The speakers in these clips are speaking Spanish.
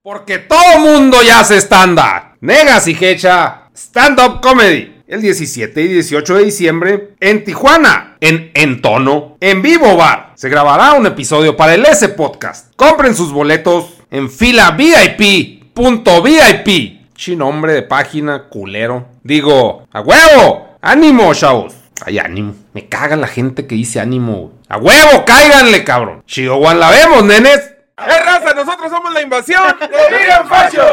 Porque todo mundo ya hace stand-up. Negas y Hecha, stand-up comedy. El 17 y 18 de diciembre en Tijuana, en Entono, en Vivo Bar. Se grabará un episodio para el S Podcast. Compren sus boletos en fila VIP.vip. Chi nombre de página culero. Digo, a huevo, ánimo, chavos. Ay, ánimo. Me caga la gente que dice ánimo. A huevo, cáiganle, cabrón. Chihuahua la vemos, nenes. ¡Eh, raza! Nosotros somos la invasión de Vegan Fashion.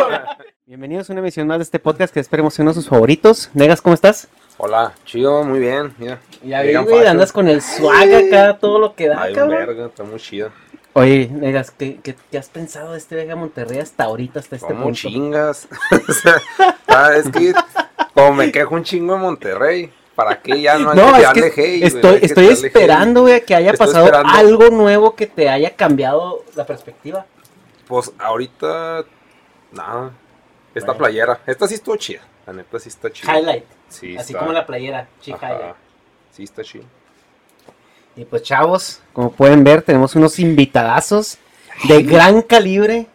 Bienvenidos a una emisión más de este podcast que esperemos sea uno de sus favoritos. Negas, ¿cómo estás? Hola, chido, muy bien, mira. Ya vi, güey, andas con el swag acá, todo lo que da, Ay, cabrón. verga, está muy chido. Oye, Negas, ¿qué, qué, qué has pensado de este Vega Monterrey hasta ahorita, hasta este Como punto? chingas. O sea, ah, es que como me quejo un chingo en Monterrey, ¿para qué ya no hay No, que es que estoy, que esperando, güey, que haya Estoy pasado esperando. algo nuevo que te haya cambiado la perspectiva. Pues ahorita, nada. Esta Bueno. playera, esta sí estuvo chida. La neta sí está chida. Highlight, Sí, así está- como la playera, chica. Sí, está chido. Y pues, chavos, como pueden ver, tenemos unos invitadazos de gran calibre,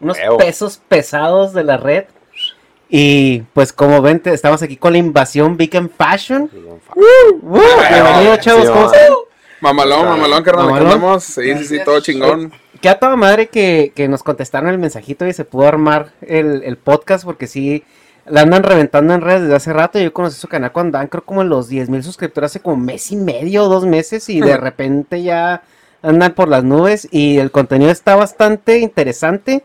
unos Eo. pesos pesados de la red. Y pues, como ven, te- estamos aquí con la invasión Vegan Fashion. Uh, Bienvenidos, chavos, sí, ¿cómo están? Mamalón, mamalón, carnal, ¿qué Mamalón. andamos? Sí, sí, sí, todo chingón. Que a toda madre que, que nos contestaron el mensajito y se pudo armar el, el podcast porque sí, la andan reventando en redes desde hace rato. Yo conocí su canal cuando andan creo como en los 10 mil suscriptores hace como mes y medio, dos meses y de repente ya andan por las nubes y el contenido está bastante interesante.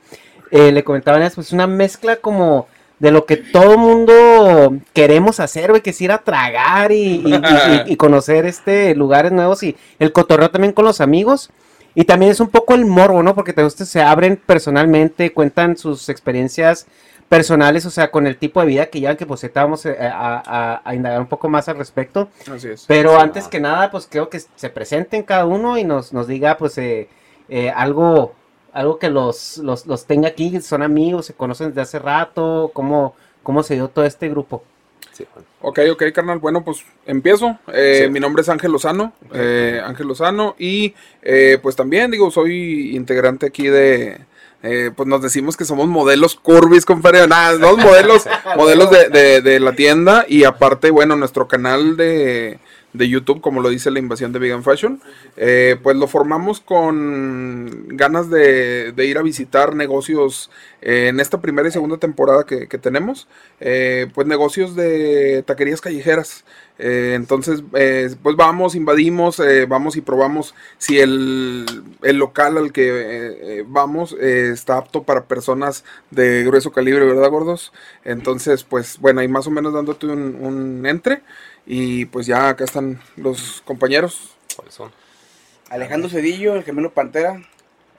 Eh, le comentaban es pues una mezcla como de lo que todo mundo queremos hacer, güey, que es ir a tragar y, y- y- y- y conocer este lugares nuevos y el cotorreo también con los amigos. Y también es un poco el morbo, ¿no? Porque te gusta, se abren personalmente, cuentan sus experiencias personales, o sea, con el tipo de vida que llevan, que pues ahorita vamos eh, a, a- a indagar un poco más al respecto. Así es. Pero antes que nada, pues creo que se presenten cada uno y nos, nos diga, pues, eh, eh, algo, algo que los, los, los tenga aquí, son amigos, se conocen desde hace rato, cómo, cómo se dio todo este grupo. Sí, bueno. Ok, ok, carnal. Bueno, pues empiezo. Eh, Sí. Mi nombre es Ángel Lozano. eh, Ángel Lozano. Y eh, pues también, digo, soy integrante aquí de. eh, pues nos decimos que somos modelos curvis, compadre. Nada, somos modelos, modelos de, de- de la tienda. Y aparte, bueno, nuestro canal de, de YouTube, como lo dice la invasión de Vegan Fashion, eh, pues lo formamos con ganas de, ir a visitar negocios eh, en esta primera y segunda temporada que, tenemos. eh, pues negocios de taquerías callejeras. Entonces, pues vamos, invadimos, vamos y probamos si el, local al que vamos está apto para personas de grueso calibre, ¿verdad, gordos? Entonces, pues bueno, ahí más o menos dándote un, un entre. Y pues ya acá están los compañeros. ¿Cuáles son? Alejandro Cedillo, el gemelo Pantera,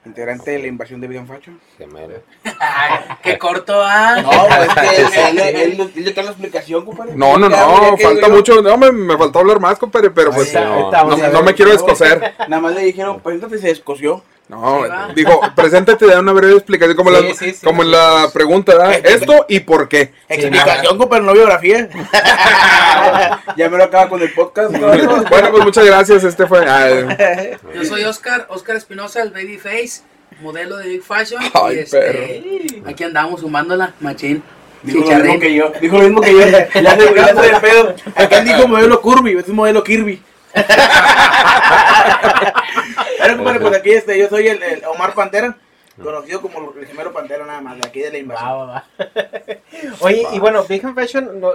integrante de la invasión de Vegan Facho. Gemelo. ¡Qué corto, ah! No, pues es que él, él, él, él le da la explicación, compadre. No, no, no, falta mucho. No, me, me faltó hablar más, compadre, pero pues no, me quiero descoser. Nada más le dijeron, preséntate y se descosió. No, digo, preséntate, da una breve explicación, como, Sí, la, sí, sí, como en la pregunta, ¿verdad? Esto y por qué. Explicación, compadre, no biografía. ya me lo acaba con el podcast. Bueno, pues muchas gracias, este fue... Yo soy Oscar, Oscar Espinosa, el Babyface, modelo de Big Fashion. Ay, y este, aquí andamos sumándola, machín. Dijo lo mismo que yo. Dijo lo mismo que yo. Ya se ya se de pedo. Acá dijo modelo Kirby, es un modelo Kirby. Pero compadre, pues aquí este, yo soy el, el Omar Pantera, conocido como el gemelo Pantera nada más, de aquí de la invasión. Va, va, va. Oye, y bueno, Big Fashion no-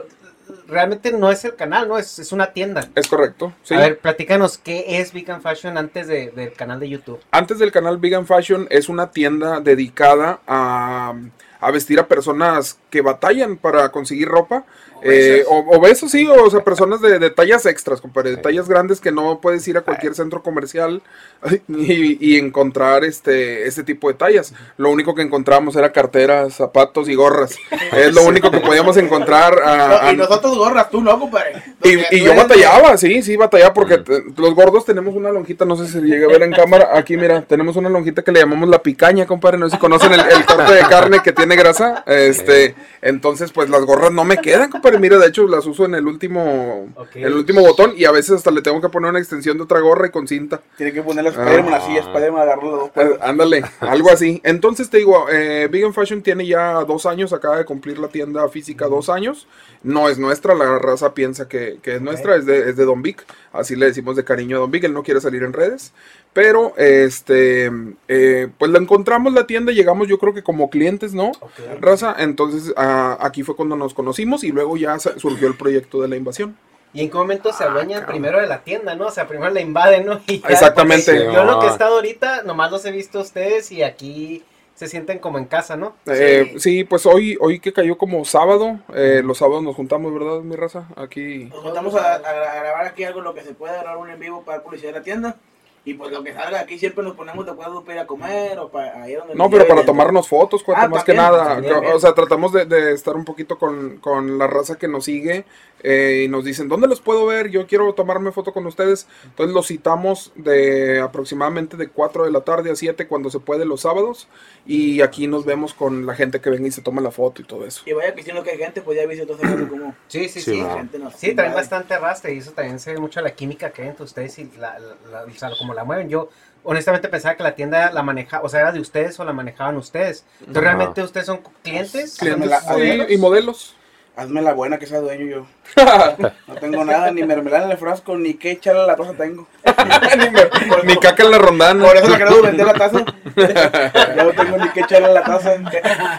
realmente no es el canal, ¿no? Es, es una tienda. es correcto, sí. A ver, platícanos qué es Big Fan Fashion antes de- del canal de YouTube. Antes del canal Vegan Fashion es una tienda dedicada a, a vestir a personas que batallan para conseguir ropa. Eh, o- obesos, sí, o sea, personas de, de tallas extras, compadre, de tallas grandes que no puedes ir a cualquier centro comercial y, y encontrar este, este tipo de tallas. Lo único que encontramos era carteras, zapatos y gorras. Es lo único que podíamos encontrar. a- y nosotros gorras, tú no, compadre. y, Porque y tú yo batallaba, sí, sí, batallaba porque te- los gordos tenemos una lonjita, no sé si se llega a ver en cámara. Aquí, mira, tenemos una lonjita que le llamamos la picaña, compadre. No sé si conocen el, el corte de carne que tiene grasa. Este, entonces, pues las gorras no me quedan, compadre. Mira, de hecho, las uso en el último, el último botón y a veces hasta le tengo que poner una extensión de otra gorra y con cinta. Tiene que poner la Spiderman así, Spiderman agarró los dos. Ándale, algo así. Entonces te digo, eh, Vegan Fashion tiene ya dos años, acaba de cumplir la tienda física dos años. No es nuestra, la raza piensa que, que es nuestra, es de, es de Don Vic. Así le decimos de cariño a Don Vic, él no quiere salir en redes. Pero, este, eh, pues la encontramos la tienda, llegamos yo creo que como clientes, ¿no? Raza, entonces ah, aquí fue cuando nos conocimos y luego ya surgió el proyecto de la invasión. ¿Y en qué momento se Ah, adueñan primero de la tienda, no? O sea, primero la invaden, ¿no? Y ya, Exactamente. Yo lo que he estado ahorita, nomás los he visto a ustedes y aquí se sienten como en casa, ¿no? Eh, sí, pues hoy, hoy que cayó como sábado, eh, los sábados nos juntamos, ¿verdad, mi raza? Aquí. Nos juntamos a, a gra- a grabar aquí algo, lo que se puede grabar un en vivo para publicidad de la tienda. Y pues lo que salga aquí siempre nos ponemos de acuerdo para ir a comer o para ir donde No, pero para tomarnos fotos, cuate, Ah, más que nada. también. O sea, tratamos de, de estar un poquito con, con la raza que nos sigue eh, y nos dicen, ¿dónde los puedo ver? Yo quiero tomarme foto con ustedes. Entonces los citamos de aproximadamente de 4 de la tarde a 7 cuando se puede los sábados y aquí nos vemos con la gente que venga y se toma la foto y todo eso. Y vaya que si no que hay gente, pues ya viste entonces como... Sí, sí, Sí, sí. gente Sí, traen bastante arrastre y eso también se ve mucho la química que hay entre ustedes y la, la- la- o sea, como la mueven. Yo honestamente pensaba que la tienda la manejaba, o sea, era de ustedes o la manejaban ustedes. Entonces, Ajá. ¿realmente ustedes son clientes? Clientes modelos. y modelos. Hazme la buena que sea dueño yo. No tengo nada, ni mermelada en el frasco, ni qué echarle a la taza tengo. ni, me- ni caca en la rondana. Por eso la quiero vender la taza. Ya no tengo ni qué echarle a la taza.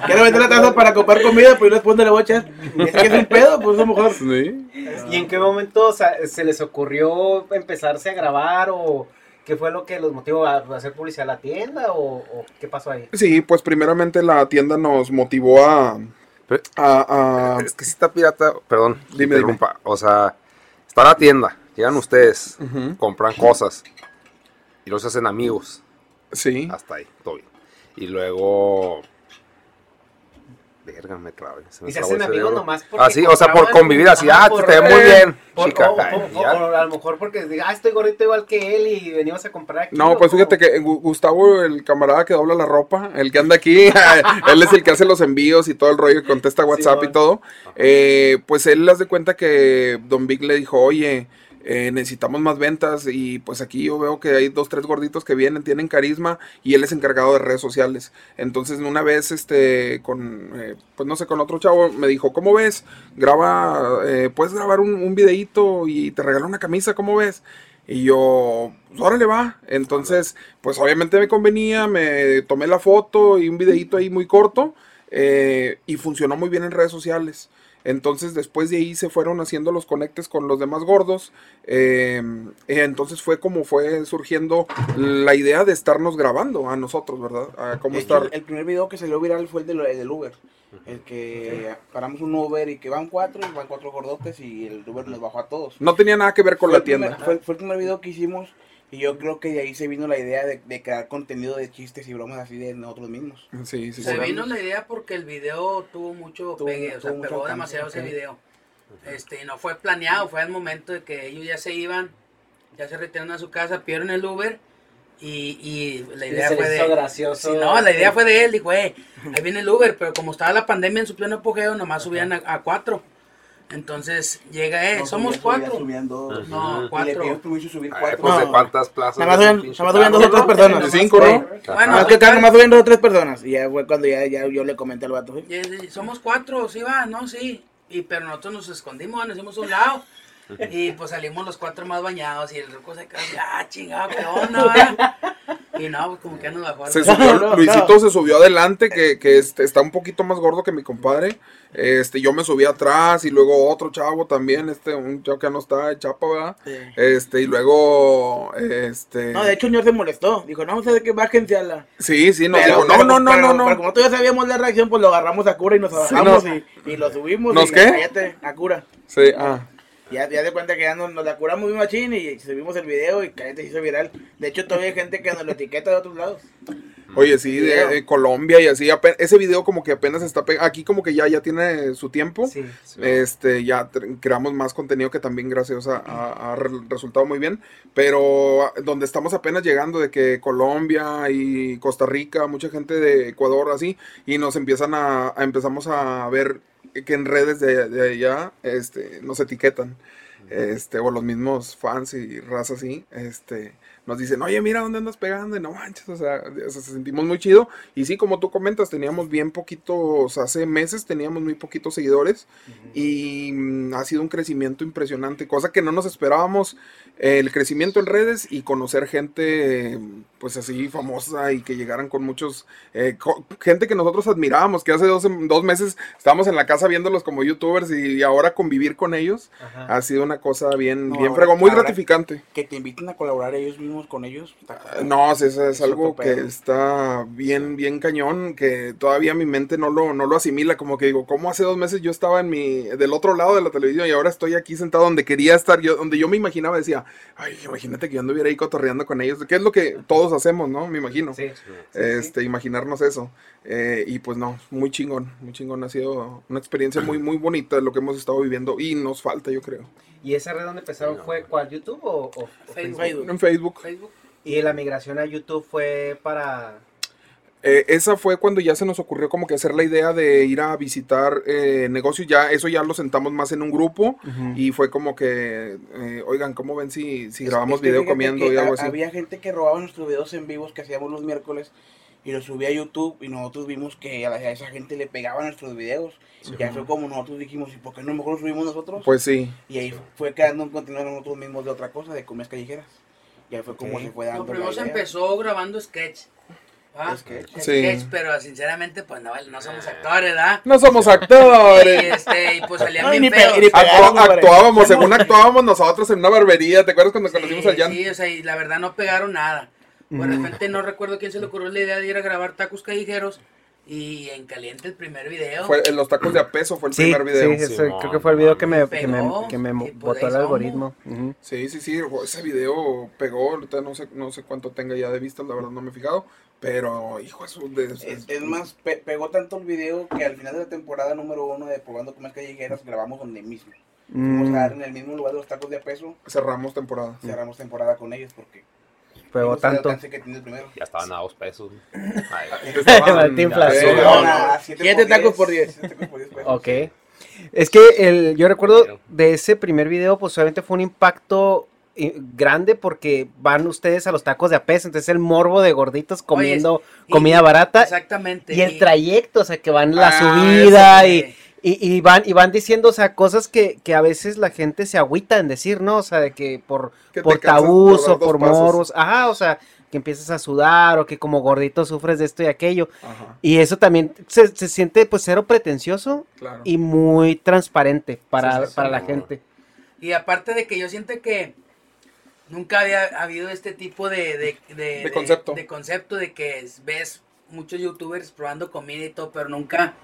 Quiero vender la taza para comprar comida, pues después le voy a echar. Es que es un pedo, pues a lo mejor. Sí. ¿Y en qué momento o sea, se les ocurrió empezarse a grabar o qué fue lo que los motivó a hacer publicidad a la tienda o, o qué pasó ahí? Sí, pues primeramente la tienda nos motivó a... Pero- a, a- Es que si está pirata, perdón, Dime, interrumpa. O sea, está la tienda, llegan ustedes, compran cosas y los hacen amigos. sí. Hasta ahí, todo bien. Y luego. Verga, me clavé. me Y se hacen amigos nomás porque Ah, o sea, por convivir así. Ah, por- te ve muy bien, Por- chica. o, Ay, o- ya. o a lo mejor porque diga, ah, estoy gordito igual que él y venimos a comprar aquí. No, ¿o pues fíjate que Gu- Gustavo, el camarada que dobla la ropa, el que anda aquí, él es el que hace los envíos y todo el rollo, que contesta WhatsApp y bueno. todo. Eh, pues él las de cuenta que Don Vic le dijo, oye, eh, necesitamos más ventas y pues aquí yo veo que hay dos, tres gorditos que vienen, tienen carisma y él es encargado de redes sociales. Entonces una vez, este, con, eh, pues no sé, con otro chavo me dijo, ¿cómo ves? Graba, eh, puedes grabar un, un videíto y te regalo una camisa, ¿cómo ves? Y yo, pues, órale va. Entonces, pues obviamente me convenía, me tomé la foto y un videíto ahí muy corto eh, y funcionó muy bien en redes sociales. Entonces después de ahí se fueron haciendo los conectes con los demás gordos. eh, entonces fue como fue surgiendo la idea de estarnos grabando a nosotros, ¿verdad? A cómo estar. el primer video que salió viral fue el, del Uber. El que paramos un Uber y que van cuatro, y van cuatro gordotes y el Uber nos bajó a todos. No tenía nada que ver con Fue la primer- tienda. fue, fue el primer video que hicimos y yo creo que de ahí se vino la idea de, de crear contenido de chistes y bromas así de nosotros mismos. Sí, sí, Se sí. vino la idea porque el video tuvo mucho Tuvo- pegue, o sea, tuvo mucho pegó alcance, demasiado ese video. Este, y no fue planeado, fue al momento de que ellos ya se iban, ya se retiraron a su casa, pidieron el Uber Y, y la Y idea se fue de. gracioso. Sí, no, la idea fue de él. Dijo, eh, ahí viene el Uber. Pero como estaba la pandemia en su pleno apogeo, nomás subían a, a cuatro. Entonces llega, eh, No, somos subía, subía, cuatro. subían dos. No, Y le cuatro. pedimos permiso de subir Ay, cuatro. pues de cuántas plazas. Nada más subían, dos o tres personas. De cinco, ¿no? Bueno, Ah, que nada más subían dos o tres personas. Y ya fue cuando ya, ya yo le comenté al vato. Y, y somos cuatro, sí va, no, sí. Y pero nosotros nos escondimos, nos hicimos a un lado. Y pues salimos los cuatro más bañados y el ruco se quedó, ah, chingado, qué onda, va?" Y no, pues como que nos bajó. Se subió, no, Luisito no. se subió adelante, que, que este, está un poquito más gordo que mi compadre. Este, yo me subí atrás y luego otro chavo también, este, un chavo que no está, Chapa, ¿verdad? Sí. Este, y luego, este... No, de hecho, el señor se molestó. Dijo, no, sé de qué bájense a la. Sí, sí, nos Pero- dijo, no, pero- no, no, pero- no, no. Pero como todavía sabíamos la reacción, pues lo agarramos a cura y nos Sí, bajamos no. y, y lo subimos. ¿Nos y qué? cállate, a cura. Sí, ah. Ya, ya de cuenta que ya nos, nos la curamos bien machín y subimos el video y cállate, se hizo viral. De hecho, todavía hay gente que nos lo etiqueta de otros lados. Oye, sí, de, Colombia y así. ese video como que apenas está... Aquí como que ya, ya tiene su tiempo. Sí. Este, ya creamos más contenido que también gracias a, a- a re- resultado muy bien. Pero ah, donde estamos apenas llegando de que Colombia y Costa Rica, mucha gente de Ecuador así, y nos empiezan a, a- empezamos a ver que en redes de, de allá, este, nos etiquetan. Este, o los mismos fans y razas así, este, nos dicen, oye, mira dónde andas pegando, y no manches, o sea, o sea, se sentimos muy chido. Y sí, como tú comentas, teníamos bien poquitos, hace meses teníamos muy poquitos seguidores y mm, ha sido un crecimiento impresionante, cosa que no nos esperábamos, eh, el crecimiento en redes y conocer gente, eh, pues así famosa y que llegaran con muchos, eh, co- gente que nosotros admirábamos, que hace dos, dos meses estábamos en la casa viéndolos como youtubers y ahora convivir con ellos Ajá. ha sido una cosa bien, No, bien fregón, muy gratificante. Que te inviten a colaborar ellos mismos con ellos. cabrón. No, sí, eso es Es otro algo que está bien, bien cañón, que todavía mi mente no lo, no lo asimila, como que digo, ¿cómo hace dos meses yo estaba en mi, del otro lado de la televisión y ahora estoy aquí sentado donde quería estar, yo, donde yo me imaginaba, decía, ay, imagínate que yo anduviera ahí cotorreando con ellos, que es lo que todos hacemos, ¿no? Me imagino. Sí. este, imaginarnos eso. Eh, y pues no, muy chingón, muy chingón, ha sido una experiencia muy, muy bonita de lo que hemos estado viviendo y nos falta, yo creo. ¿Y esa red donde empezaron fue cuál? ¿YouTube o, o- o Facebook. Facebook? En Facebook. Facebook. Y la migración a YouTube fue para... Eh, esa fue cuando ya se nos ocurrió como que hacer la idea de ir a visitar eh, negocios, ya eso ya lo sentamos más en un grupo y fue como que, eh, oigan, ¿cómo ven si, si grabamos Es que video comiendo y algo así? Había gente que robaba nuestros videos en vivos que hacíamos los miércoles y los subía a YouTube y nosotros vimos que a, la- a esa gente le pegaba nuestros videos. Ya fue como nosotros dijimos, ¿y por qué no mejor los subimos nosotros? Pues sí, y ahí fue quedando un contenido nosotros mismos de otra cosa, de comidas callejeras. Y ahí fue como se fue No, dando primero la se empezó grabando sketch. ¿Va? Sketch. Sketch, Sí. pero sinceramente, pues no, no somos actores, ¿verdad? no somos Y, actores. este, y pues salían No, y bien ni feos. y ni pegaron, actuábamos, según actuábamos nosotros en una barbería, ¿te acuerdas cuando conocimos Sí, al Jan? sí, o sea, y la verdad no pegaron nada. Pues de repente no recuerdo quién se le ocurrió la idea de ir a grabar tacos callejeros y en caliente el primer video. Fue en los tacos de a peso fue el Sí, primer video. sí, ese- creo que fue el video que me, que me, Pegó, que me y pues botó el algoritmo. Ujú. Sí, sí, sí, o- ese video pegó, ahorita no sé, no sé cuánto tenga ya de vistas, la verdad no me he fijado, pero hijo eso de, Es, es más, pe- pegó tanto el video que al final de la temporada número uno de Probando Comidas Callejeras grabamos donde mismo. Fuimos a dar Mm, en el mismo lugar de los tacos de a peso, cerramos temporada. cerramos temporada con ellos porque el tanto. alcance que tiene el primero. Ya estaban a dos pesos. Siete Siete por diez, tacos por siete tacos por diez pesos. Ok. Es que el, yo recuerdo de ese primer video, pues obviamente fue un impacto eh, grande porque van ustedes a los tacos de a peso, entonces el morbo de gorditos comiendo comida barata Exactamente. y el trayecto, o sea, que van la Ah, subida y, y, y van y van diciendo, o sea, cosas que, que a veces la gente se agüita en decir, ¿no? O sea, de que por, Que por tabús por o por pasos. moros, ajá, o sea, que empiezas a sudar o que como gordito sufres de esto y aquello. Ajá, Y eso también se, se siente pues cero pretencioso claro. y muy transparente para, Sí, sí, sí, para la gente. Y aparte de que yo siento que nunca había habido este tipo de, de, de, De concepto. de concepto de que ves muchos youtubers probando comida y todo, pero nunca.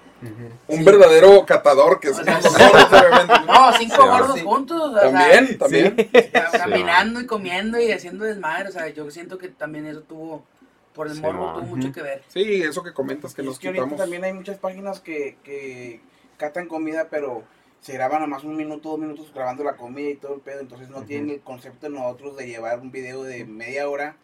Un verdadero catador que somos nosotros, obviamente. No, cinco Sí, gordos sí. juntos. o sea, También, también. ca- caminando y comiendo y haciendo desmadre. O sea, yo siento que también eso tuvo, por el Sí, morbo, tuvo mucho que ver. Sí, eso que comentas que Y nos es que ahorita quitamos. también hay muchas páginas que, que catan comida, pero se graban a más un minuto, dos minutos grabando la comida y todo el pedo. Entonces no tienen el concepto de nosotros de llevar un video de media hora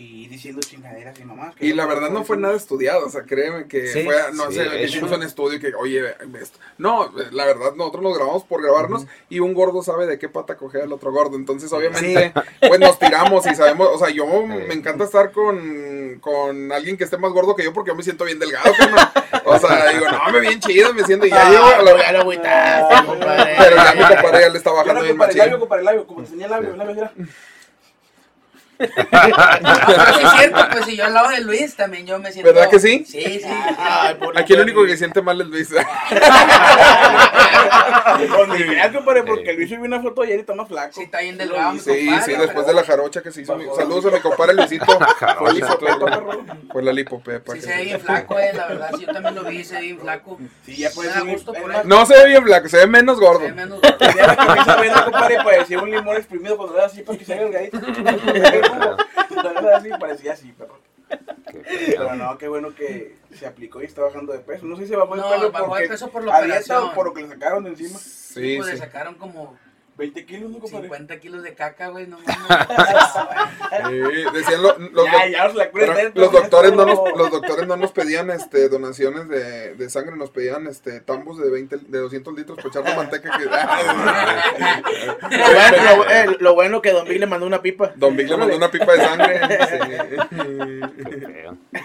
y diciendo chingaderas y mamás. Y la verdad no fue nada estudiado, o sea, créeme que Sí, fue, no sí, sé, hicimos un estudio que, oye, esto. no, la verdad nosotros nos grabamos por grabarnos y un gordo sabe de qué pata coger el otro gordo, entonces obviamente, pues nos tiramos y sabemos, o sea, yo me encanta estar con, con alguien que esté más gordo que yo porque yo me siento bien delgado, carnal. o sea, digo, no, me bien chido, me siento, y ya llego a la- Ya lo agüitaste, compadre. pero ya mi compadre ya le está Yo bajando no bien compadre el labio, machín. compadre el labio, como te tenía el labio, el labio era. No, sí es cierto, pues si yo al lado de Luis también yo me siento. ¿Verdad que sí? Sí, sí. Ay, Aquí el único que siente mal es Luis. Con mi compadre, porque Luis subió una foto ayer y está más flaco. Sí, está bien delgado, mi Sí, compadre, sí, después de la jarocha que se hizo. mi- Saludos a mi compadre Luisito. Fue, Fue la lipopepa. Sí, que se ve bien flaco, eh, la verdad. Sí, yo también lo vi, se ve bien flaco. Sí, ya puede ser gusto por él. No se ve bien flaco, se ve menos gordo. Se ve menos- Tenía la camisa verde, compadre, parecía un limón exprimido cuando era así para que se haga el así, parecía así, pero. Pero no, qué bueno que se aplicó y está bajando de peso. No sé si se bajó de No, peso bajó de peso por la a dieta operación. o por lo que le sacaron de encima. Sí, pues le sí. sacaron como 20 kilos, ¿no, compadre? 50 kilos de caca, güey, no mames. Sí, decían lo- los, Ya, doc- ya os la curen pero dentro, los ya doctores no nos, los doctores no nos pedían este donaciones de, de sangre, nos pedían este tambos de 20 de 200 litros para echarle manteca que Lo bueno, lo, eh, lo bueno que Don Big le mandó una pipa. Don Vic le mandó una pipa de sangre.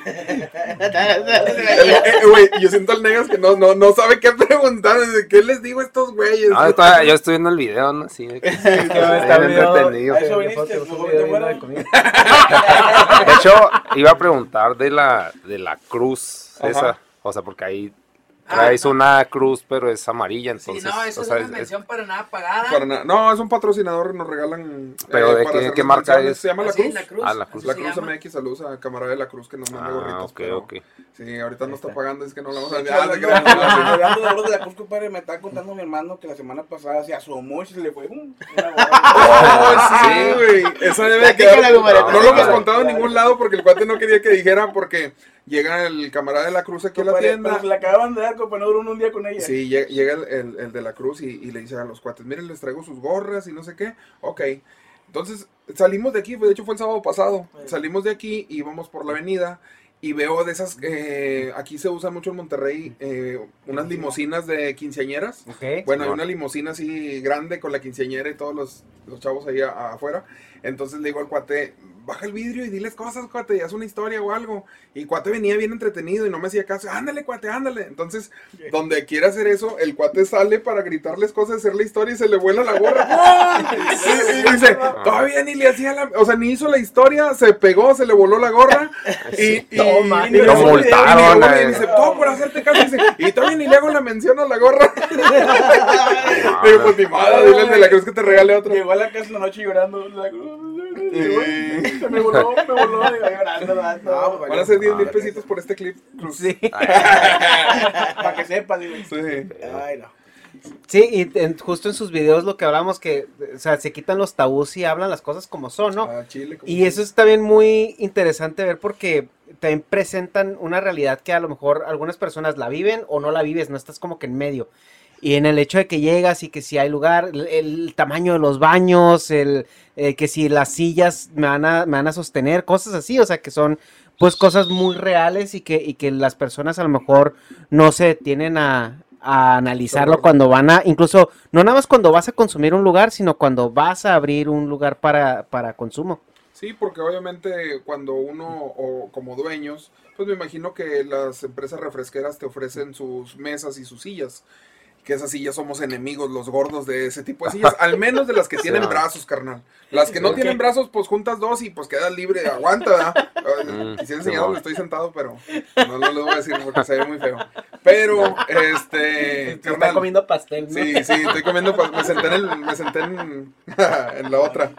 Eh, eh, güey, yo siento al negas que no, no, no sabe qué preguntar. ¿Qué les digo a estos güeyes? No, estaba- yo estoy viendo el video, ¿no? Sí, de que- está bien entretenido. A eso viniste, mejor te mueras. De hecho, iba a preguntar de la, de la cruz Ajá. esa. O sea, porque ahí traes una cruz, pero es amarilla, Sí, entonces. no, o eso sea, es una es- mención para nada pagada. Para. No, es un patrocinador, nos regalan. eh, Pero ¿de para qué- marca es? Se llama La Así, Cruz. La Cruz. Ah, La Cruz. La Cruz. MX, saludos a camarada de La Cruz que nos manda Ah, gorritos. ok, pero ok. Sí, ahorita no está pagando, es que no la vamos a De hecho, Ah, hablando, de de la Cruz, compadre, me estaba contando mi hermano que la semana pasada se asomó y se le fue. Oh, sí, güey. Esa debe de quedar. No, no lo hemos contado en ningún lado porque el cuate no quería que dijera porque llega el camarada de la cruz aquí a la tienda. Pero se la acababan de dar, compadre, no duró un día con ella. Sí, llega, llega el, el- el de la cruz y, y le dice a los cuates, miren, les traigo sus gorras y no sé qué. Ok. Entonces salimos de aquí, de hecho fue el sábado pasado. Salimos de aquí y vamos por la avenida y veo de esas, eh, aquí se usa mucho en Monterrey, eh, unas limusinas de quinceañeras. Ok. Bueno, hay una limusina así grande con la quinceañera y todos los, los chavos ahí a- afuera. Entonces le digo al cuate, baja el vidrio y diles cosas, cuate, y haz una historia o algo. Y cuate venía bien entretenido y no me hacía caso. Ándale, cuate, ándale. Entonces, donde quiera hacer eso, el cuate sale para gritarles cosas, hacer la historia y se le vuela la gorra. Y, y dice, todavía ni le hacía la... O sea, ni hizo la historia, se pegó, se le voló la gorra. Y, y, Toma, y- lo y- y- multaron, y- y- dice, todo por hacerte caso. Dice, y todavía ni le hago la mención a la gorra. Digo, pues ni modo, dile de la cruz que te regale otro. Llegó a la casa la noche llorando. La cruz, Se me voló, me voló, digo, llorando. No, pues, Van a ser 10 mil pesitos por este clip. Cruz. Sí. Para que sepas, digo. Sí. Ay, no. Sí, y en- justo en sus videos lo que hablamos que, o sea, se quitan los tabús y hablan las cosas como son, ¿no? Ah, Chile, como Y eso es también muy interesante ver porque también presentan una realidad que a lo mejor algunas personas la viven o no la vives, no estás como que en medio. Y en el hecho de que llegas y que si hay lugar, el, el tamaño de los baños, el eh, que si las sillas me van, a, me van a sostener, cosas así, o sea que son pues cosas muy reales y que, y que las personas a lo mejor no se detienen a, a analizarlo cuando van a, incluso no nada más cuando vas a consumir un lugar, sino cuando vas a abrir un lugar para, para consumo. Sí, porque obviamente cuando uno, o como dueños, pues me imagino que las empresas refresqueras te ofrecen sus mesas y sus sillas. Que esas sillas somos enemigos, los gordos de ese tipo de sillas. Al menos de las que tienen Sí. brazos, carnal. Las que no tienen brazos, pues juntas dos y pues quedas libre. Aguanta, ¿verdad? Mm, Quisiera sí, enseñarles, no. estoy sentado, pero no, no les voy a decir porque se ve muy feo. Pero, este, carnal, comiendo pastel, Sí, sí, estoy comiendo, pa- me senté en, el- me senté en, en la otra.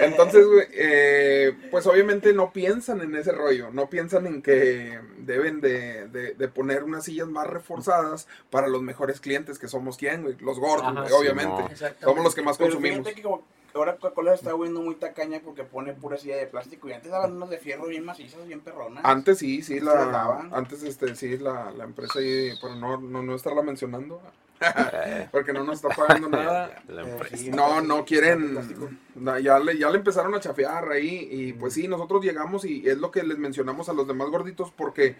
Entonces, güey, eh, pues obviamente no piensan en ese rollo, no piensan en que deben de, de- de poner unas sillas más reforzadas para los mejores clientes, que somos quién, güey, los gordos, Ajá, güey, sí, obviamente. no. Somos los que más Pero consumimos. fíjate que como ahora Coca-Cola está volviendo muy tacaña porque pone pura silla de plástico y antes daban unos de fierro bien macizas, bien perronas. Antes sí, sí, la, daban. antes este, sí, la, la empresa ahí, pero no, no, no estarla mencionando. porque no nos está pagando nada. La empresa. No, no quieren, ya le, ya le empezaron a chafear ahí y pues sí, nosotros llegamos y es lo que les mencionamos a los demás gorditos porque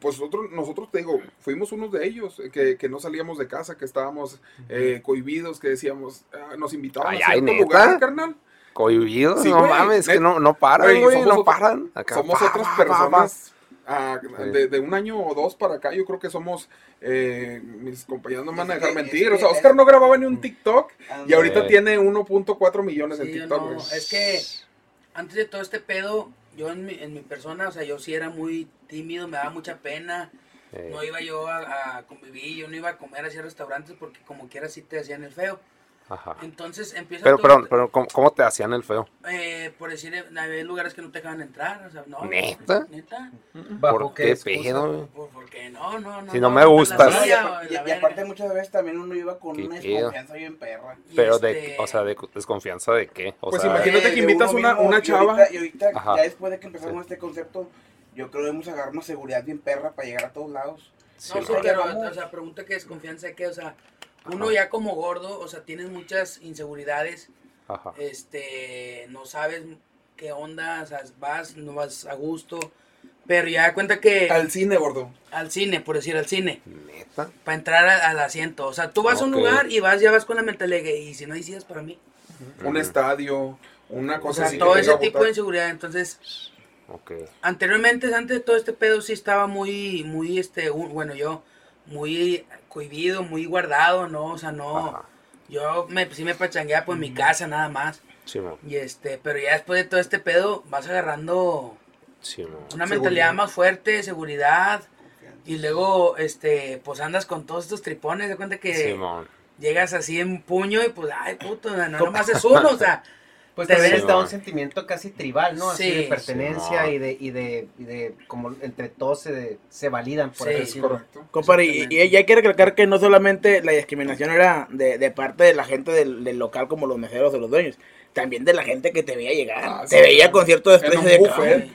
pues nosotros, nosotros te digo, fuimos unos de ellos eh, que, que no salíamos de casa, que estábamos eh, cohibidos, que decíamos, ah, nos invitaban Ay, a ay, cierto ¿neta? lugar, carnal. Cohibidos, Sí, no güey, mames, que net- no, no paran, Güey, güey, somos no otro- paran. Acá, Somos pa, otras pa, pa, personas. ah, de, de un año o dos para acá, yo creo que somos, eh, mis compañeros no me van a dejar que- mentir. O sea, que- Oscar no grababa ni un TikTok y ahorita tiene 1.4 millones en TikTok. no, es que antes de todo este pedo, yo en mi, en mi persona, o sea, yo sí era muy tímido, me daba mucha pena. No iba yo a, a convivir, yo no iba a comer así a restaurantes porque como quiera sí te hacían el feo. Ajá. Entonces empieza Pero, todo pero, pero, ¿cómo, cómo te hacían el feo? eh, por decir, había lugares que no te dejaban entrar, o sea, no. ¿Neta? ¿Neta? ¿Bajo ¿Por qué pedo, güey? Por- porque no, no, no. Si no me gustas. silla y, aparte muchas veces también uno iba con una desconfianza bien perra. Pero este, de, o sea, de desconfianza de qué? O Pues sea, imagínate Eh, que invitas una- mismo, una y chava. ahorita- Y ahorita, ya después de que empezamos Sí. este concepto, yo creo que debemos agarrar una seguridad bien perra para llegar a todos lados. sí, No, sí, pero, o sea, pregunta qué desconfianza de qué, o sea, uno Ajá. ya como gordo, o sea, tienes muchas inseguridades, Ajá. este, no sabes qué onda, o sea, vas, no vas a gusto, pero ya da cuenta que Al cine, gordo. al cine, por decir al cine, Neta. para entrar a- al asiento, o sea, tú vas a un lugar y vas, ya vas con la mentalidad de que, y si no sillas para mí, Un estadio, una o cosa sea, así. todo ese tipo de inseguridad, entonces, Ok. anteriormente, antes de todo este pedo, sí estaba muy, muy, este, un- bueno, yo, muy cohibido, muy guardado, ¿no? O sea, no, Ajá. yo me, sí me pachangueaba pues en mi casa nada más, Sí, mo. y este, pero ya después de todo este pedo, vas agarrando Sí, una Seguridad. mentalidad más fuerte, seguridad, y luego, este, pues andas con todos estos tripones, de cuenta que llegas así en puño y pues, ay, puto, no nomás es uno, o sea, Pues Te también ves- está un sentimiento casi tribal, ¿no? Así Sí. de pertenencia Simón. y de, y de, y de, como entre todos se, se validan, por Sí, así Es decirlo. correcto. Compadre, y, y ya hay que recalcar que no solamente la discriminación era de, de parte de la gente del, del local como los meseros o los dueños, también de la gente que te veía llegar. Ah, te sí. veía con cierto desprecio de buffet.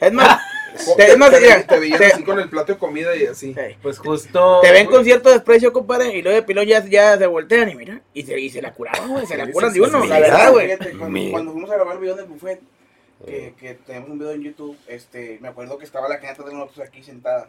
Es más, Te, más, te- veían te- así con el plato de comida y así. sí. Pues justo... Te ven con cierto desprecio, compadre, y luego de pilón ya, ya se voltean y mira, y se, y se la curaron, güey, se la curan de uno, la verdad, güey. Cuando, fuimos a grabar el video del buffet, que, que tenemos un video en YouTube, este, me acuerdo que estaba la gente de nosotros aquí sentada.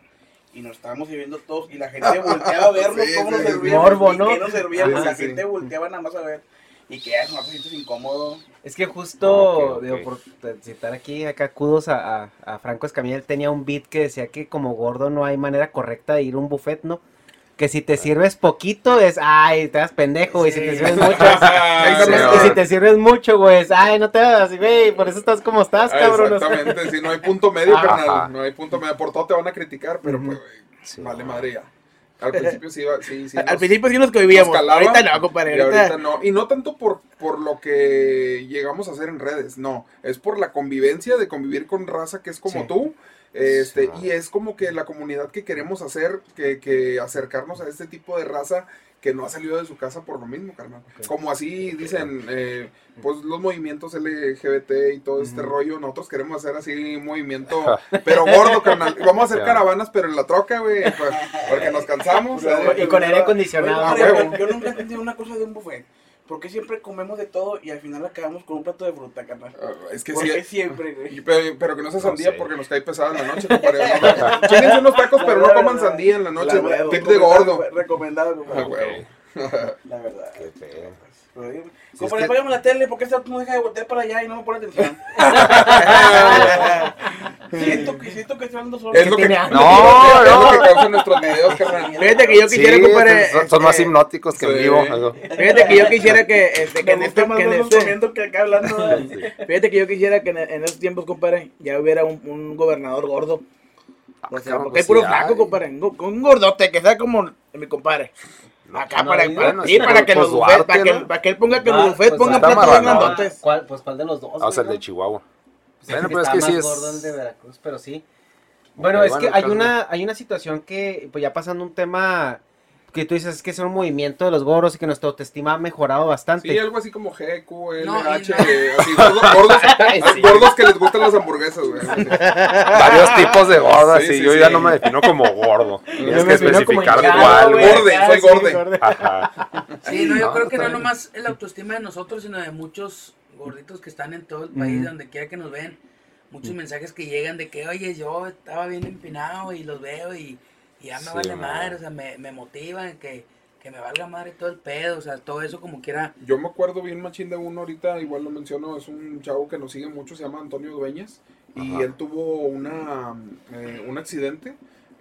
Y nos estábamos sirviendo todos y la gente volteaba a vernos Sí, cómo nos sí, servíamos Morbo, y ¿no? qué nos servíamos. La sí. gente volteaba nada más a ver. Y que ya no te sientes incómodo. Es que justo, Ok, ok. digo, por citar aquí, acá kudos a, a, a Franco Escamilla, él tenía un beat que decía que como gordo no hay manera correcta de ir a un buffet, ¿no? Que si te sirves poquito es, ay, te das pendejo, y si te Sí. sirves mucho, Ah, es, sí, y no. si te sirves mucho, güey, es, ay, no te así, güey, por eso estás como estás, Ah, cabrón. o sea. Exactamente, sí, no hay punto medio, carnal. No hay punto medio. Por todo te van a criticar, pero pues, güey, Sí, vale madre ya. Al principio sí, iba- sí, sí. Al nos- principio sí nos cohibíamos, nos calaba, ahorita no, compadre. y Ahorita, ahorita no. Y no tanto por, por lo que llegamos a hacer en redes, no. Es por la convivencia de convivir con raza que es como Sí. tú. Este, Sí. y es como que la comunidad que queremos hacer, que, que acercarnos a este tipo de raza que no ha salido de su casa por lo mismo, carnal. Como así dicen, eh, pues los movimientos LGBT y todo este rollo, nosotros queremos hacer así un movimiento, pero gordo, carnal. Vamos a hacer caravanas, pero en la troca, güey, pues, porque nos cansamos. ¿sabes? Y con aire acondicionado. Ah, yo, yo nunca entendí una cosa de un buffet. ¿Por qué siempre comemos de todo y al final acabamos con un plato de fruta, carnal? Ah, es que ¿Por sí. qué siempre, y- güey? Pero, pero que no sea No sandía sé. porque nos cae pesada en la noche, compadre. No, Chéquense unos tacos, pero no coman sandía en la noche. La Tip de gordo. Recomendado, Ah, compadre. huevo. La verdad. Qué feo. Pero que- la tele, porque esta no deja de voltear para allá y no me pone atención? siento que siento que estoy hablando solo. Es lo que, no. No, es lo que causan nuestros videos, carnal. Fíjate que yo Sí, quisiera, compadre. son, son más este, hipnóticos que en sí. vivo. algo. Fíjate que yo quisiera que, este, que en este, que en este- comiendo que acá hablando. fíjate que yo quisiera que en, en esos tiempos, compadre, ya hubiera un, un gobernador gordo. O sea, porque hay pues puro sí flaco, compadre. Un gordote que sea como mi compadre. Acá no para, hay, para, bueno, sí, para pues, que los pues, buffets, para, Duarte, que, ¿no? para que él ponga que Ah, los buffets pues, pongan platos bien grandotes. ¿Cuál, pues, ¿cuál de los dos? Ah, o sea, el de Chihuahua. Pues Bueno, pero es que sí es- gordo el de Veracruz, pero sí. Bueno, Ok, es bueno, que hay una, hay una situación que, pues ya pasando un tema que tú dices que es un movimiento de los gordos y que nuestra autoestima ha mejorado bastante. Sí, algo así como G, Q, L, No, y H, no. eh, así, gordos, gordos, gordos que les gustan las hamburguesas, güey. Varios tipos de gordas, Sí, yo sí. ya no me defino como gordo. Yo Tienes que especificar cuál. Gorde, soy sí, gorde. Ajá. Sí, no, yo No, creo que no nomás es la autoestima de nosotros, sino de muchos gorditos que están en todo el país, Ujú. donde quiera que nos ven. Muchos mensajes que llegan de que, oye, yo estaba bien empinado y los veo y, y ya me Sí, vale no. madre, o sea, me, me motivan, que, que me valga madre todo el pedo, o sea, todo eso como quiera. Yo me acuerdo bien machín de uno ahorita, igual lo menciono, es un chavo que nos sigue mucho, se llama Antonio Dueñas, y Ajá. él tuvo una, eh, un accidente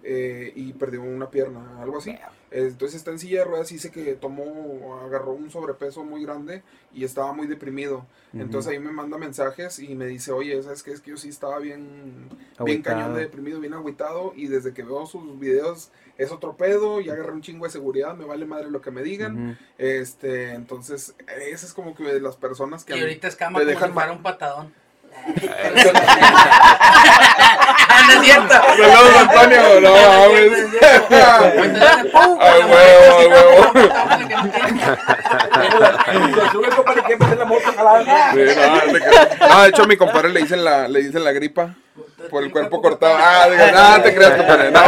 eh, y perdió una pierna, algo así. Entonces está en silla de ruedas y dice que tomó, agarró un sobrepeso muy grande y estaba muy deprimido. Entonces ahí me manda mensajes y me dice, oye, ¿sabes qué? Es que yo sí estaba bien, bien cañón de deprimido, bien agüitado y desde que veo sus videos es otro pedo y agarré un chingo de seguridad, me vale madre lo que me digan. Este, entonces, esa es como que de las personas que a Y ahorita escama te como dejan si fuera un patadón. Ah. Saludos, Antonio, no no, de hecho, a mi compadre le dicen la, le dicen la gripa por el cuerpo cortado. Ah, digo, te creas, compadre. No.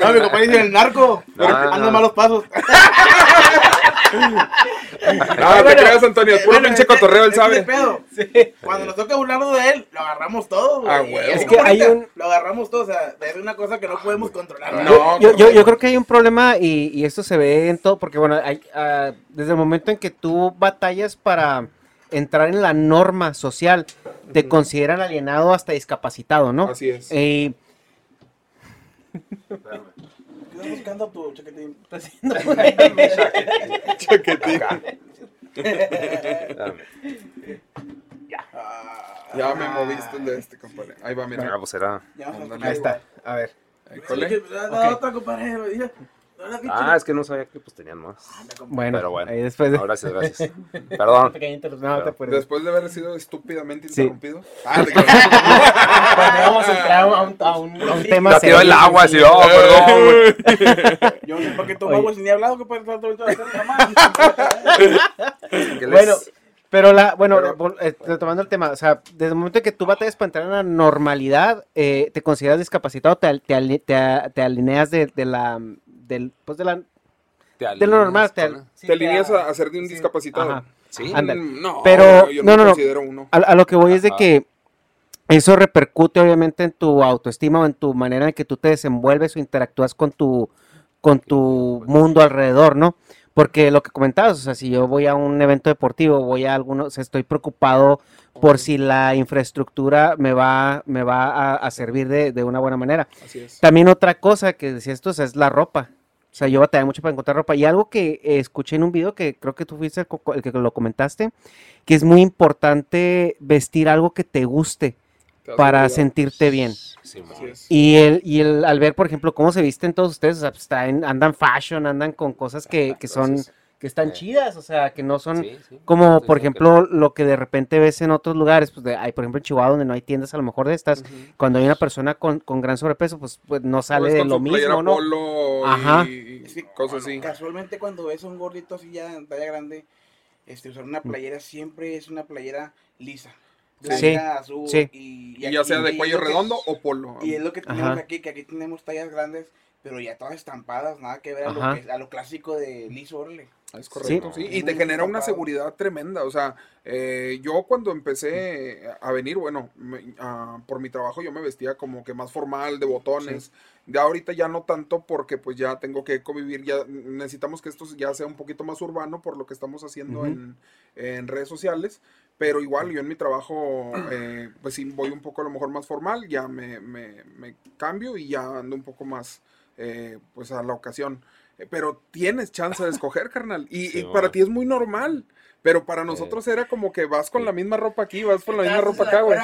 No, mi compadre dice el narco. Anda malos pasos. No, te creas, Antonio. Es puro pinche es que- cotorreo, él que sabe. pedo. Cuando nos toca burlarnos de él, lo agarramos todo, güey. Ah. Es que hay un- Lo agarramos todo, o sea, es una cosa que no podemos controlar. yo, yo, yo creo que hay un problema y, y esto se ve en todo, porque bueno, hay, ah, desde el momento en que tú batallas para entrar en la norma social, te consideran alienado hasta discapacitado, ¿no? Así es. Eh, ¿Qué estás buscando tu chaquetín? Chaquetín. Espérame. Ya me moviste el de este, compadre. Ahí va, Ah, mira. pues. Ya ahí está, a ver. Ahí, igual. cole. Sí, da- da otra, compadre. La Ah, es que no sabía que pues tenían más. Bueno, Pero bueno. ahí después de... No, gracias, gracias. Perdón. No te. Después de haber sido estúpidamente Sí. interrumpido. Ah, te. Bueno, vamos a entrar a un, a un- a un tema Ya tiró el agua, así, oh, perdón, güey. Yo no sé por qué tomo agua hablado, compadre. Todo todo- todo- todo- jamás. ¿Qué les- Bueno, pero la, bueno, Pero- eh, retomando el tema, o sea, desde el momento en que tú batallas para entrar en la normalidad, eh, te consideras discapacitado, te, al- te, te, te alineas de, de la, del, pues de la, te de lo normal, te, alineas al- sí, Te alineas a- a, ser de un sí, discapacitado. ajá. Sí. Ándale. Mm, No, Pero- yo no, no, no, considero uno. A, a lo que voy es de que eso repercute obviamente en tu autoestima o en tu manera en que tú te desenvuelves o interactúas con tu, con tu mundo alrededor, ¿no? Porque lo que comentabas, o sea, si yo voy a un evento deportivo, voy a alguno, o sea, estoy preocupado por si la infraestructura me va, me va a, a servir de, de una buena manera. Así es. También otra cosa que decía esto o sea, es la ropa. O sea, yo batallé mucho para encontrar ropa. Y algo que eh, escuché en un video que creo que tú fuiste el, que lo comentaste, que es muy importante vestir algo que te guste para sentirte bien. Sí. Y el, y el al ver, por ejemplo, cómo se visten todos ustedes, o sea, pues, está en- andan fashion, andan con cosas que, que son, Gracias. Que están chidas, o sea, que no son Sí, sí. como, por que- ejemplo, lo que de repente ves en otros lugares, pues de- hay, por ejemplo, en Chihuahua, donde no hay tiendas a lo mejor de estas, cuando hay una persona con, con gran sobrepeso, pues, pues no sale Pues de lo mismo, ¿no? polo Ajá. y, y cosas así. Casualmente cuando ves a un gordito así ya en talla grande, este, usar una playera siempre es una playera lisa. Sí, Blanca, azul, sí. Y, Y ya sea de cuello que- redondo o polo. Y es lo que tenemos Ajá. aquí, que aquí tenemos tallas grandes, pero ya todas estampadas, nada que ver a, lo, que- a lo clásico de liso, órale. Es correcto, sí. Y te genera una seguridad tremenda. O sea, eh, yo cuando empecé a venir, bueno, me- ah, por mi trabajo yo me vestía como que más formal, de botones. De ahorita ya no tanto porque pues ya tengo que convivir, ya necesitamos que esto ya sea un poquito más urbano por lo que estamos haciendo en, en redes sociales. Pero igual yo en mi trabajo, eh, pues sí, voy un poco a lo mejor más formal, ya me, me- me cambio y ya ando un poco más, eh, pues a la ocasión. Pero tienes chance de escoger, carnal. Y, Sí, y para ti es muy normal. Pero para nosotros era como que vas con la misma ropa aquí, vas con la misma ropa acá, güey.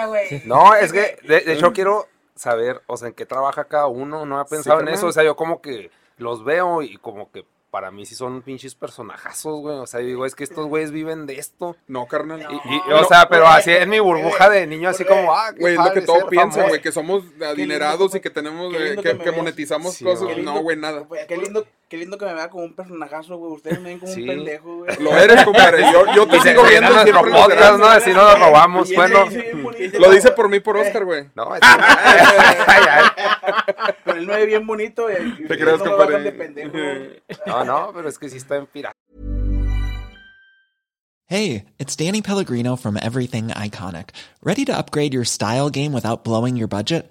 No, es que, de, de hecho, quiero saber, o sea, en qué trabaja cada uno. No he pensado en carnal. eso. O sea, yo como que los veo y como que para mí sí son pinches personajazos, güey. O sea, digo, es que estos güeyes viven de esto. No, carnal. Y, y, o sea, pero así es mi burbuja de niño, así como, ah, qué Güey, es lo que piensan, famoso. güey, que somos adinerados y que tenemos, eh, que, que monetizamos Sí, cosas. No, güey, nada. Qué lindo, qué lindo que me vea como un personajazo, güey. Ustedes me ven como Sí. un pendejo, güey. Lo eres, compadre. Yo, yo te sigo viendo siempre nuestro lo podcast, serás. ¿no? Si no lo robamos, Y bueno. bonito. Lo dice por mí, por Oscar, güey. No, es-. Con el 9 bien bonito. Y, y Te creas, no compadre. de pendejo. güey. no, no, pero es que sí está en pirata. Hey, it's Danny Pellegrino from Everything Iconic. Ready to upgrade your style game without blowing your budget?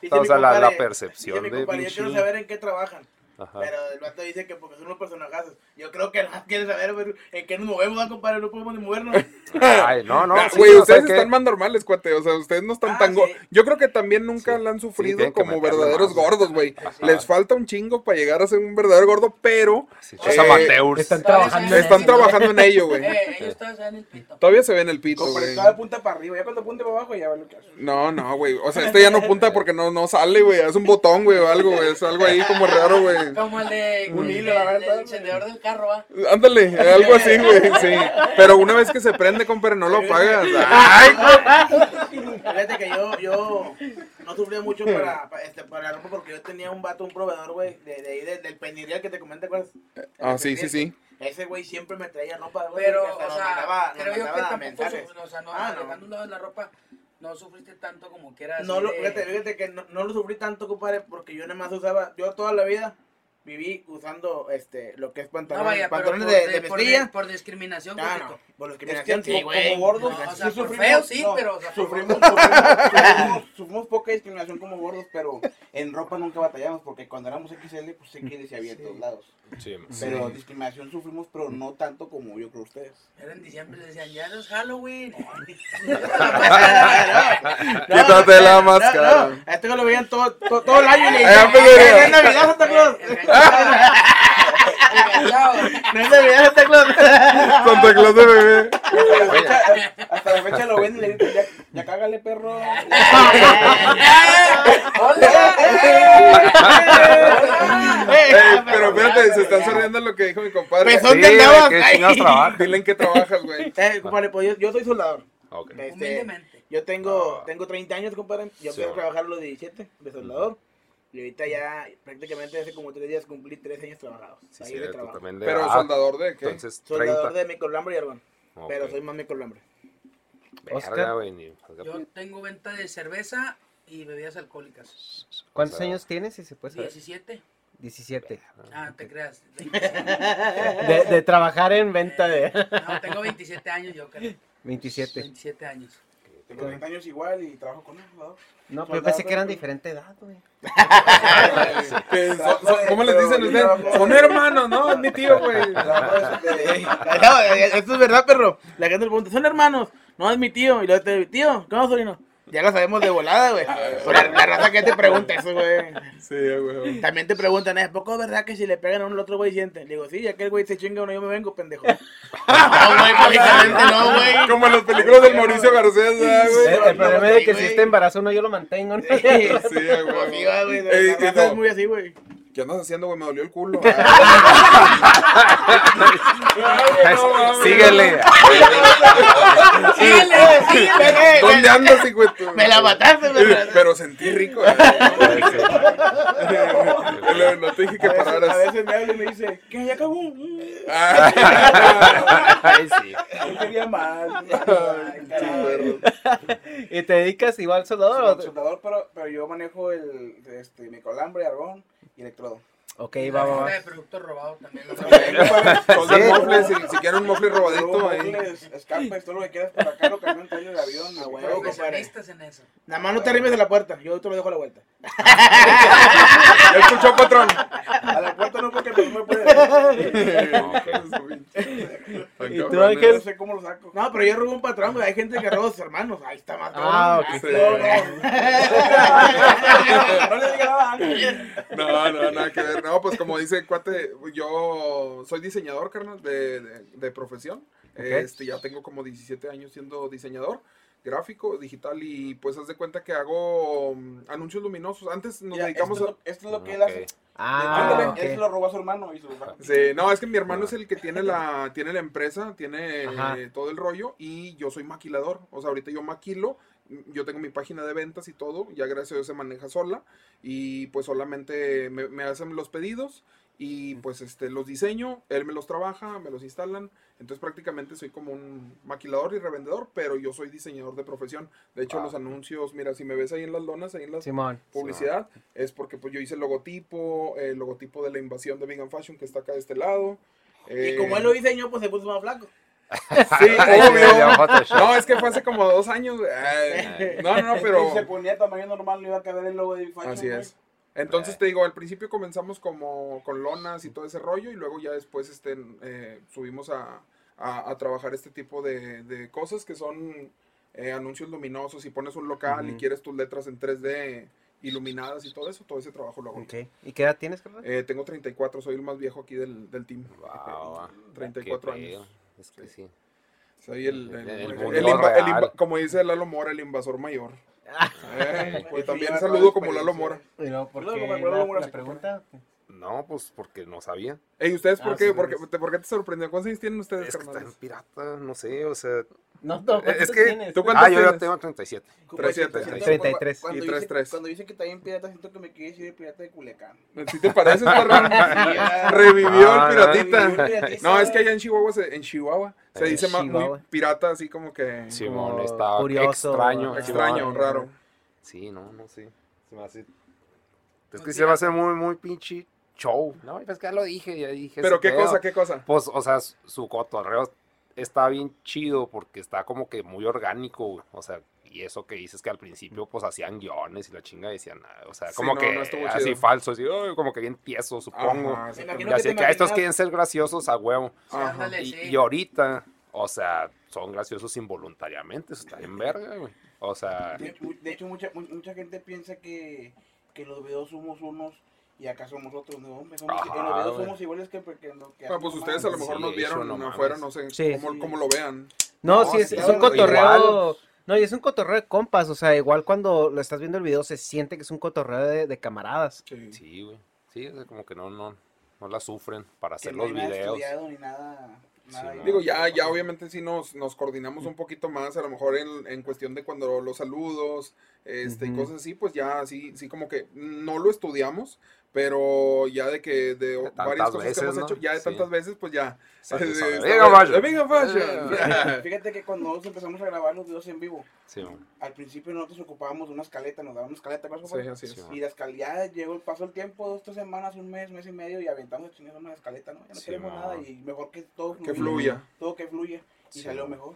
Dice mi O sea, la, la percepción dice mi de compadre, Yo quiero saber en qué trabajan. Ajá. Pero el vato dice que porque son unos personajazos. Yo creo que no quiere saber en qué nos movemos, ¿no, compadre. No podemos ni movernos. Ay, no, no. Ah, sí, Güey, o sea ustedes que- están más normales, cuate. O sea, ustedes no están Ah, tan. sí. Yo creo que también nunca la han sufrido que como verdaderos gordos, güey. Les falta un chingo para llegar a ser un verdadero gordo, pero. Sí, eh, amateurs. Están trabajando en están eso. trabajando en ello, güey. Eh, ellos todavía se dan el pito. Todavía se ve en el pito, güey. cada punta para arriba. Ya cuando punte para abajo, ya va lo que hace. No, no, güey. O sea, este ya no punta porque no, no sale, güey. Es un botón, güey, o algo, güey. Es algo ahí como raro, güey. Como el de Un hilo, la verdad, el encendedor del carro, ¿ah? Ándale, algo así, güey. Sí. Pero una vez que se prende, compadre, no lo apagas. Ay, Fíjate que yo, yo no sufría mucho para, para, este, para la ropa porque yo tenía un vato, un proveedor, güey, de, de ahí, de- del penirial que te comenté, ¿cuál es? Ah, sí, sí, sí. Ese güey siempre me traía ropa, güey. Pero, o sea, mandaba- creo yo que tampoco, o sea, no, Ah, no. dejando un lado de la ropa, no sufriste tanto como que era No así lo, de- fíjate, fíjate que no, no lo sufrí tanto, compadre, porque yo nada más usaba, yo toda la vida viví usando este lo que es No, pantalones, vaya, pantalones por, de, de- de por, mezclilla. por discriminación. Ah, porque no, por Es discriminación, que sí, como- güey. como gordos, Sí o sea, por sufrimos- feo, sí, no, pero, o sea, sufrimos, sufrimos, sufrimos- sufrimos poca discriminación como gordos, pero en ropa nunca batallamos, porque cuando éramos XL, pues XL se había en todos lados. Sí, Pero discriminación sufrimos, pero no tanto como yo creo ustedes. Era en diciembre, decían, ya no es Halloween. Quítate la máscara. No, no, a este que lo veían todo, todo, todo el año y le Ah, decían, pues, "Eh, mira. es Navidad, Santa Claus. No es Navidad, Santa Claus. Santa Claus de bebé. Hasta la fecha, hasta la fecha lo ven y le dicen, ya, ya cágale, perro. Ey, pero fíjate, se están sonriendo en lo que dijo mi compadre. Pezón Sí, de andabas. ¿qué Ay. chingados trabajas? Dile en qué trabajas, güey. Eh, compadre, pues yo, yo soy soldador. Ok. Este, Humildemente. yo tengo, tengo 30 años, compadre. Yo a trabajar a los 17 de soldador. Y ahorita ya prácticamente hace como 3 días cumplí 3 años trabajados. Sí, de cierto, trabajo. también de- Pero ah, soldador de qué? Entonces, Soldador 30. de microlambre y argón. Pero soy más microlambre. Verga, güey, Yo tengo venta de cerveza y bebidas alcohólicas. ¿Cuántos O sea, años tienes, si se puede saber? 17. 17. Ah, te creas. De, de trabajar en venta de No, tengo 27 años yo, creo. 27. 27 años. Tengo 30 años igual y trabajo con él, soldador. No, pero yo pensé que eran de diferente edad, güey. Son- ¿Cómo les dicen ustedes? Son hermanos, ¿no? Es mi tío, güey. De- No, Esto es verdad, perro. La gente le pregunta, ¿son hermanos? No, es mi tío. Y luego te tío, ¿cómo sobrino? Ya lo sabemos de volada, güey. Pero La, la raza que te pregunta eso, güey. Sí, güey. También te preguntan, ¿es poco verdad que si le pegan a uno, el otro güey siente? Le digo, sí, ya que el güey se chinga uno, yo me vengo, pendejo. no, güey, lógicamente no, güey. Como en las películas del Mauricio Garcés, ¿verdad, El, güey. el problema es de que si este embarazo uno yo lo mantengo, ¿no? Sí, güey. Sí, güey. No. es muy así, güey. ¿Qué andas haciendo, güey? Me dolió el culo. Síguele. Síguele, síguele. ¿Dónde andas, hijo Me la mataste, me la- Pero sentí rico. eh. No te dije que veces, a pararas. veces me habla y me dice, ¿qué? ¿Ya acabó? Ah. Ay, sí. Yo quería más. ¿Y te dedicas igual soldador? Soldador, pero, pero yo manejo el este, microlambre, argón electrodo. Ok, va, va, va. de producto robado también. lo Soldan Sí. mofles, si, si quieren un mofle robadito ahí. Mofles, escapes, todo lo que quieras para acá, lo camión, tallo de avión, a huevo, en eso. Nada más no te arrimes de la puerta, yo te lo dejo a la vuelta. ¿Ya escuchó, patrón? A la puerta no, porque no me puede. ¿Y tú, Ángel? No sé cómo lo saco. No, pero yo robo un patrón, güey. Hay gente que roba a sus hermanos. Ahí está más Ah, ok. No, no. No le diga nada a Ángel. No, no, pues como dice el cuate, yo soy diseñador, carnal, de, de, de profesión. Este, ya tengo como 17 años siendo diseñador gráfico, digital y pues haz de cuenta que hago mm, anuncios luminosos. Antes nos Ya, dedicamos esto, a... es lo- esto es lo que él hace. Ah, Ándale, ok. Él se lo robó a su hermano y lo sacó. Sí, no, es que mi hermano es el que tiene la, tiene la empresa, tiene eh, todo el rollo y yo soy maquilador. O sea, ahorita yo maquilo, yo tengo mi página de ventas y todo, ya gracias a Dios se maneja sola y pues solamente me, me hacen los pedidos y pues este los diseño, él me los trabaja, me los instalan. Entonces prácticamente soy como un maquilador y revendedor, pero yo soy diseñador de profesión. De hecho, Ah. los anuncios, mira, si me ves ahí en las lonas, ahí en Simón. publicidad, es porque pues yo hice el logotipo, el logotipo de la invasión de Vegan Fashion que está acá de este lado. Y como él lo diseñó, pues se puso más flaco. Sí, obvio. No, es que fue hace como dos años. Ay, No, no, no, pero... Si se ponía tamaño normal, no iba a caber el logo de Fashion. Así es. Entonces te digo, al principio comenzamos como con lonas y todo ese rollo y luego ya después este, eh, subimos a, a- a trabajar este tipo de, de cosas que son eh, anuncios luminosos. Si pones un local y quieres tus letras en 3D iluminadas y todo eso, todo ese trabajo lo hago. ¿Y qué edad tienes, carnal? Eh, tengo 34, soy el más viejo aquí del, del team. Wow, 34 qué años. Es que sí. Soy el, El el- el- inva- el real. inva- como dice Lalo Mora, el invasor mayor. Eh, Pues y también saludo como Lalo Mora. Y luego, ¿por qué me acuerdo la, la la pregunta? No, pues porque no sabía. Ey, ¿ustedes por Ah, qué? sí, ¿Por qué, por qué te sorprendió? ¿Cuántos años tienen ustedes, Es que está carnales? en pirata, no sé, o sea... No, no, Es ¿cuántos que- tienes? ¿Tú cuántos Ah, yo ya tengo 37. Pues, 37. siento- 33. Cuando Y dice, 33. cuando dice que está bien pirata, siento que me quiere decir el pirata de Culiacán. ¿Sí te pareces, perrón? ya. Revivió Ah, el no, piratita. revivió. No, es que allá en Chihuahua, se- en Chihuahua, se dice ma- muy Chihuahua. pirata, así como que Simón, Como está curioso, extraño. extraño, Simón. raro. Sí, no, no sé. Se me hace... Es que se me hace muy, muy pinche show. No, pues que ya lo dije, ya dije. Pero qué pedo. cosa, qué cosa. Pues, o sea, su- su cotorreo está bien chido porque está como que muy orgánico, güey. O sea, y eso que dices que al principio, pues, hacían guiones y la chinga decían nada. O sea, Sí, como no, que no así chido. falso, así, "Ay", como que bien tieso, supongo. Ajá, y que así que "Ah, estos quieren ser graciosos a huevo. Ándale, Y, sí. y ahorita, o sea, son graciosos involuntariamente. Eso está en verga, güey. O sea, De, de hecho, mucha, mu- mucha gente piensa que, que los videos somos unos y acá somos otros. No, hombre, somos, Ajá, en los videos güey. somos iguales que, que en lo que Bueno, pues hacemos ustedes a lo mejor Sí, nos eso vieron no mames. afuera, no sé Sí. cómo, cómo lo vean. No, No, sí, es, sí, es un igual. cotorreo. No, y es un cotorreo de compas. O sea, igual cuando lo estás viendo el video se siente que es un cotorreo de, de camaradas. Sí. sí, güey. Sí, sea, como que no, no, no la sufren para Que hacer no hay los nada videos. estudiado ni nada. nada Sí, no. Digo, ya, ya obviamente sí nos, nos coordinamos un poquito más, a lo mejor en, en cuestión de cuando los saludos, este, y Ujú. cosas así, pues ya sí, sí como que no lo estudiamos, pero ya de que de tantas varias cosas que veces, hemos ¿no? hecho, ya de Sí. tantas veces, pues ya. Eh, "Vegan Fashion". Fashion. Fíjate que cuando nosotros empezamos a grabar los videos en vivo, Sí, al principio nosotros ocupábamos una escaleta, nos daban una escaleta, ¿cuál Sí, así es. Y la escaleta, llegó, pasó el tiempo, dos, tres semanas, un mes, mes y medio, y aventamos chingada una escaleta, ¿no? Ya no Sí, queremos mo. nada, y mejor que todo Que fluya. Todo que fluya, y Sí, salió mejor.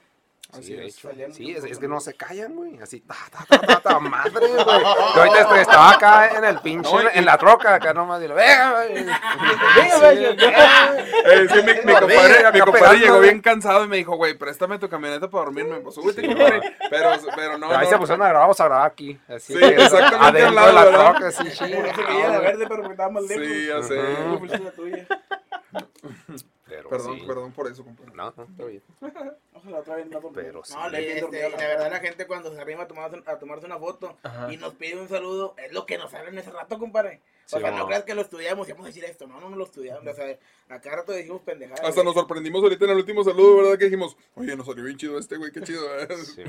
Así Sí, de es. hecho. Sí, es, es que no se callan, güey. Así, ta, ta, ta, ta, ta, madre, güey. Yo ahorita estoy- estaba acá en el pinche, No, en la troca, acá nomás, y lo, venga, güey. Venga, güey. Eh, sí, mi, compadre, mi compadre llegó bien cansado y me dijo, güey, préstame tu camioneta para dormirme. Pues súbete, compadre. Pero, pero no, Pero ahí no. se pusieron a grabar, vamos a grabar aquí. Así Sí, que, exactamente al lado, de la ¿verdad? troca, así, chido. veía la verde, pero porque estaba más lejos. Sí, ya sé. Perdón, sí. perdón por eso, compadre. No, no, está bien. Ojalá otra vez no. Pero sí. No, le Este, este, la verdad la gente cuando se arrima a tomarse, a tomarse una foto Ajá. y nos pide un saludo, es lo que nos sale en ese rato, compadre. Sí, o sea, no creas que lo estudiamos y vamos a decir esto, no, no, no lo estudiamos. O sea, a cada rato decimos pendejadas. Hasta nos sorprendimos ahorita en el último saludo, ¿verdad? Que dijimos, oye, nos salió bien chido este, güey, qué chido. ¿eh?". Sí.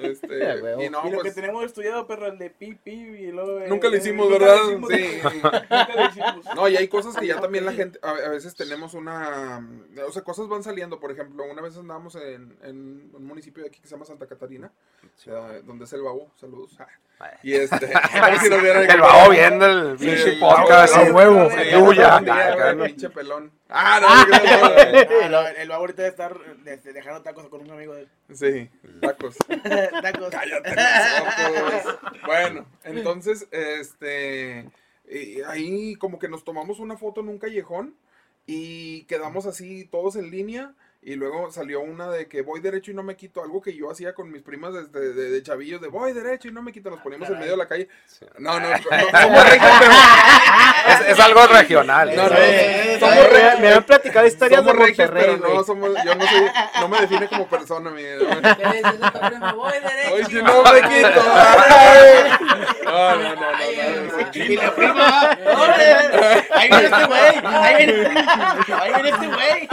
Este, Ya, huevo. y no, y lo pues, que tenemos estudiado, perro, el de pi, pi, y luego... eh, Nunca lo eh, hicimos, ¿verdad? lo hicimos. Sí. nunca lo hicimos. No, y hay cosas que ya también la gente, a, a veces tenemos una, o sea, cosas van saliendo, por ejemplo, una vez andábamos en, en un municipio de aquí que se llama Santa Catarina, o sea, donde es el babo, saludos. Ah. Y este, si nos El babo viendo el Sí, el podcast. a huevo. Yuya. Acá, pinche pelón. Ah, no, no, el vago ahorita debe estar de- dejando tacos con un amigo de él. Sí, tacos. Tacos. Cállate los ojos. Bueno, entonces, este, ahí como que nos tomamos una foto en un callejón y quedamos así todos en línea y luego salió una de que voy derecho y no me quito, algo que yo hacía con mis primas desde de, de chavillos, de voy derecho y no me quito, nos poníamos en medio de la calle. No, no, no, somos regios, pero... Es, es algo regional. No, no, Eh, somos me- regios. me han platicado historias Somos de regios, pero no somos, yo no soy, no me define como persona, mi. Voy derecho. No me quito. No, no, no, no, no. Y la prima. Ahí viene este güey. Ahí viene este güey.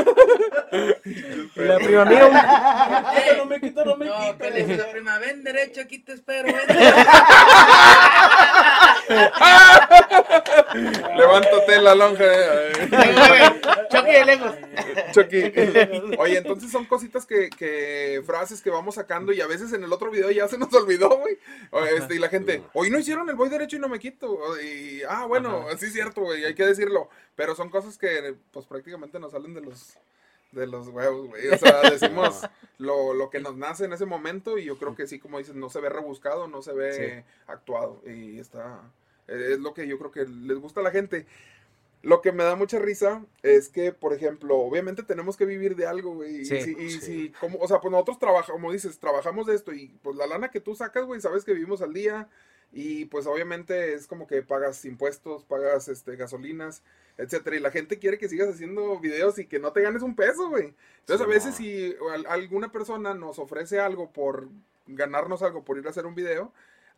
Y la prima, mira, un- No me quito, no me No, quito. que le dice la prima, ven derecho, aquí te espero, ven Levántate la lonja. eh. Chucky de lejos. Chucky. Oye, entonces son cositas que, que, frases que vamos sacando y a veces en el otro video ya se nos olvidó, güey. Este, y la gente, hoy no hicieron el voy derecho y no me quito. Y, ah, bueno, sí es cierto, güey, hay que decirlo. Pero son cosas que, pues prácticamente nos salen de los, de los huevos, güey. O sea, decimos lo, lo que nos nace en ese momento y yo creo que sí, como dices, no se ve rebuscado, no se ve actuado. Y está, es lo que yo creo que les gusta a la gente. Lo que me da mucha risa es que, por ejemplo, obviamente tenemos que vivir de algo, güey. y Sí. si- Y, si, como, o sea, pues nosotros trabajamos, como dices, trabajamos de esto y pues la lana que tú sacas, güey, sabes que vivimos al día y pues obviamente es como que pagas impuestos, pagas este gasolinas, etcétera. Y la gente quiere que sigas haciendo videos y que no te ganes un peso, güey. Entonces a veces si al- alguna persona nos ofrece algo por ganarnos algo por ir a hacer un video,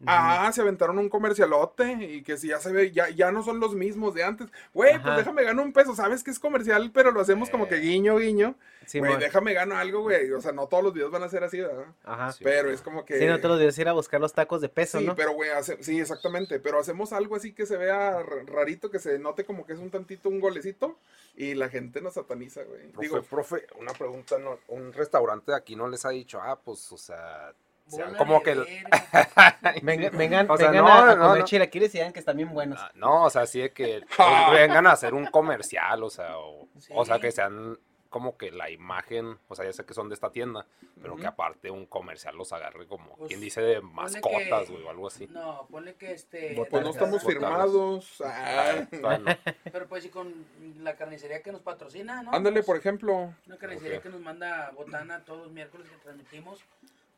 Ah, se aventaron un comercialote y que si ya se ve, ya, ya no son los mismos de antes. Güey, pues déjame ganar un peso, sabes que es comercial, pero lo hacemos como que guiño, guiño. Sí, güey, déjame ganar algo, güey. O sea, no todos los videos van a ser así, ¿verdad? Ajá. pero es como que... Sí, no te los debes ir a buscar los tacos de peso, Sí, ¿no? pero güey, hace- sí, exactamente. Pero hacemos algo así que se vea rarito, que se note como que es un tantito un golecito y la gente nos sataniza, güey. Digo, profe, una pregunta, ¿no? un restaurante de aquí no les ha dicho, ah, pues, o sea, sean Bola como que... el- Venga- vengan O sea, vengan no, a, a no, comer no. chilaquiles y digan que están bien buenos. Ah, No, o sea, así de que pues, vengan a hacer un comercial, o sea, o, o sea, que sean como que la imagen, o sea, ya sé que son de esta tienda, pero que aparte un comercial los agarre como, Pues, quien dice, de mascotas, güey, o algo así. No, ponle que este. pues no estamos Botargas. firmados. ah. Ah, no. Pero pues sí con la carnicería que nos patrocina, ¿no? Ándale, Pues, por ejemplo. Una carnicería Ok. que nos manda botana todos los miércoles que transmitimos.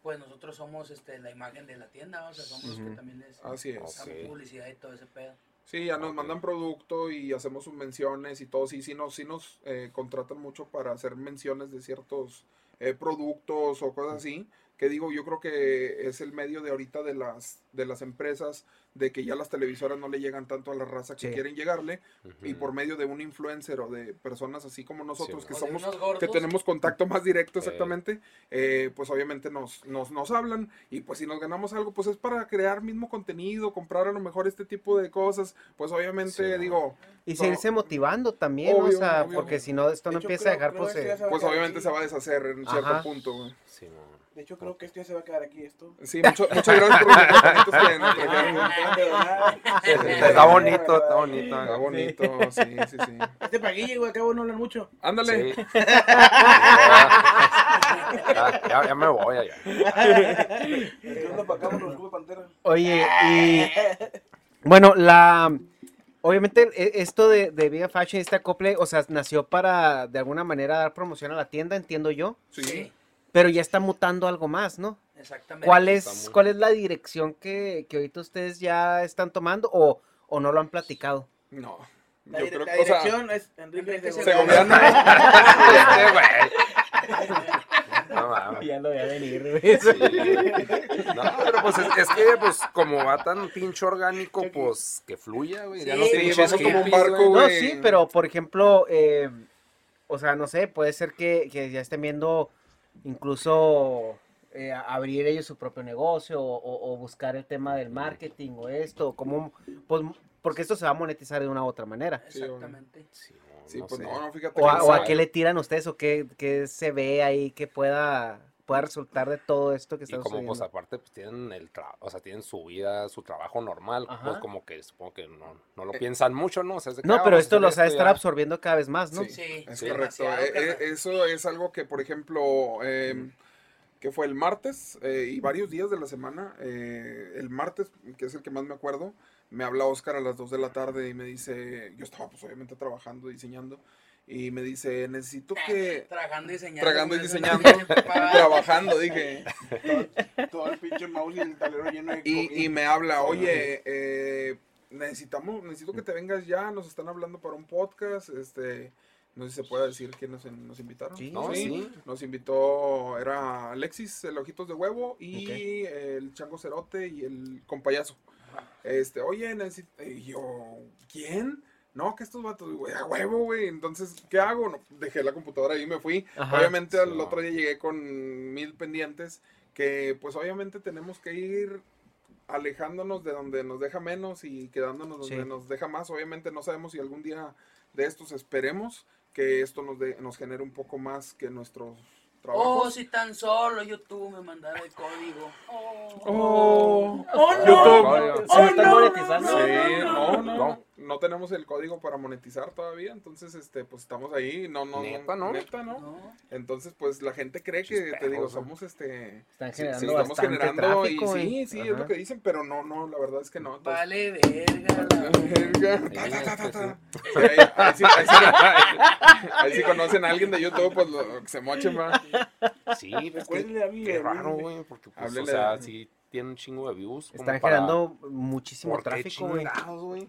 Pues nosotros somos este, la imagen de la tienda, o sea, somos los que también les Así es. publicidad y todo ese pedo. Sí, ya nos mandan producto y hacemos sus menciones y todo. Sí, sí nos, sí nos eh, contratan mucho para hacer menciones de ciertos eh, productos o cosas así. Que digo, yo creo que es el medio de ahorita de las, de las empresas, de que ya las televisoras no le llegan tanto a la raza que Sí. quieren llegarle. Y por medio de un influencer o de personas así como nosotros, Sí, que somos que tenemos contacto más directo exactamente, eh, pues obviamente nos, nos, nos hablan y pues si nos ganamos algo, pues es para crear mismo contenido, comprar a lo mejor este tipo de cosas, pues obviamente Sí, digo... Y no, seguirse motivando también, ¿no? Obvio, o sea, obvio. porque si no, esto no empieza a dejar, pues... eh, Pues obviamente se va a deshacer en cierto Ajá. punto, güey. Sí, mo. De hecho, creo que este ya se va a quedar aquí esto. Sí, mucho- muchas gracias por los detallitos que nos trajeron. Está bonito, está bonito. Está bonito, sí, sí, sí. Este paguille, güey, acabo de no hablar mucho. Ándale. Sí. ya, ya, ya me voy allá. Oye, y... Bueno, la... Obviamente e- esto de, de Vega Fashion, este acople, o sea, nació para de alguna manera dar promoción a la tienda, entiendo yo, Sí. Pero ya está mutando algo más, ¿no? exactamente. ¿Cuál es, muy- cuál es la dirección que, que ahorita ustedes ya están tomando o, o no lo han platicado? No. La, Yo dire- creo la que, o sea, dirección es Enrique Segoviano. Segoviano. Este, güey. No mames. Ya lo voy a venir, Sí. No, pero pues es, es que pues como va tan pinche orgánico, pues que fluya, güey. Ya Sí, no sí, pinches como un barco, güey. No, sí, pero por ejemplo, eh, o sea, no sé, puede ser que, que ya estén viendo incluso eh, abrir ellos su propio negocio o, o- o buscar el tema del marketing o esto, como, pues, porque esto se va a monetizar de una u otra manera. Exactamente. Sí, Sí, no pues sé. no, no, fíjate. O que o a qué le tiran ustedes o qué, qué se ve ahí que pueda pueda resultar de todo esto que Y está como pues aparte pues tienen el tra- o sea, tienen su vida, su trabajo normal, pues como que supongo que no, no lo piensan mucho, ¿no? O sea, es de que, No, ah, pero esto los ha de estar ya. absorbiendo cada vez más, ¿no? Sí, Es Sí. correcto. Eh, eh, eso es algo que, por ejemplo, eh, que fue el martes eh, y varios días de la semana. eh, el martes, que es el que más me acuerdo, me habla Oscar a las 2 de la tarde y me dice, yo estaba pues obviamente trabajando, diseñando, y me dice, necesito que... Trabajando y diseñando. Tragando y diseñando, trabajando, dije. Todo el pinche mouse y el tablero lleno de. Y, y me habla, oye, eh, necesitamos, necesito que te vengas ya, nos están hablando para un podcast, este, no sé si se puede decir quiénes nos, nos invitaron. Sí, No, sí. Nos invitó, era Alexis, el Ojitos de Huevo, y el Chango Cerote y el Compayazo. Este, oye, necesito, y yo, ¿quién? No, que estos vatos, güey, a huevo, güey. Entonces, ¿qué hago? No, dejé la computadora ahí y me fui. Ajá. Obviamente, Sí, al no. otro día llegué con mil pendientes que, pues, obviamente tenemos que ir alejándonos de donde nos deja menos y quedándonos donde Sí. nos deja más. Obviamente, no sabemos si algún día de estos esperemos que esto nos, de- nos genere un poco más que nuestros Oh, trabajos. si tan solo YouTube me mandara el código. Oh, Oh, oh YouTube. Código. ¿Se lo están monetizando? Sí, no, no, No. No tenemos el código para monetizar todavía, entonces este pues estamos ahí, no no Neta, ¿no? neta, ¿no? No. Entonces, pues la gente cree que te digo, somos este Están sí, generando sí, estamos bastante generando tráfico, y sí, güey. sí, es lo que dicen, pero no, no, la verdad es que no. entonces- Vale, verga. la- Verga. Sí, ahí, sí, ahí sí- ahí sí conocen a alguien de YouTube, pues lo, que se mochen, va. Sí, pues que, Recuérdele a mí, qué raro, güey. porque pues, Háblele o sea, sí tiene un chingo de views. Están generando muchísimo ¿Por qué tráfico, güey.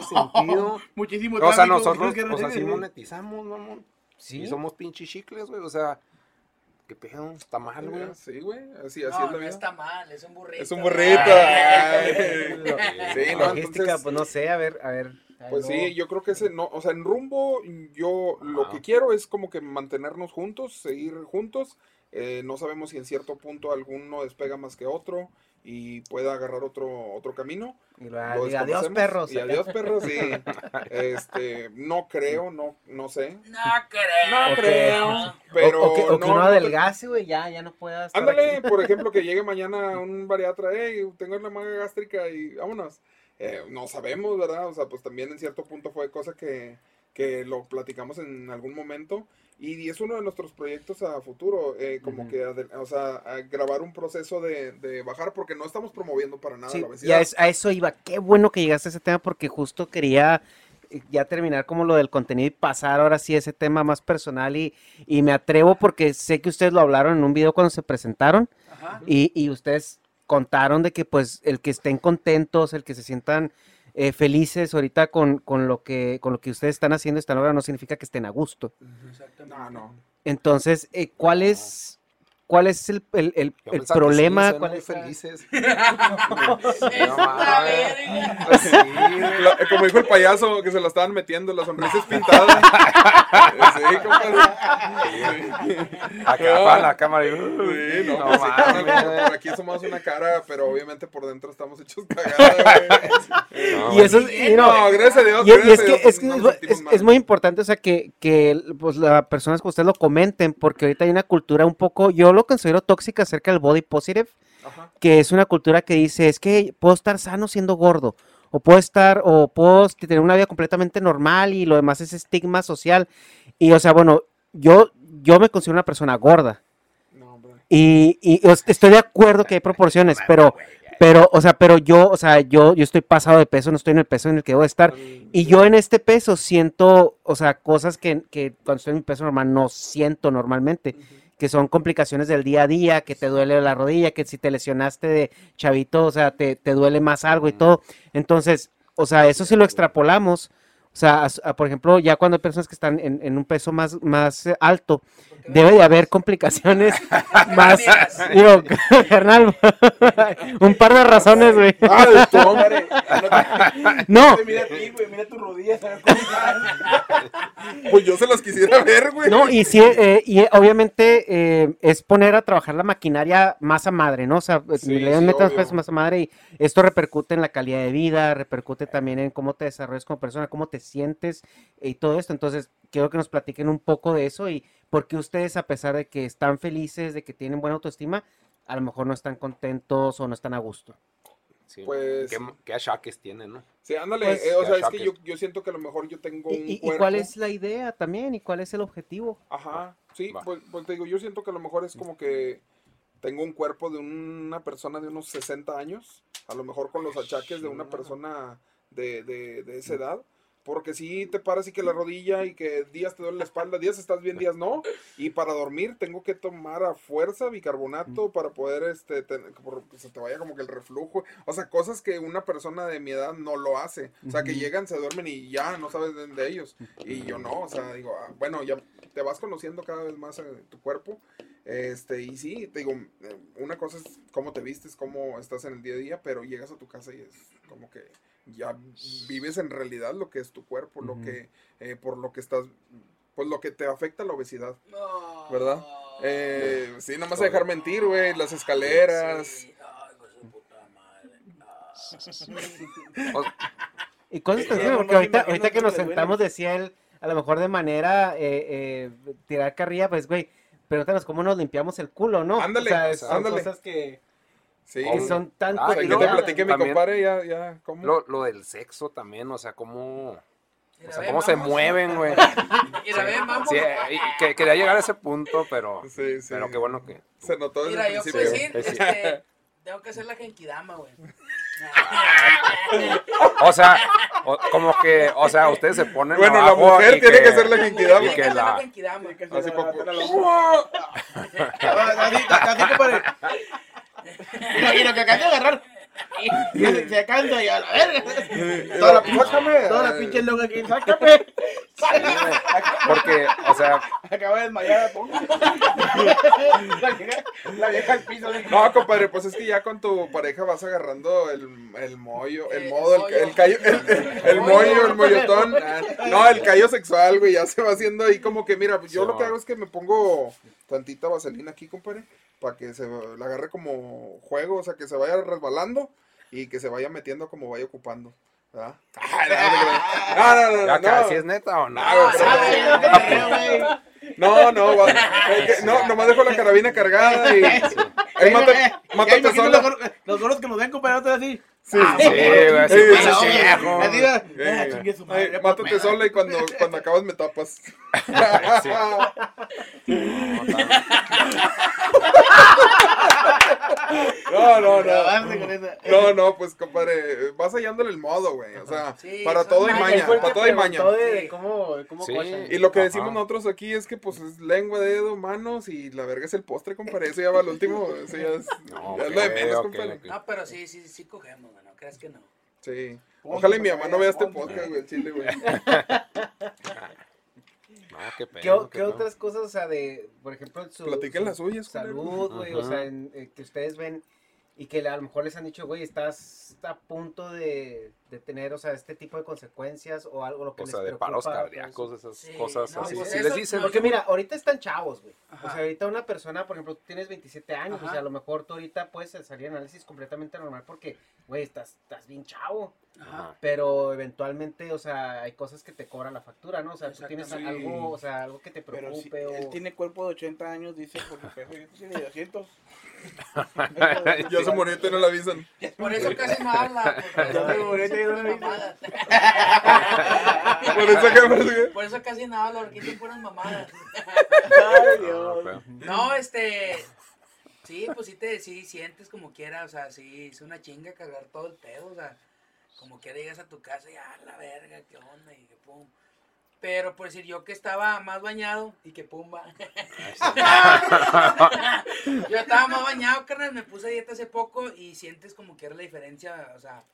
Tiene sentido. Muchísimo o sea, nosotros, ¿crees que o sea, sí monetizamos, mamón. Sí. Y somos pinches chicles, güey, o sea, qué pedo, está mal, güey. Sí, güey, así, así No, es la no está mal, es un burrito. Es un burrito. Ay. ay. Sí, no, Logística, entonces- pues no sé, a ver, a ver. Pues sí, yo creo que ese no, o sea, en rumbo yo lo que quiero es como que mantenernos juntos, seguir juntos. Eh, no sabemos si en cierto punto alguno despega más que otro y pueda agarrar otro otro camino. Y Lo adiós, perros. Y adiós perros, sí. Este, no creo, no no sé. No creo. Ok. creo. Pero o, o que, o que no, uno no adelgace, güey, ya, ya no pueda estar Ándale, aquí. por ejemplo, que llegue mañana un bariatra, hey, tengo la manga gástrica y vámonos. Eh, no sabemos, ¿verdad? O sea, pues también en cierto punto fue cosa que, que lo platicamos en algún momento y es uno de nuestros proyectos a futuro, eh, como Ujú. que, ade- o sea, a grabar un proceso de, de bajar porque no estamos promoviendo para nada Sí, la ya obesidad. es- a eso iba. Qué bueno que llegaste a ese tema porque justo quería eh, ya terminar como lo del contenido y pasar ahora sí a ese tema más personal y, y me atrevo porque sé que ustedes lo hablaron en un video cuando se presentaron Ajá. y, y ustedes contaron de que pues el que estén contentos, el que se sientan eh, felices ahorita con, con lo que con lo que ustedes están haciendo, están logrando, no significa que estén a gusto. No, no. Entonces, eh, ¿cuál es cuál es el, el- el- Yo el problema? ¿Cuál es felices. Es No. Pues como dijo el payaso, que se la estaban metiendo, las sonrisas pintadas. sí, compadre. Acá para la cámara. y, Sí, no, no pues por- por aquí somos una cara, pero obviamente por dentro estamos hechos cagadas. No, Y eso es, y no, No, gracias a Dios. Y, y gracias es a que, Dios, es, que no es- es- es muy importante, o sea, que, que pues, las personas que ustedes lo comenten, porque ahorita hay una cultura un poco, yo lo considero tóxica acerca del body positive, Ajá. que es una cultura que dice, es que puedo estar sano siendo gordo, o puedo estar, o puedo tener una vida completamente normal y lo demás es estigma social. Y, o sea, bueno, yo, yo me considero una persona gorda. No. Y, y estoy de acuerdo que hay proporciones, pero, pero, o sea, pero yo, o sea, yo, yo estoy pasado de peso, no estoy en el peso en el que debo estar. Y yo en este peso siento, o sea, cosas que, que cuando estoy en mi peso normal no siento normalmente, que son complicaciones del día a día, que te duele la rodilla, que si te lesionaste de chavito, o sea, te, te duele más algo y todo. Entonces, o sea, eso si lo extrapolamos, o sea, a- a- por ejemplo, ya cuando hay personas que están en, en un peso más, más eh, alto, debe de haber complicaciones más, digo, carnal, un par de razones, güey. Alto. Compadre, No, te Mira a ti, güey, mira tus rodillas. ¿sabes cómo están? Pues yo se las quisiera ver, güey. No, y sí, eh, y obviamente eh, es poner a trabajar la maquinaria más a madre, ¿no? O sea, Sí, le sí, obvio. pesos más a madre y esto repercute en la calidad de vida, repercute también en cómo te desarrollas como persona, cómo te sientes y todo esto. Entonces, quiero que nos platiquen un poco de eso y ¿por qué ustedes, a pesar de que están felices, de que tienen buena autoestima, a lo mejor no están contentos o no están a gusto? Sí, Pues- ¿Qué, qué achaques tiene, no? Sí, ándale, Pues- eh, o sea, es que yo, yo siento que a lo mejor yo tengo un ¿Y, y cuerpo. cuál es la idea también? ¿Y cuál es el objetivo? Ajá, sí, pues, pues te digo, yo siento que a lo mejor es como que tengo un cuerpo de una persona de unos 60 años, a lo mejor con los achaques de una persona de, de, de esa edad. Porque si te paras y que la rodilla y que días te duele la espalda, días estás bien, días no. Y para dormir tengo que tomar a fuerza bicarbonato para poder, este, por- que se te vaya como que el reflujo. O sea, cosas que una persona de mi edad no lo hace. O sea, que llegan, se duermen y ya no sabes de, de ellos. Y yo no, o sea, digo, ah, bueno, ya te vas conociendo cada vez más eh, tu cuerpo. Este, y sí, te digo, eh, una cosa es cómo te vistes, cómo estás en el día a día, pero llegas a tu casa y es como que ya vives en realidad lo que es tu cuerpo, lo que, eh, por lo que estás, pues lo que te afecta la obesidad, ¿verdad? Eh, sí, no me vas a dejar mentir, güey, las escaleras. Sí. Ay, pues su puta madre. O- Y cosas Sí, tan no, simples, no porque ahorita, ahorita que nos sentamos decía él, a lo mejor de manera eh, eh, tirar carrilla, pues güey, pregúntanos cómo nos limpiamos el culo, ¿no? Ándale, o sea, es- son ándale. cosas que, Sí, que son tan Ah, que te platique mi compadre, ya, ya, ¿cómo? Lo, lo del sexo también, o sea, cómo, o sea, cómo se mueven, güey. Sí, y que quería llegar a ese punto, pero, Sí, sí. pero qué bueno que... Se notó desde Mira, el yo principio. sí, Eh, sí. este, tengo que hacer la genkidama, güey. O sea, o- como que, o sea, ustedes se ponen Bueno, la mujer y tiene que hacer la Y genkidama. Tiene que la genkidama. Así poco. Así, así, compadre. Mira, mira, que acaba de agarrar. Y se, cansa y a la verga. Toda la, Sácame. toda la pinche loca aquí, sácame. Porque, o sea, Acaba de desmayar a. La vieja, al piso. No, compadre, pues es que ya con tu pareja vas agarrando el, el mollo, el El modo, el, mollo. el callo, el, el- el mollo, el mollotón. ah, No, el callo sexual, güey, ya se va haciendo ahí como que, mira, yo lo que hago es que me pongo tantita vaselina aquí, compadre, para que se la agarre como juego, o sea, que se vaya resbalando y que se vaya metiendo como vaya ocupando. ¿verdad? No, no, no, no. ¿si es neta o no? No, pero- No, no, no, nomás dejo la carabina cargada y. Ahí mata- mátate Los, sola. gorros- los gorros que nos ven, compadre, otros así. Sí, Sí, güey, Sí, sí, sí. Ah, mátate sola y cuando, cuando acabas me tapas. No, no, no. Esa. No, no, pues compadre, vas hallándole el modo, güey. O sea, Sí, para todo hay mañas. maña, para todo hay maña. preguntó de, de cómo, de cómo Sí. Y lo que Ajá. decimos nosotros aquí es que pues es lengua, dedo, manos y la verga es el postre, compadre. Eso ya va al último. Eso ya es, No, ya es lo de menos, compadre. No, pero sí, sí, sí cogemos, güey, no creas que no. Sí. Ojalá y mi mamá no vea este podcast, güey, el chile, güey. No, qué ¿Qué, pedo, o- qué qué pedo. otras cosas, o sea, de, por ejemplo, su, Platiquen su las suyas, salud, güey, o sea, en- eh, que ustedes ven y que a lo mejor les han dicho, güey, estás a punto de, de tener, o sea, este tipo de consecuencias o algo lo que O les sea, de preocupa, paros cardíacos, esas Sí, cosas no, así. pues Sí eso- les dicen. no, Porque mira, ahorita están chavos, güey. O sea, ahorita una persona, por ejemplo, tú tienes 27 años, o Ajá. sea, a lo mejor tú ahorita puedes salir análisis completamente normal porque, güey, estás, estás bien chavo. Ajá. Pero eventualmente, o sea, hay cosas que te cobran la factura, ¿no? O sea, tú tienes algo, o sea, algo que te Pero si preocupe él o... tiene cuerpo de 80 años, dice, por su peso, yo tiene de 200. Ya se murió y no la avisan. Por eso casi no habla. Me morí, ya no le mamadas. Por eso que Por eso casi no habla, porque son puras mamadas. Ay, No, Dios. pero- No, este. Sí, pues sí te sí sientes como quiera, o sea, sí, es una chinga cargar todo el pedo, o sea, como quiera llegas a tu casa y ah, la verga, qué onda, y que pum. Pero por decir, yo que estaba más bañado y que pum va. yo estaba más bañado, carnal, me puse a dieta hace poco y sientes como que era la diferencia, o sea,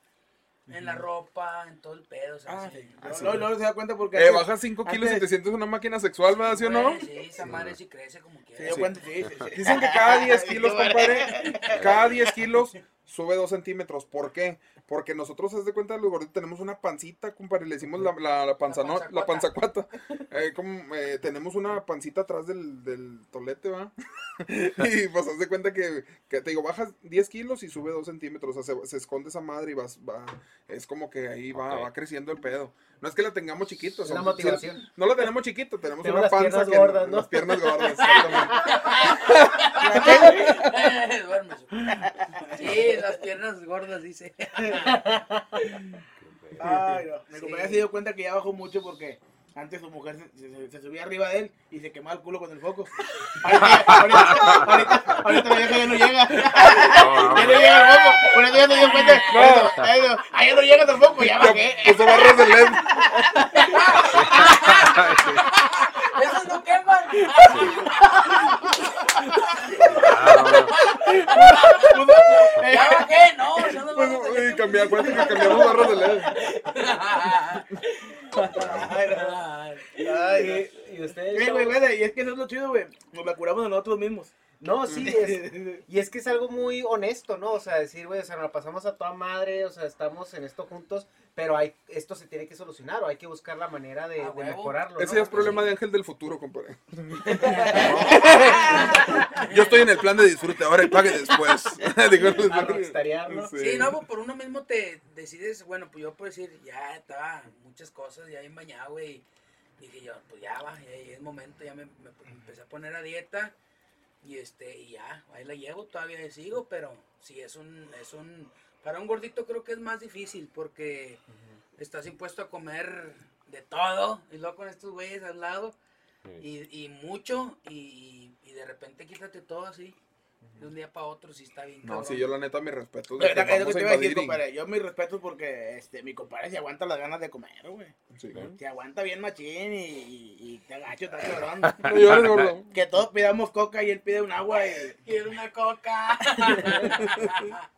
en la ropa, en todo el pedo, o sea, Ah, sí. sí. Luego, luego se da cuenta porque. Eh, bajas 5 kilos y te sientes una máquina sexual, ¿verdad? ¿Sí o no? Sí, esa madre sí crece como quiera. sí. Dicen que cada 10 kilos, compadre, cada 10 kilos sube dos centímetros. ¿Por qué? Porque nosotros, haz de cuenta, los gorditos tenemos una pancita, compadre, le decimos la, la, la panza, no, la panzacuata. Eh, como, eh, tenemos una pancita atrás del, del tolete, ¿va? y pues haz de cuenta que, que, te digo, bajas 10 kilos y sube dos centímetros, o sea, se, se esconde esa madre y vas, va, es como que ahí va, va creciendo el pedo. No es que la tengamos chiquito, Es una motivación. sí, no la tenemos chiquito, tenemos Tenemos una las panza piernas que gordas, ¿no? las piernas gordas. Sí, las piernas gordas, dice. Ay, no. Mi Sí. compañera se dio cuenta que ya bajó mucho porque antes su mujer se, se- se subía arriba de él y se quemaba el culo con el foco. Ahorita, ahorita, la vieja ya no llega. ya no llega el foco. Por eso ya se dio cuenta. No. Ahí no, ahí no llega tampoco, ya bajé. Puso barras de LED. No. Ya bajé, no, son los Pues, y cambié, acuérdate que cambiamos barras de LED. Ay, no. Ay, ¿Y, y ustedes? Güey, güey, y es que eso es lo chido, güey. Nos la curamos a nosotros mismos. No, sí, es, y es que es algo muy honesto, ¿no? O sea, decir, güey, o sea, nos la pasamos a toda madre, o sea, estamos en esto juntos, pero hay, esto se tiene que solucionar o hay que buscar la manera de, A de huevo. mejorarlo. Ese ¿no? ya es problema de Ángel del futuro, compadre. Yo estoy en el plan de disfrute, ahora el pague después. Digo, ¿no? Sí, no, pues por uno mismo te decides, bueno, pues yo puedo decir, ya estaba muchas cosas, ya bien bañado, güey. Dije yo, pues ya va, ya, ya es momento, ya me, me- me empecé a poner a dieta y este, y ya, ahí la llevo, todavía sigo, pero sí es un, es un, para un gordito creo que es más difícil porque estás impuesto a comer de todo y luego con estos güeyes al lado y, y mucho y, y de repente quítate todo así, de un día para otro, sí está bien. No, cabrón. sí, yo la neta, mi respeto. La verdad que es lo que te iba a decir, compadre. Yo mi respeto porque este, mi compadre se aguanta las ganas de comer, güey. Sí. Se aguanta bien machín y, y, y te agacho, está gordo. Que todos pidamos coca y él pide un agua y... Quiero una coca.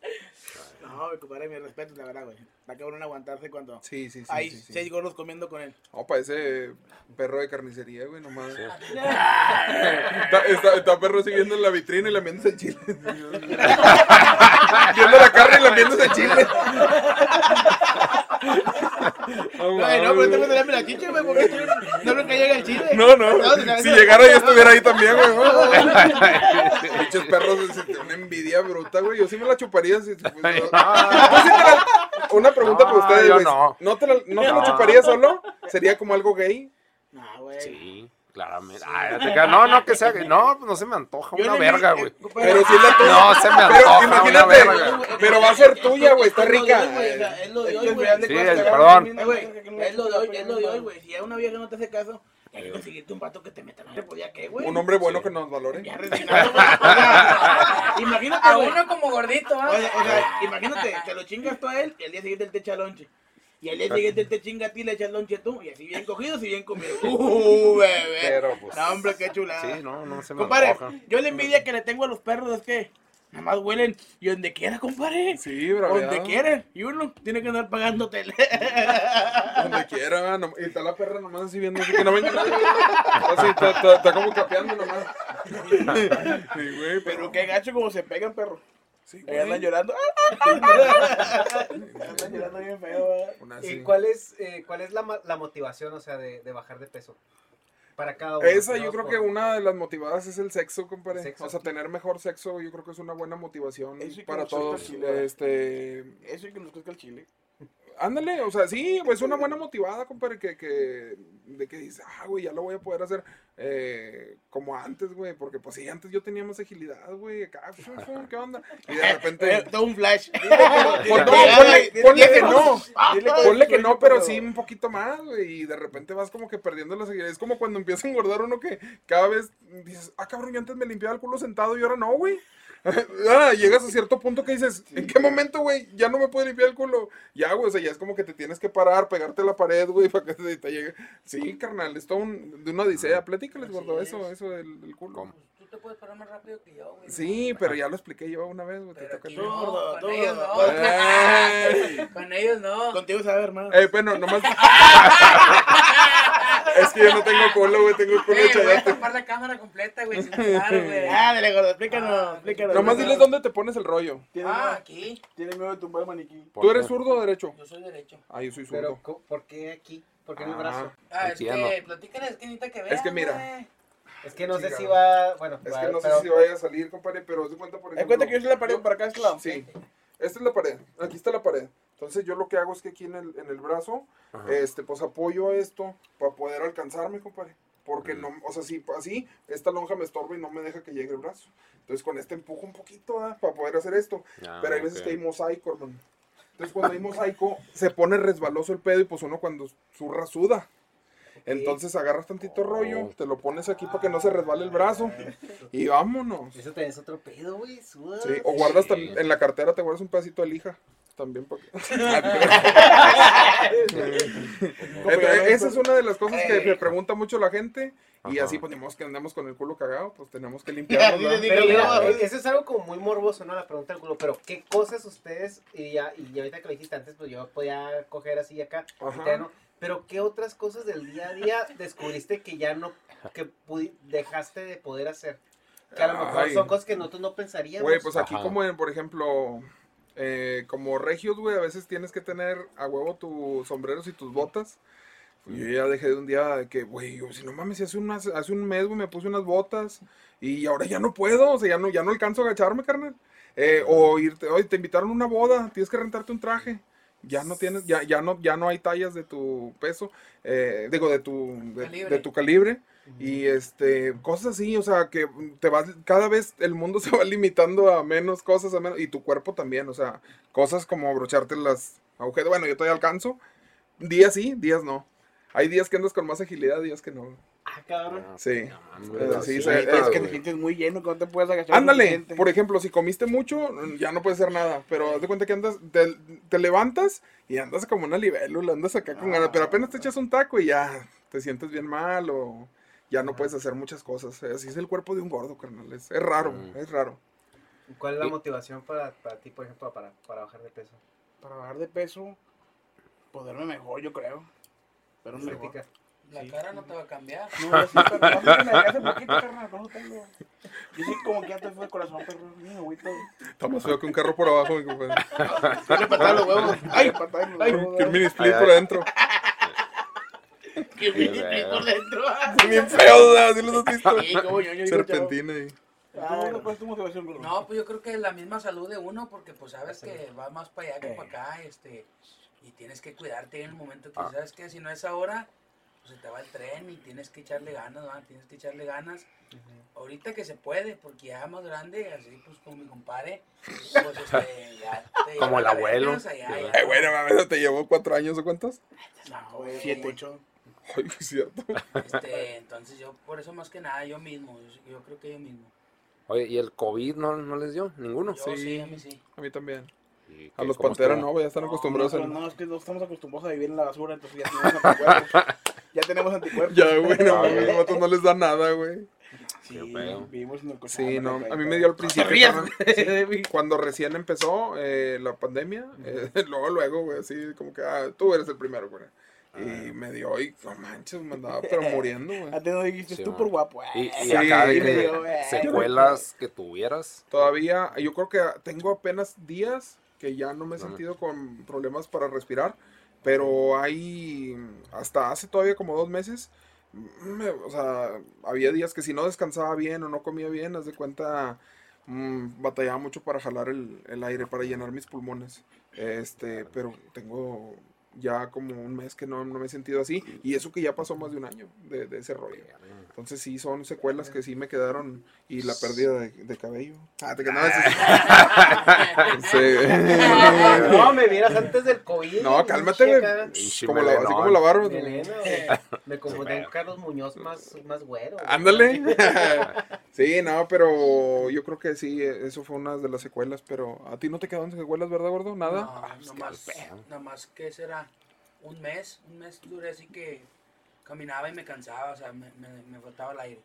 No, mi compadre, mi respeto, la verdad, güey. Está cabrón aguantarse cuando Sí, sí, sí. hay sí, sí. seis gordos comiendo con él. No, parece perro de carnicería, güey, nomás. Está, está, está perro siguiendo en la vitrina y lamiéndose el chile. Viendo la carne y lamiéndose el chile. No, Ay, no, pero tengo que darme la chicha, güey, porque no creo que llegue el chile. No, no. no, Si no. llegara yo estuviera ahí también, güey. Pinches perros, una envidia bruta, güey. Yo sí me la chuparía. si- no. ¿Tú sí te Una pregunta para No, ustedes, güey. no. ¿No te la, no te la No. chuparías solo? ¿Sería como algo gay? No, güey. Sí, claramente. Ay, te quedas- no, no, que sea. No, pues no se me antoja Yo una verga, eh, güey. compadre, Pero si es la tuya. No se me Pero antoja una imagínate, verga. pero va a ser tuya, güey. Está rica. Es lo de hoy, güey. Sí, el- perdón. Eh, no es lo de hoy, es lo de hoy, güey. Si a una vieja no te hace caso, hay que conseguirte un vato que te meta pues ya qué, güey. Un hombre bueno que nos valore. Ya Imagínate, A uno como gordito, ¿ah? O sea, o sea, imagínate, te lo chingas tú a él y al día siguiente él te echa lonche. Y al día siguiente te chinga a ti le echas lonche tú. Y así bien cogidos y bien comidos. Uh, bebé. Pero, pues, No, hombre, qué chulada. Sí, no, no se me Compadre, yo la envidia que le tengo a los perros es que nada más huelen y donde quiera, compadre. Sí, bro. Donde quiera. Y uno tiene que andar pagándote. Donde quiera. no- y está la perra nomás así viendo. Así que no venga nadie. Así, está, está- está como capeando nomás. Sí, güey, Pero qué gacho como se pegan, perro. Sí, Ahí andan llorando. andan llorando bien feo, ¿Y cuál es, eh, cuál es la, la motivación, o sea, de, de bajar de peso? Para cada uno. Esa yo creo Por- que una de las motivadas es el sexo, compadre. Sexo. O sea, tener mejor sexo yo creo que es una buena motivación para todos. chile. Este, Eso y que nos crezca el chile. Ándale, o sea, sí, pues una buena motivada, compadre, que, que de que dices, ah, güey, ya lo voy a poder hacer eh, como antes, güey, porque pues sí, antes yo tenía más agilidad, güey, acá, ¿qué onda? Y de repente... Eh, Todo un flash. Ponle, que no. Ponle que no, pero sí un poquito más, güey. Y de repente vas como que perdiendo la seguridad. Es como cuando empieza a engordar uno que cada vez dices, ah, cabrón, yo antes me limpiaba el culo sentado y ahora no, güey. Ah, llegas a cierto punto que dices, ¿en qué momento, güey? Ya no me puedo limpiar el culo. Ya, güey, o sea, ya es como que te tienes que parar, pegarte a la pared, güey, para que te, te llegue. Sí, carnal, es todo un- de una odisea. Platícales, gordo, eso, eso del, del culo. Tú te puedes parar más rápido que yo, güey. Sí, pero ya lo expliqué yo una vez, güey. te toca no, gordo, con tú, ellos no. Con ellos no. Contigo sabe, hermano. Eh, bueno, nomás. Es que yo no tengo culo, güey, tengo culo de voy a tapar la cámara completa, güey. sin claro, güey. Ah, dale, gordo, explícanos, explícanos. Nomás diles dónde te pones el rollo. Ah, miedo- aquí. Tiene miedo de tumbar el maniquí. ¿Tú eres zurdo o derecho? Yo soy derecho. Ah, yo soy Pero, zurdo. co- ¿por qué aquí? ¿Por qué en el Ah. brazo? Ah, es que platícales, es que necesita que vean, Es que mira. Es que no sé Sí, si va. Bueno, Es va- que no sé pero- si vaya a salir, compadre, pero haz de cuenta, por ejemplo. cuenta que yo soy la pared para acá, este lado. Sí. Esta es la pared. Aquí está la pared. Entonces yo lo que hago es que aquí en el, en el brazo, este, pues apoyo esto para poder alcanzarme, compadre. Porque no, o sea, si así, esta lonja me estorba y no me deja que llegue el brazo. Entonces con este empujo un poquito. Para poder hacer esto. Ah, Pero hay veces que hay mosaico, hermano. Entonces cuando hay mosaico, se pone resbaloso el pedo y pues uno cuando zurra suda. Entonces agarras tantito rollo, te lo pones aquí para que no se resbale el brazo y vámonos. Eso es otro pedo, güey. Suda. Sí, o guardas en la cartera, te guardas un pedacito de lija. También para que... Entonces, esa es una de las cosas que me pregunta mucho la gente. Y Ajá. así, pues, ni modo que andamos con el culo cagado, pues tenemos que Pero mira, eh, eso es algo como muy morboso, ¿no? La pregunta del culo. Pero, ¿qué cosas ustedes, y ya, y ahorita que lo dijiste antes, pues yo podía coger así acá, ya no. Pero, ¿qué otras cosas del día a día descubriste que ya no, que pudi- dejaste de poder hacer? Que a lo mejor Ay. son cosas que nosotros no pensaríamos. Güey, pues aquí Ajá. como en, por ejemplo, eh, como regios, güey, a veces tienes que tener a huevo tus sombreros y tus botas. Yo ya dejé de un día de que, güey, si no mames, hace, unas- hace un mes, güey, me puse unas botas y ahora ya no puedo, o sea, ya no, ya no alcanzo a agacharme, carnal. Eh, o irte, oye, te invitaron a una boda, tienes que rentarte un traje. Ya no tienes, ya, ya no, ya no hay tallas de tu peso, eh, digo, de tu, de tu calibre. Y este, cosas así, o sea, que te vas, cada vez el mundo se va limitando a menos cosas, a menos, y tu cuerpo también, o sea, cosas como abrocharte las agujetas, bueno, yo todavía alcanzo, días sí, días no. Hay días que andas con más agilidad, días que no. Ah, cabrón. Sí. mames, Eh, sí, es Es que te sientes muy lleno, que no te puedes agachar. Ándale, por ejemplo, si comiste mucho, ya no puedes hacer nada, pero haz de cuenta que andas, te, te levantas y andas como una libélula, andas acá con ganas, pero apenas te echas un taco y ya te sientes bien mal o ya no puedes hacer muchas cosas. Así es el cuerpo de un gordo, carnal, es, es raro, Mm. es raro. ¿Cuál es la Y- motivación para, para ti, por ejemplo, para, para bajar de peso? Para bajar de peso, poderme mejor, yo creo. Pero mejor. Estética. La cara no te va a cambiar. No, sí, pero no, me hace poquito, carnal, no lo tengo. Yo sí como que ya te fue el corazón, perro. Mira. Está más feo que un carro por abajo, mi compadre. Dale patada los huevos. Ay, patada los huevos. que un mini split por adentro. Que por dentro. Bien feo, ¿verdad? ¿Sí los has visto? Sí, como Serpentina y... Ay, ¿cuál es gordo? No, pues yo creo que la misma salud de uno, porque pues sabes que va más para allá que para acá, este, y tienes que cuidarte en el momento que Ah. sabes que si no es ahora, pues se te va el tren y tienes que echarle ganas, ¿verdad? Tienes que echarle ganas. Ahorita que se puede, porque ya más grande, así pues con mi compadre, pues este, ya te Como el abuelo. Eh, bueno, mames, ¿te llevó cuatro años o cuántos? No, güey, Siete. mucho. Ay, es cierto. Este, entonces yo, por eso más que nada, yo mismo, yo, yo creo que yo mismo. Oye, ¿y el COVID no, no les dio? ¿Ninguno? Yo sí, a mí sí. A mí también. ¿Y A los panteras no, güey, ya están acostumbrados no, a... pero no, es que no estamos acostumbrados a vivir en la basura, entonces ya tenemos anticuerpos. ya tenemos anticuerpos. Ya, güey, no, a los vatos no les da nada, güey. Sí, vivimos en el Sí, no, a mí me dio al principio. sí, cuando recién empezó eh, la pandemia, eh, luego, luego, güey, así como que, ah, tú eres el primero, güey. Y me dio, y no manches, me andaba pero muriendo, güey. A ti no dijiste Sí, tú man. por guapo. Y, y acá de secuelas que tuvieras. Todavía, yo creo que tengo apenas días que ya no me he sentido con problemas para respirar, pero hay, hasta hace todavía como dos meses, me- o sea, había días que si no descansaba bien o no comía bien, haz de cuenta, mm, batallaba mucho para jalar el, el aire, para llenar mis pulmones. Este, pero tengo ya como un mes que no, no me he sentido así, y eso que ya pasó más de un año de, de ese rollo. Entonces sí, son secuelas que sí me quedaron, y la pérdida de, de cabello. Ah, te quedabas Sí. No, me vieras antes del COVID. No, cálmate, Como la, así melenón. como la barba. Melena. Me confundí con Carlos Muñoz más, más güero. Ándale. sí, no, pero yo creo que sí, eso fue una de las secuelas, pero a ti no te quedaron secuelas, ¿verdad, gordo? Nada. No, nomás, nomás que será un mes, un mes duré así que caminaba y me cansaba, o sea, me, me, me faltaba el aire.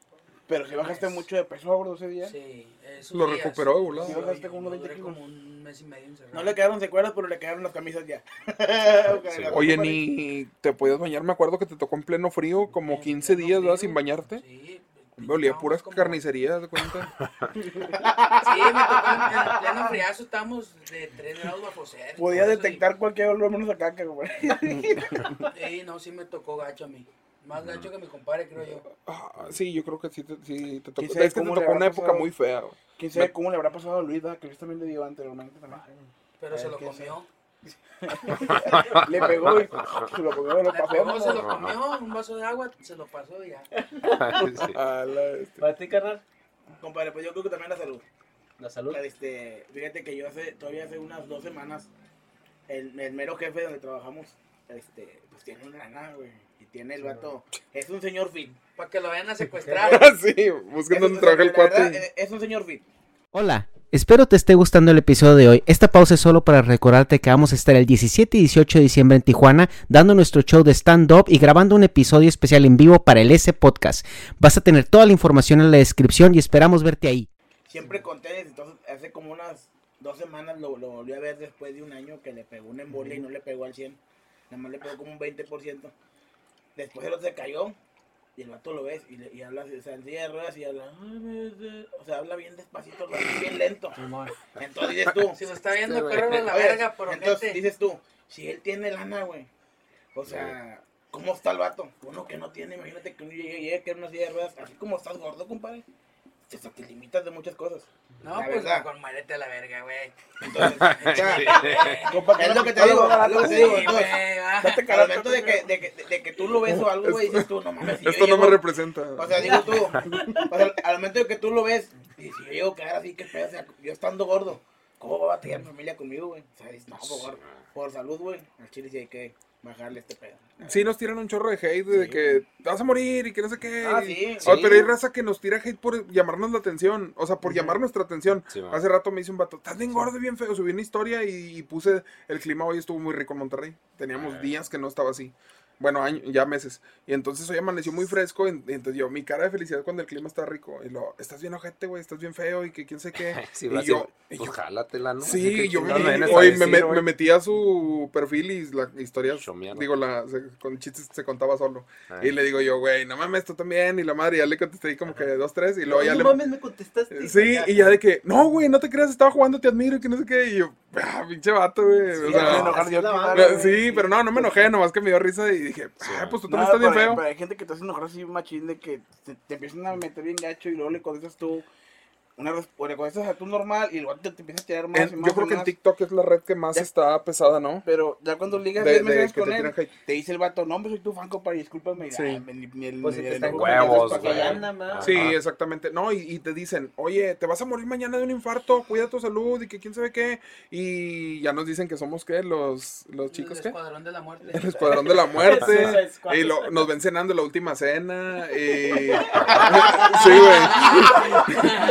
Pero si bajaste mucho de peso, gordo, ese día. Sí, esos Lo días. recuperó de volada. Sí, bajaste como unos Duré 20 como kilos. un mes y medio encerrado. No le quedaron secuelas, pero le quedaron las camisas ya. Sí. Oye, ni te podías bañar. Me acuerdo que te tocó en pleno frío, como 15 días, ¿verdad? Sin bañarte. Sí, Me olía puras carnicerías, ¿de cuenta? sí, me tocó en, en pleno friazo, estamos de 3 grados bajo cero. Podía detectar cualquier olor menos a caca, güey. y- Sí, no, sí me tocó gacho a mí. Más gacho que mi compadre, creo yo. Ah, sí, yo creo que sí te, sí te tocó. ¿Quién sabe Es que te tocó una época pasado? muy fea. güey. Quién sabe cómo le habrá pasado a Luis, que Luis también le dio anteriormente también. Pero se lo ¿qué comió. Le pegó y se lo comió, lo pasó. pegó, se lo comió, un vaso de agua, se lo pasó y ya. Sí. ¿Para ti, carnal? Compadre, pues yo creo que también la salud. La salud. Este, fíjate que yo hace, todavía hace unas dos semanas, el, el mero jefe donde trabajamos, este, pues tiene una lana, güey. Y tiene el vato, es un señor fit. Para que lo vayan a secuestrar. sí, dónde un- trabaja el cuate. eh, Es un señor fit. Hola, espero te esté gustando el episodio de hoy. Esta pausa es solo para recordarte que vamos a estar el 17 y 18 de diciembre en Tijuana dando nuestro show de stand-up y grabando un episodio especial en vivo para el S Podcast. Vas a tener toda la información en la descripción y esperamos verte ahí. Siempre con tenis, entonces hace como unas dos semanas lo, lo volví a ver después de un año que le pegó una embolia y no le pegó al 100. Nada más le pegó como un 20%. Después el otro se cayó y el vato lo ves y, le- y habla, o sea, en silla de ruedas y habla, o sea, habla bien despacito, bien lento. Entonces dices tú, Si lo está viendo, a la Oye, verga, pero Entonces gente. dices tú, si él tiene lana, güey, o sea, ¿cómo está el vato? Uno que no tiene, imagínate que uno llegue, llegue que en una silla de ruedas, así como estás gordo, compadre, te, te limitas de muchas cosas. No, La pues verdad. mejor muérete a la verga, güey. Entonces, compa, es lo que te digo, es lo que te digo. Sí, Entonces, al momento de que, de, que, de que tú lo ves o algo, güey, dices tú, no mames. si Esto no me representa. O sea, digo tú, o sea, al momento de que tú lo ves, y si yo llego a quedar así, que pedo, o sea, yo estando gordo, ¿cómo va a batallar mi familia conmigo, güey? O sea, dices, no, por, por salud, güey, al chile sí hay que bajarle este pedo. Sí, nos tiran un chorro de hate de que te vas a morir y que no sé qué. Ah, sí, Oye, sí. pero hay raza que nos tira hate por llamarnos la atención. O sea, por llamar nuestra atención. Hace rato me hizo un vato, estás bien gordo y bien feo. Subí una historia y, y puse el clima hoy estuvo muy rico en Monterrey. Teníamos Ah. días que no estaba así. Bueno, año- ya meses. Y entonces hoy amaneció muy fresco. Y, y entonces yo, mi cara de felicidad cuando el clima está rico. Y lo, estás bien ojete, güey, estás bien feo y que quién sé qué. Sí, y yo, y- y pues yo- jálatela, ¿no? Sí, ¿Qué yo me, oye, me, decir, me- metí a su perfil y la historia, digo, la, se- con chistes se contaba solo. Ay. Y le digo yo, güey, no mames, tú también. Y la madre, ya le contesté ahí como que dos, tres. Y luego ya no le. mames, me contestaste. Sí, y ya de que, no, güey, no te creas, estaba jugando, te admiro y que no sé qué. Y yo, ah, pinche vato, güey. o sea, güey. sí, pero no, no me enojé, nomás que me dio risa y dije, ah, pues tú también No, estás bien pero, feo. pero hay gente que te hace enojar así machín de que te, te empiezan a meter bien gacho y luego le contestas tú una le contestas a tú normal y luego te, te empiezas a tirar más En- y más yo creo que en. TikTok es la red que más Ya. está pesada, ¿no? Pero ya cuando ligas De- 10 de mensajes que con te él, hate. te dice el vato, no, pues soy tu fan, compadre, discúlpame. Sí. Ay, ni el- Pues ni si te el- están ni el- Huevos, anda. Sí, exactamente. No, y, y te dicen, oye, te vas a morir mañana de un infarto, cuida tu salud y que quién sabe qué. Y ya nos dicen que somos, ¿qué? Los, los chicos, El ¿qué? escuadrón de la muerte. El escuadrón de la muerte. Y lo- nos ven cenando la última cena. Y... sí, güey.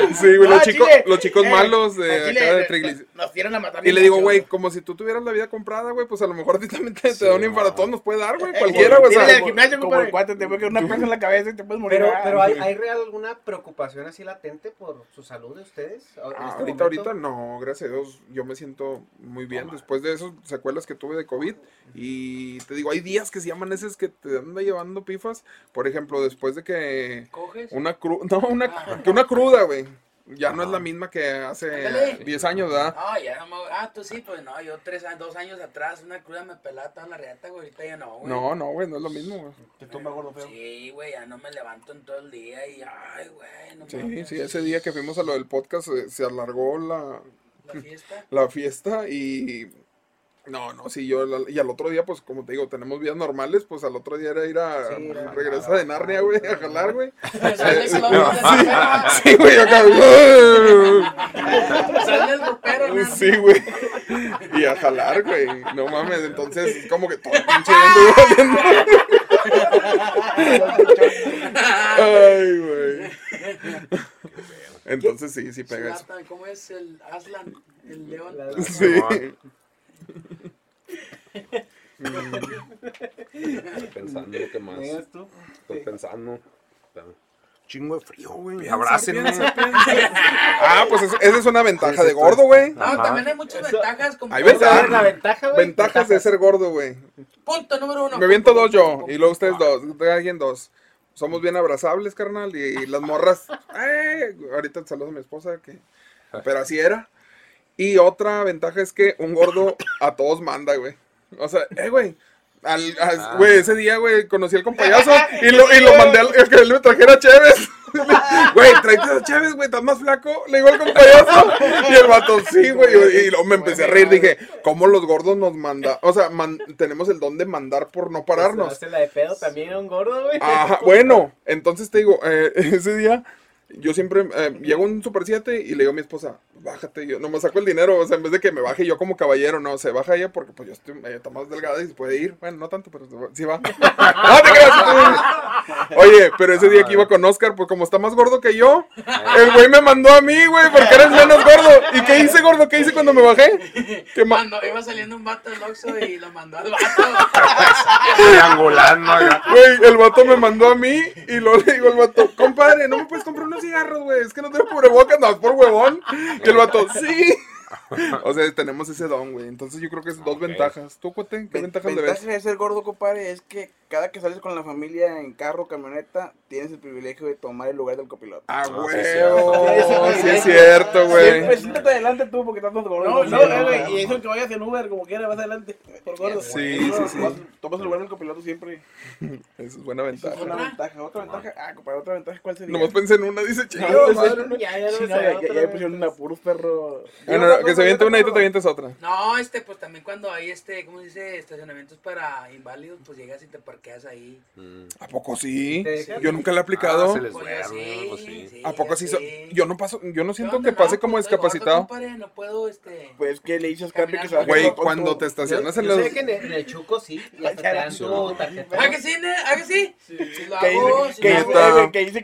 Sí, güey, No, los, chicos, los chicos eh, malos de chile, acá de eh, triglicéridos. Nos tiran a matar. Y le digo, güey, como si tú tuvieras la vida comprada, güey, pues a lo mejor a ti también te, te da un todos nos puede dar, güey, Eh, cualquiera, güey. al gimnasio, como- como el cuate, te puede caer una placa en la cabeza y te puedes morir. Pero, ah. pero ¿hay, ¿hay real alguna preocupación así latente por su salud de ustedes? Ah, este ahorita, momento? ahorita no, gracias a Dios, yo me siento muy bien después de esos secuelas que tuve de COVID. Y te digo, hay días que se llaman esos que te anda llevando pifas. Por ejemplo, después de que ¿Coges? una cruda, no, una, que una cruda, güey. Ya no es la misma que hace Ándale. 10 años, ¿verdad? No, ya no me... Ah, tú sí, pues no, yo tres, dos años atrás, una cruda me pelaba toda la reata, güey, ahorita ya no, güey. No, no, güey, no es lo mismo, güey. Te tumba gordo feo. Sí, güey, ya no me levanto en todo el día y, ay, güey, no Sí, mames. sí, ese día que fuimos a lo del podcast eh, se alargó la, La fiesta. la fiesta y no, no, sí, yo la- y al otro día, pues como te digo, tenemos vidas normales, pues al otro día era ir a Sí, era- regresa de Narnia, güey, a jalar, güey. Sí, güey, acá. Sale el ropero, ¿no? Sí, güey. Y a jalar, güey. No mames, entonces como que todo el pinche valiendo. Ay, güey. Entonces sí, sí pega eso. Zlatan, ¿Cómo es el Aslan? El león. Sí. Estoy pensando, ¿qué más? Estoy pensando. Chingo de frío, güey. Abrácenme. Ah, pues es- esa es una ventaja de gordo, güey. No, también hay muchas ventajas. Como Hay ventajas. la ventaja, güey. Ventajas de ser gordo, güey. Punto número uno. Me viento dos yo y luego ustedes dos. Cada quien dos. Somos bien abrazables, carnal. Y las morras. ay, ahorita saludo a mi esposa, que. Pero así era. Y otra ventaja es que un gordo a todos manda, güey. O sea, eh, güey. Al, al- güey, ese día, güey, conocí al compayazo y lo, y lo mandé al a que él me trajera Chévez. Güey, tráete a Chévez, güey, estás más flaco. Le digo al compayazo. Y el vato, sí, güey. Y, luego me empecé a reír. Dije, ¿cómo los gordos nos mandan? O sea, man- tenemos el don de mandar por no pararnos. Hace la de pedo también un gordo, güey. Ajá, bueno, entonces te digo, eh, ese día yo siempre eh, llego a un Super 7 y le digo a mi esposa, bájate, yo no me saco el dinero, o sea, en vez de que me baje yo como caballero, no, se baja ella porque pues yo estoy, ella está más delgada y se puede ir, bueno, no tanto, pero sí va. no te creas. Oye, pero ese día que iba con Oscar, pues como está más gordo que yo, el güey me mandó a mí, güey, porque eres menos gordo. ¿Y qué hice, gordo? ¿Qué hice cuando me bajé? ¿Qué ma- Cuando iba saliendo un vato del Oxxo y lo mandó al vato. Güey, el vato me mandó a mí y luego le digo al vato, compadre, ¿no me puedes comprar unos cigarros, güey? Es que no tengo cubrebocas, no, es por huevón. Y sí. O sea, tenemos ese don, güey. Entonces yo creo que es dos ventajas. ¿Tú, cuate? ¿Qué ventajas le Ventaja ves? de ser gordo, compadre, es que cada que sales con la familia en carro, camioneta, tienes el privilegio de tomar el lugar del copiloto. Ah, huevo. cierto. Sí, es cierto, Siempre güey. siéntate adelante tú porque estás más gordo. No, no, eh, güey. Y eso que vayas en Uber, como quiera, vas adelante. Por gordo. Sí, sí, sí. Tomas el lugar del copiloto siempre. Esa es buena Esa ventaja. es una ventaja. Otra ventaja. Ah, compadre, otra ventaja, ¿cuál sería? Nomás pensé en una, dice, No, chido, madre. Ya, ya ya, ya, pusieron una puros perro. Bueno, no, que se aviente una y tú te avientes otra. No, este, pues también cuando hay este, ¿cómo se dice? Estacionamientos para inválidos, pues llegas y te parqueas ahí. ¿A poco sí? Yo nunca le he aplicado. Ah, se les Pues duerme, sí, pues sí. sí, ¿A poco sí? so-. Yo no paso, yo no siento que pase No, como pues, estoy gordo, discapacitado. compadre, no puedo, este... Pues que le dices Capi que se Güey, cuando te estacionas en Yo los... sé que en el, Chuco sí, y hasta te dan tu tarjeta. ¿Ah, que sí? ne? ¿Ah, que sí? Sí, lo Que hago, dice,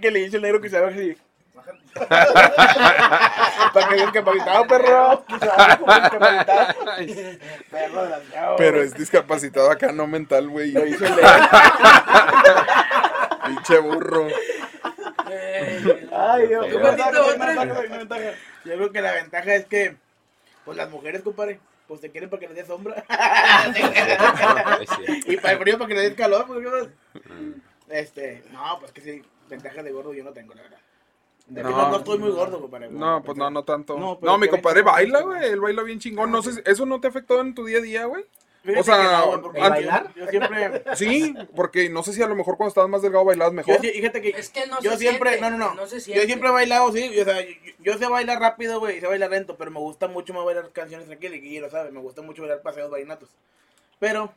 que, lo le dice el negro que se baje así. Para que perro. Baje como discapacitado. Perro desgraciado. Pero es discapacitado acá, no mental, güey. Lo hizo. Pinche burro. Ay, Dios. Yo creo que la ventaja es que, pues las mujeres, compadre, pues te quieren para que les dé sombra. Y para el frío para que les dé calor, pues, ¿qué más? Este, no, pues que sí, ventaja de gordo yo no tengo, la verdad. De que No. no, estoy muy gordo, compadre. No, pues no, no tanto. No, No, mi compadre baila, güey. Él baila bien chingón. No sé, si- ¿eso no te afectó en tu día a día, güey? O sea, no, güey, porque ¿el yo- bailar? Yo siempre... Sí, porque no sé si a lo mejor cuando estabas más delgado bailabas mejor. Yo, fíjate que Es que no yo se siempre, siente, no, no, no, no se yo siempre he bailado, sí, o sea, yo, yo sé bailar rápido, güey, sé bailar lento, pero me gusta mucho más bailar canciones tranquilas, y lo sabes, me gusta mucho bailar paseos vallenatos, pero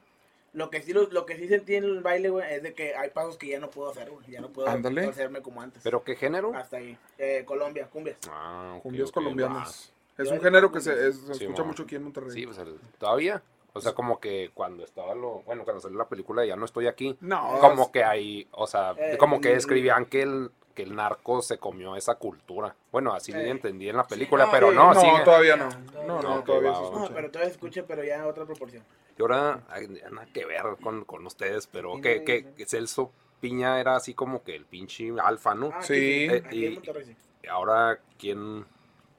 lo que sí, lo, lo que sí sentí en el baile, güey, es de que hay pasos que ya no puedo hacer, güey, ya no puedo Ándale. hacerme como antes. ¿Pero qué género? Hasta ahí, eh, Colombia, cumbias. Ah, ok, ok, colombianos. Es un género que se, cumbias. es- se Sí, escucha mo. mucho aquí en Monterrey. Sí, pues el- todavía. O sea, como que cuando estaba lo. Bueno, cuando salió la película de Ya no estoy aquí. No, Como que hay. O sea, Eh, como que mm, describían que el, que el narco se comió esa cultura. Bueno, así Eh, entendí en la película, no, pero sí, no, no, sigue. todavía no. No, No, todavía va, se va. No, escucha. pero todavía se escucha, pero ya en otra proporción. Y ahora, nada que ver con, con ustedes, pero que, que, que Celso Piña era así como que el pinche alfa, ¿no? Ah, Sí. Eh, sí. Y ahora, ¿quién,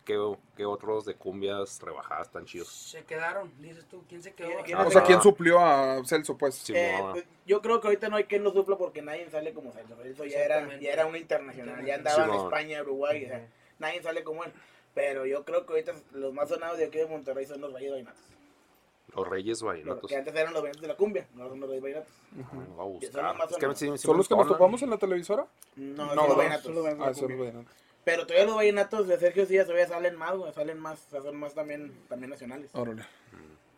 qué, qué otros de cumbias rebajadas tan chidos? Se quedaron, dices tú, ¿quién se quedó? ¿Quién- quién- O sea, ¿quién Ah. suplió a Celso, pues? Sí, Eh, pues, yo creo que ahorita no hay quien lo supla porque nadie sale como Celso. Eso ya era, ya era una internacional. Ya andaba en Simón. España, Uruguay. o sea, nadie sale como él. Pero yo creo que ahorita los más sonados de aquí de Monterrey son los Reyes Vallenatos. los Reyes Vallenatos. que antes eran los Vallenatos de la cumbia, no son los Reyes Vallenatos. Voy a Son los más Es que sí- sí ¿Son los que nos topamos en la televisora? No, No, son los. Vallenatos. son los Vallenatos Ah. Pero todavía los Vallenatos de Sergio Díaz todavía salen más, güey. Salen más, o sea, son más también, también nacionales. Órale.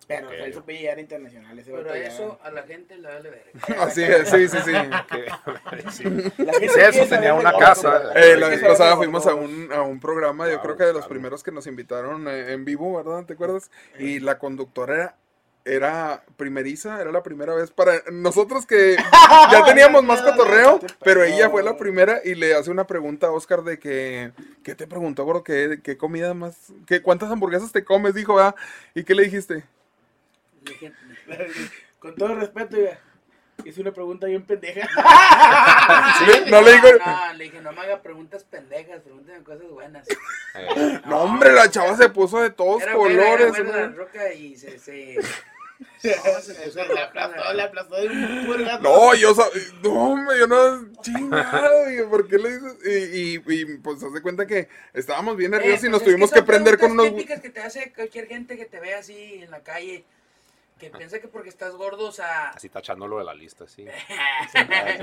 Pero Ok. Celso Pilla ya era internacional. Ese Pero eso a la gente le vale ver. Así es, sí, sí, sí. Sí. La gente Celso quiere tenía una casa. Eh, la Hay vez pasada de fuimos a un, a un programa, yo Ah, creo que de los claro. primeros que nos invitaron eh, en vivo, ¿verdad? ¿Te acuerdas? Y la conductora era, era primeriza, era la primera vez para nosotros que ya teníamos más cotorreo, pero ella fue la primera y le hace una pregunta a Oscar de que, ¿qué te preguntó, gordo? ¿Qué, qué comida más, qué, cuántas hamburguesas te comes? Dijo, ¿verdad? ¿Y qué le dijiste? Con todo respeto, ya. Hice una pregunta bien pendeja. No le digo. No, le dije, no me haga preguntas pendejas, pregúntame cosas buenas. No, hombre, la chava se puso de todos Era buena, era colores. buena la güey. roca y se... se... Le aplastó, le aplastó de un purgato. No, yo no, hombre, yo no, chingado, ¿por qué le dices? Y, y, y, pues, haz de cuenta que estábamos bien Eh, nerviosos y pues nos es tuvimos son que prender con unos... típicas que te hace cualquier gente que te ve así en la calle, que piensa que porque estás gordo, o sea... Así tachándolo de la lista, sí.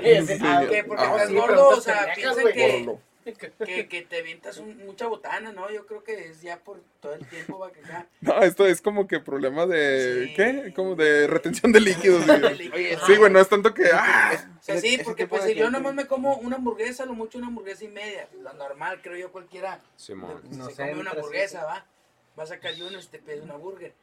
que porque estás sí, gordo, o sea, güey. que, que, que te avientas un- mucha botana, ¿no? Yo creo que es ya por todo el tiempo va que acá. No, esto es como que problema de... ¿Qué? Como de retención de líquidos. De. Sí, güey, no es tanto que... ah, O sea, sí, porque pues si yo nomás me como una hamburguesa, lo mucho una hamburguesa y media. Lo normal, creo yo, cualquiera Simón. se No sé, come una hamburguesa, sí. va. Va a sacar uno y te pides una burger.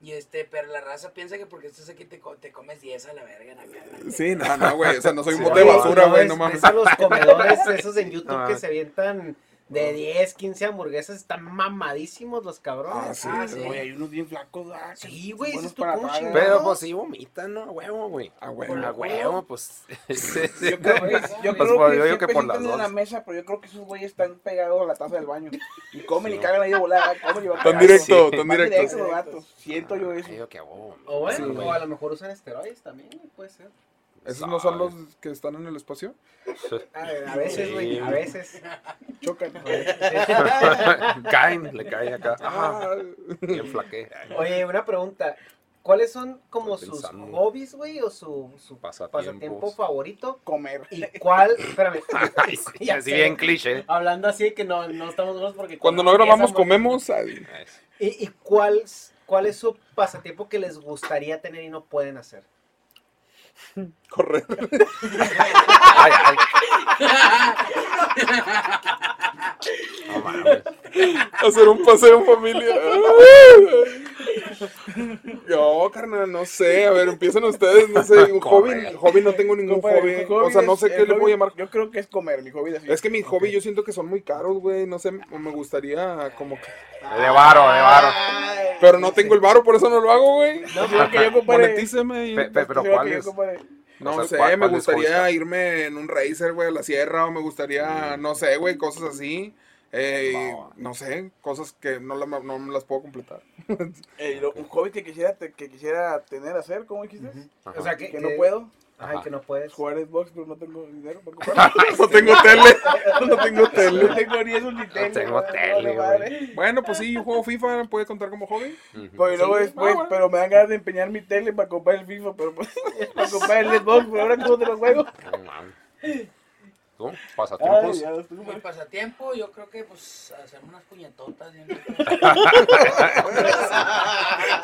Y este, pero la raza piensa que porque estás aquí te, co- te comes 10 a la verga. en acá. Sí, no, no, güey, o sea, no soy un Sí, bote de basura, no, güey, es- no mames. a los comedores esos en YouTube Ah. que se avientan de 10, 15 hamburguesas, están mamadísimos los cabrones. Ah, sí, Oye, hay unos bien flacos, ah, Sí, güey, buenos dices tú, para ¿cómo pagar. chingados? Pero pues sí vomitan, ¿no? A huevo, güey. A huevo. A huevo, pues. sí, sí. Yo creo, que- yo Pues, creo pues, que yo digo siempre que por las sientan en la dos. mesa, pero yo creo que esos güeyes están pegados a la taza del baño. Y comen y cagan ahí de volada. Comen y van Tan directo, tan directo. Siento yo eso. Digo que a huevo. O bueno, Sí, o güey. a lo mejor usan esteroides también, güey, puede ser. ¿Esos no son los que están en el espacio? A, veces, güey, Sí. a veces. Chocan. Caen, le cae acá. Ah, bien flaqué. Oye, una pregunta. ¿Cuáles son como sus hobbies, güey, o su, pasatiempo favorito? Comer. ¿Y cuál? Espérame. Ay, sí, así sé, bien cliché. Hablando así de que no, no estamos gordos porque... Cuando no grabamos, comemos. ay, ¿Y, y cuál, cuál es su pasatiempo que les gustaría tener y no pueden hacer? Correr. Ay, ay. No mames. Hacer un paseo en familia. Yo, carnal, no sé. A ver, empiecen ustedes. No sé, un hobby. Hobby no tengo ningún hobby. O sea, no sé qué le hobby- voy a llamar. Yo creo que es comer, mi hobby. Es que mi hobby yo siento que son muy caros, güey. No sé, me gustaría como que... De varo, de varo. Pero no tengo el varo, por eso no lo hago, güey. No, pero que yo, compadre. Monetíceme. y- Pe- pe- pero Creo que ¿cuál yo, es? No O sea, sé, ¿cuál- me cuál gustaría gusta? irme en un racer, güey, a la sierra, o me gustaría, no sé, güey, cosas así. Eh, no sé, cosas que no, la- no me las puedo completar. Eh, lo- un hobby que quisiera, te- que quisiera tener, hacer, ¿cómo dijiste? O sea, que, Que no puedo. Ay, que no puedes. Jugar Xbox, pero no tengo dinero para comprar. no tengo tele, no tengo tele. No tengo ni eso ni tele. tengo madre, tele, no, madre. Bueno, pues sí, yo juego FIFA, puede contar como hobby. Pues luego Sí, después, ah, bueno. pero me dan ganas de empeñar mi tele para comprar el FIFA, pero pues, para comprar el Xbox, pero ahora cómo te lo juego. No Ay, ¿Pasatiempos? lo. Mi pasatiempo, yo creo que pues hacer unas puñetotas. bien ricas.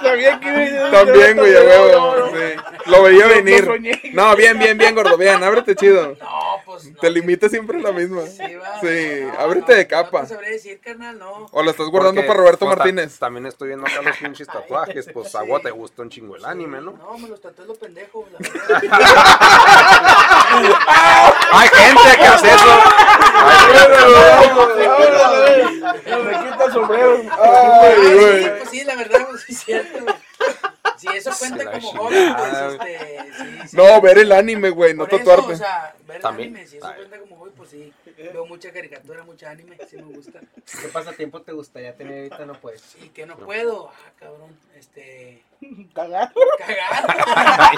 Sabía que iba a decir eso, También, güey, a no, huevo. no, no. sí. Lo veía Lo- lo venir. No, bien, bien, bien, gordo, bien, ábrete chido. No, pues no. Te limitas siempre a la misma. Sí, va. Sí, No, ábrete no, de capa. No te sabré decir, carnal, no. O la estás guardando Porque, para Roberto pues, ta- Martínez. También estoy viendo acá los pinches tatuajes. Pues a vos te gusta un chingo el anime, ¿no? No, me los tatué los pendejos. la verdad. Hay gente que hace eso. Me quita el sombrero. Ay, sí, güey. pues sí, la verdad, pues sí es cierto. Si eso cuenta como hobby, pues este, sí, sí. No, ver el anime, güey, no Por eso, tatuarte. o sea, ver el También. anime, si eso Ay. cuenta como hobby, pues sí. Veo mucha caricatura, mucha anime, sí me gusta. ¿Qué pasatiempo te gustaría tener ahorita? No puedes. Y que no puedo, ah, cabrón, este... Cagar. Cagar.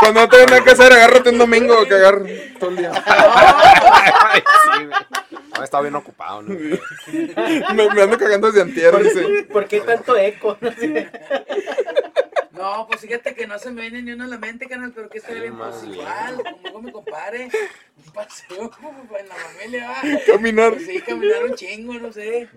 Cuando no tengas nada que hacer, agárrate un domingo a cagar todo el día. Ay, sí, güey. No, estaba bien ocupado, ¿no? Me, me ando cagando desde antier, dice. ¿Por qué tanto eco? No, pues fíjate que no se me viene ni uno a la mente, canal, pero que estaría bien, pues igual, como me compare, un paseo como en la familia, va. Caminar. Pues sí, caminar un chingo, no sé.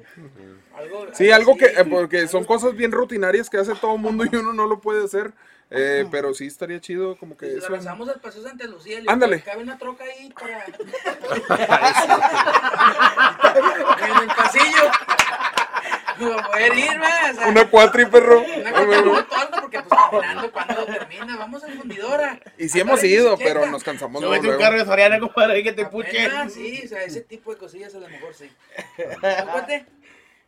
Algo, Sí, algo así, que, eh, porque son cosas bien rutinarias que hace todo el mundo y uno no lo puede hacer. Eh, pero sí estaría chido como que Si eso. regresamos al Paseo Santa Lucía, le Ándale. cabe una troca ahí para... en el pasillo. Sea, Una cuatri, perro. Una algo, porque pues caminando, ¿cuándo termina? Vamos a la fundidora. Y sí hemos ido, pero nos cansamos luego, Súbete un carro de Soriana, compadre, que te puche. Apenas, sí, o sea, ese tipo de cosillas a lo mejor sí.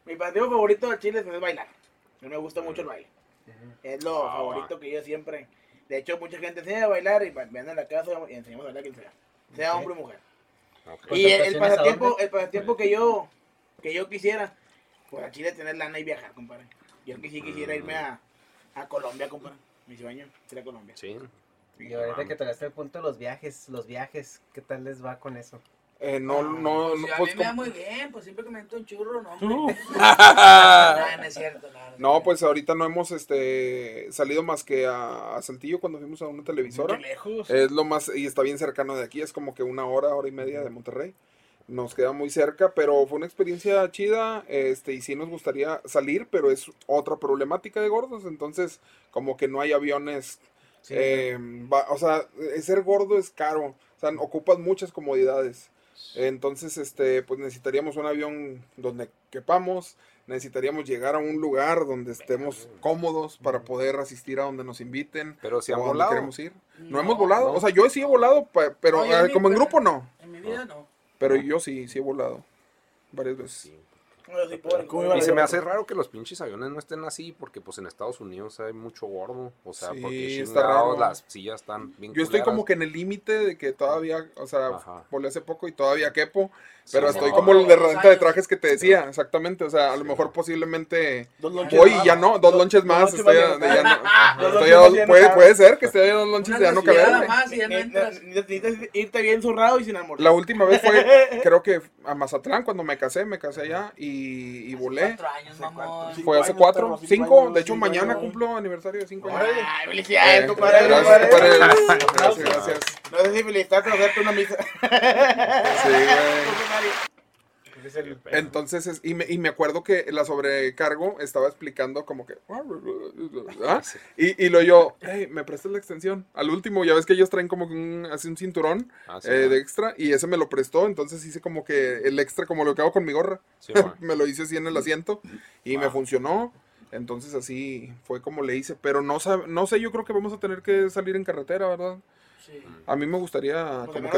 Mi pasatiempo favorito de Chile es bailar. A mí me gusta mucho el baile. Es lo favorito que yo siempre. De hecho, mucha gente enseña a bailar y vienen a la casa y enseñamos a bailar quien sea. Sea hombre o mujer. Y el, el pasatiempo, el pasatiempo que yo, que yo quisiera, pues a Chile tener lana y viajar, compadre. Yo que sí quisiera irme a, a Colombia, compadre. Mi sueño, ir a Colombia. Sí. Y ahorita que tocaste el punto de los viajes, los viajes, ¿qué tal les va con eso? Eh, no, no, Sí, no, a pues, mí me va muy bien, pues siempre que me meto un churro, no. No. hombre. no, no es cierto, no. No, pues ahorita no hemos este salido más que a, a Saltillo cuando fuimos a una televisora. Qué lejos. Es lo más, y está bien cercano de aquí, es como que una hora, hora y media de Monterrey. Nos queda muy cerca, pero fue una experiencia chida, este, y sí nos gustaría salir, pero es otra problemática de gordos, entonces como que no hay aviones, Sí. eh, va- o sea, eh, ser gordo es caro, o sea, ocupas muchas comodidades, entonces, este, pues necesitaríamos un avión donde quepamos, necesitaríamos llegar a un lugar donde estemos cómodos para poder asistir a donde nos inviten, Pero si han a donde volado. queremos ir. No, No, hemos volado, no. o sea, yo sí he volado, pero No, eh, ni- como en grupo no. En mi vida no. Pero yo sí, sí he volado. Varias veces. No, yo sí puedo, ¿cómo iba a Y se me hace raro que los pinches aviones no estén así, porque pues en Estados Unidos hay mucho gordo. O sea, Sí, porque está chingados raro. las sillas están bien Yo estoy culeras. como que en el límite de que todavía, o sea, Ajá. volé hace poco y todavía quepo. Pero Sí, estoy no, como de renta de trajes que te decía, exactamente. O sea, a lo mejor posiblemente voy y ya ¿no? dos lonches más. Estoy a- ya no a dos- puede, puede ser que esté a dos lonches y ya no Ne- entras. ne- Necesitas irte bien zurrado y sin almorzar. La última vez fue, creo que a Mazatlán, cuando me casé, me casé allá y, y volé. Cuatro años, mamón. Cinco Fue hace cuatro, cinco cinco. años, De hecho, cinco mañana años. cumplo aniversario de cinco años. Ay, felicidades, Eh, compadre. gracias. Gracias, gracias. No sé si felicitarte o hacerte una misa. Sí, güey. Entonces, es- y, me, y me acuerdo que la sobrecargo estaba explicando como que... ¿ah? Y, y lo yo, hey, me prestas la extensión. Al último, ya ves que ellos traen como que un, así un cinturón Ah, sí, eh, de extra y ese me lo prestó. Entonces hice como que el extra, como lo que hago con mi gorra. Sí, me lo hice así en el asiento y me funcionó. Entonces así fue como le hice. Pero no, no sé, yo creo que vamos a tener que salir en carretera, ¿verdad? Sí. A mí me gustaría como que...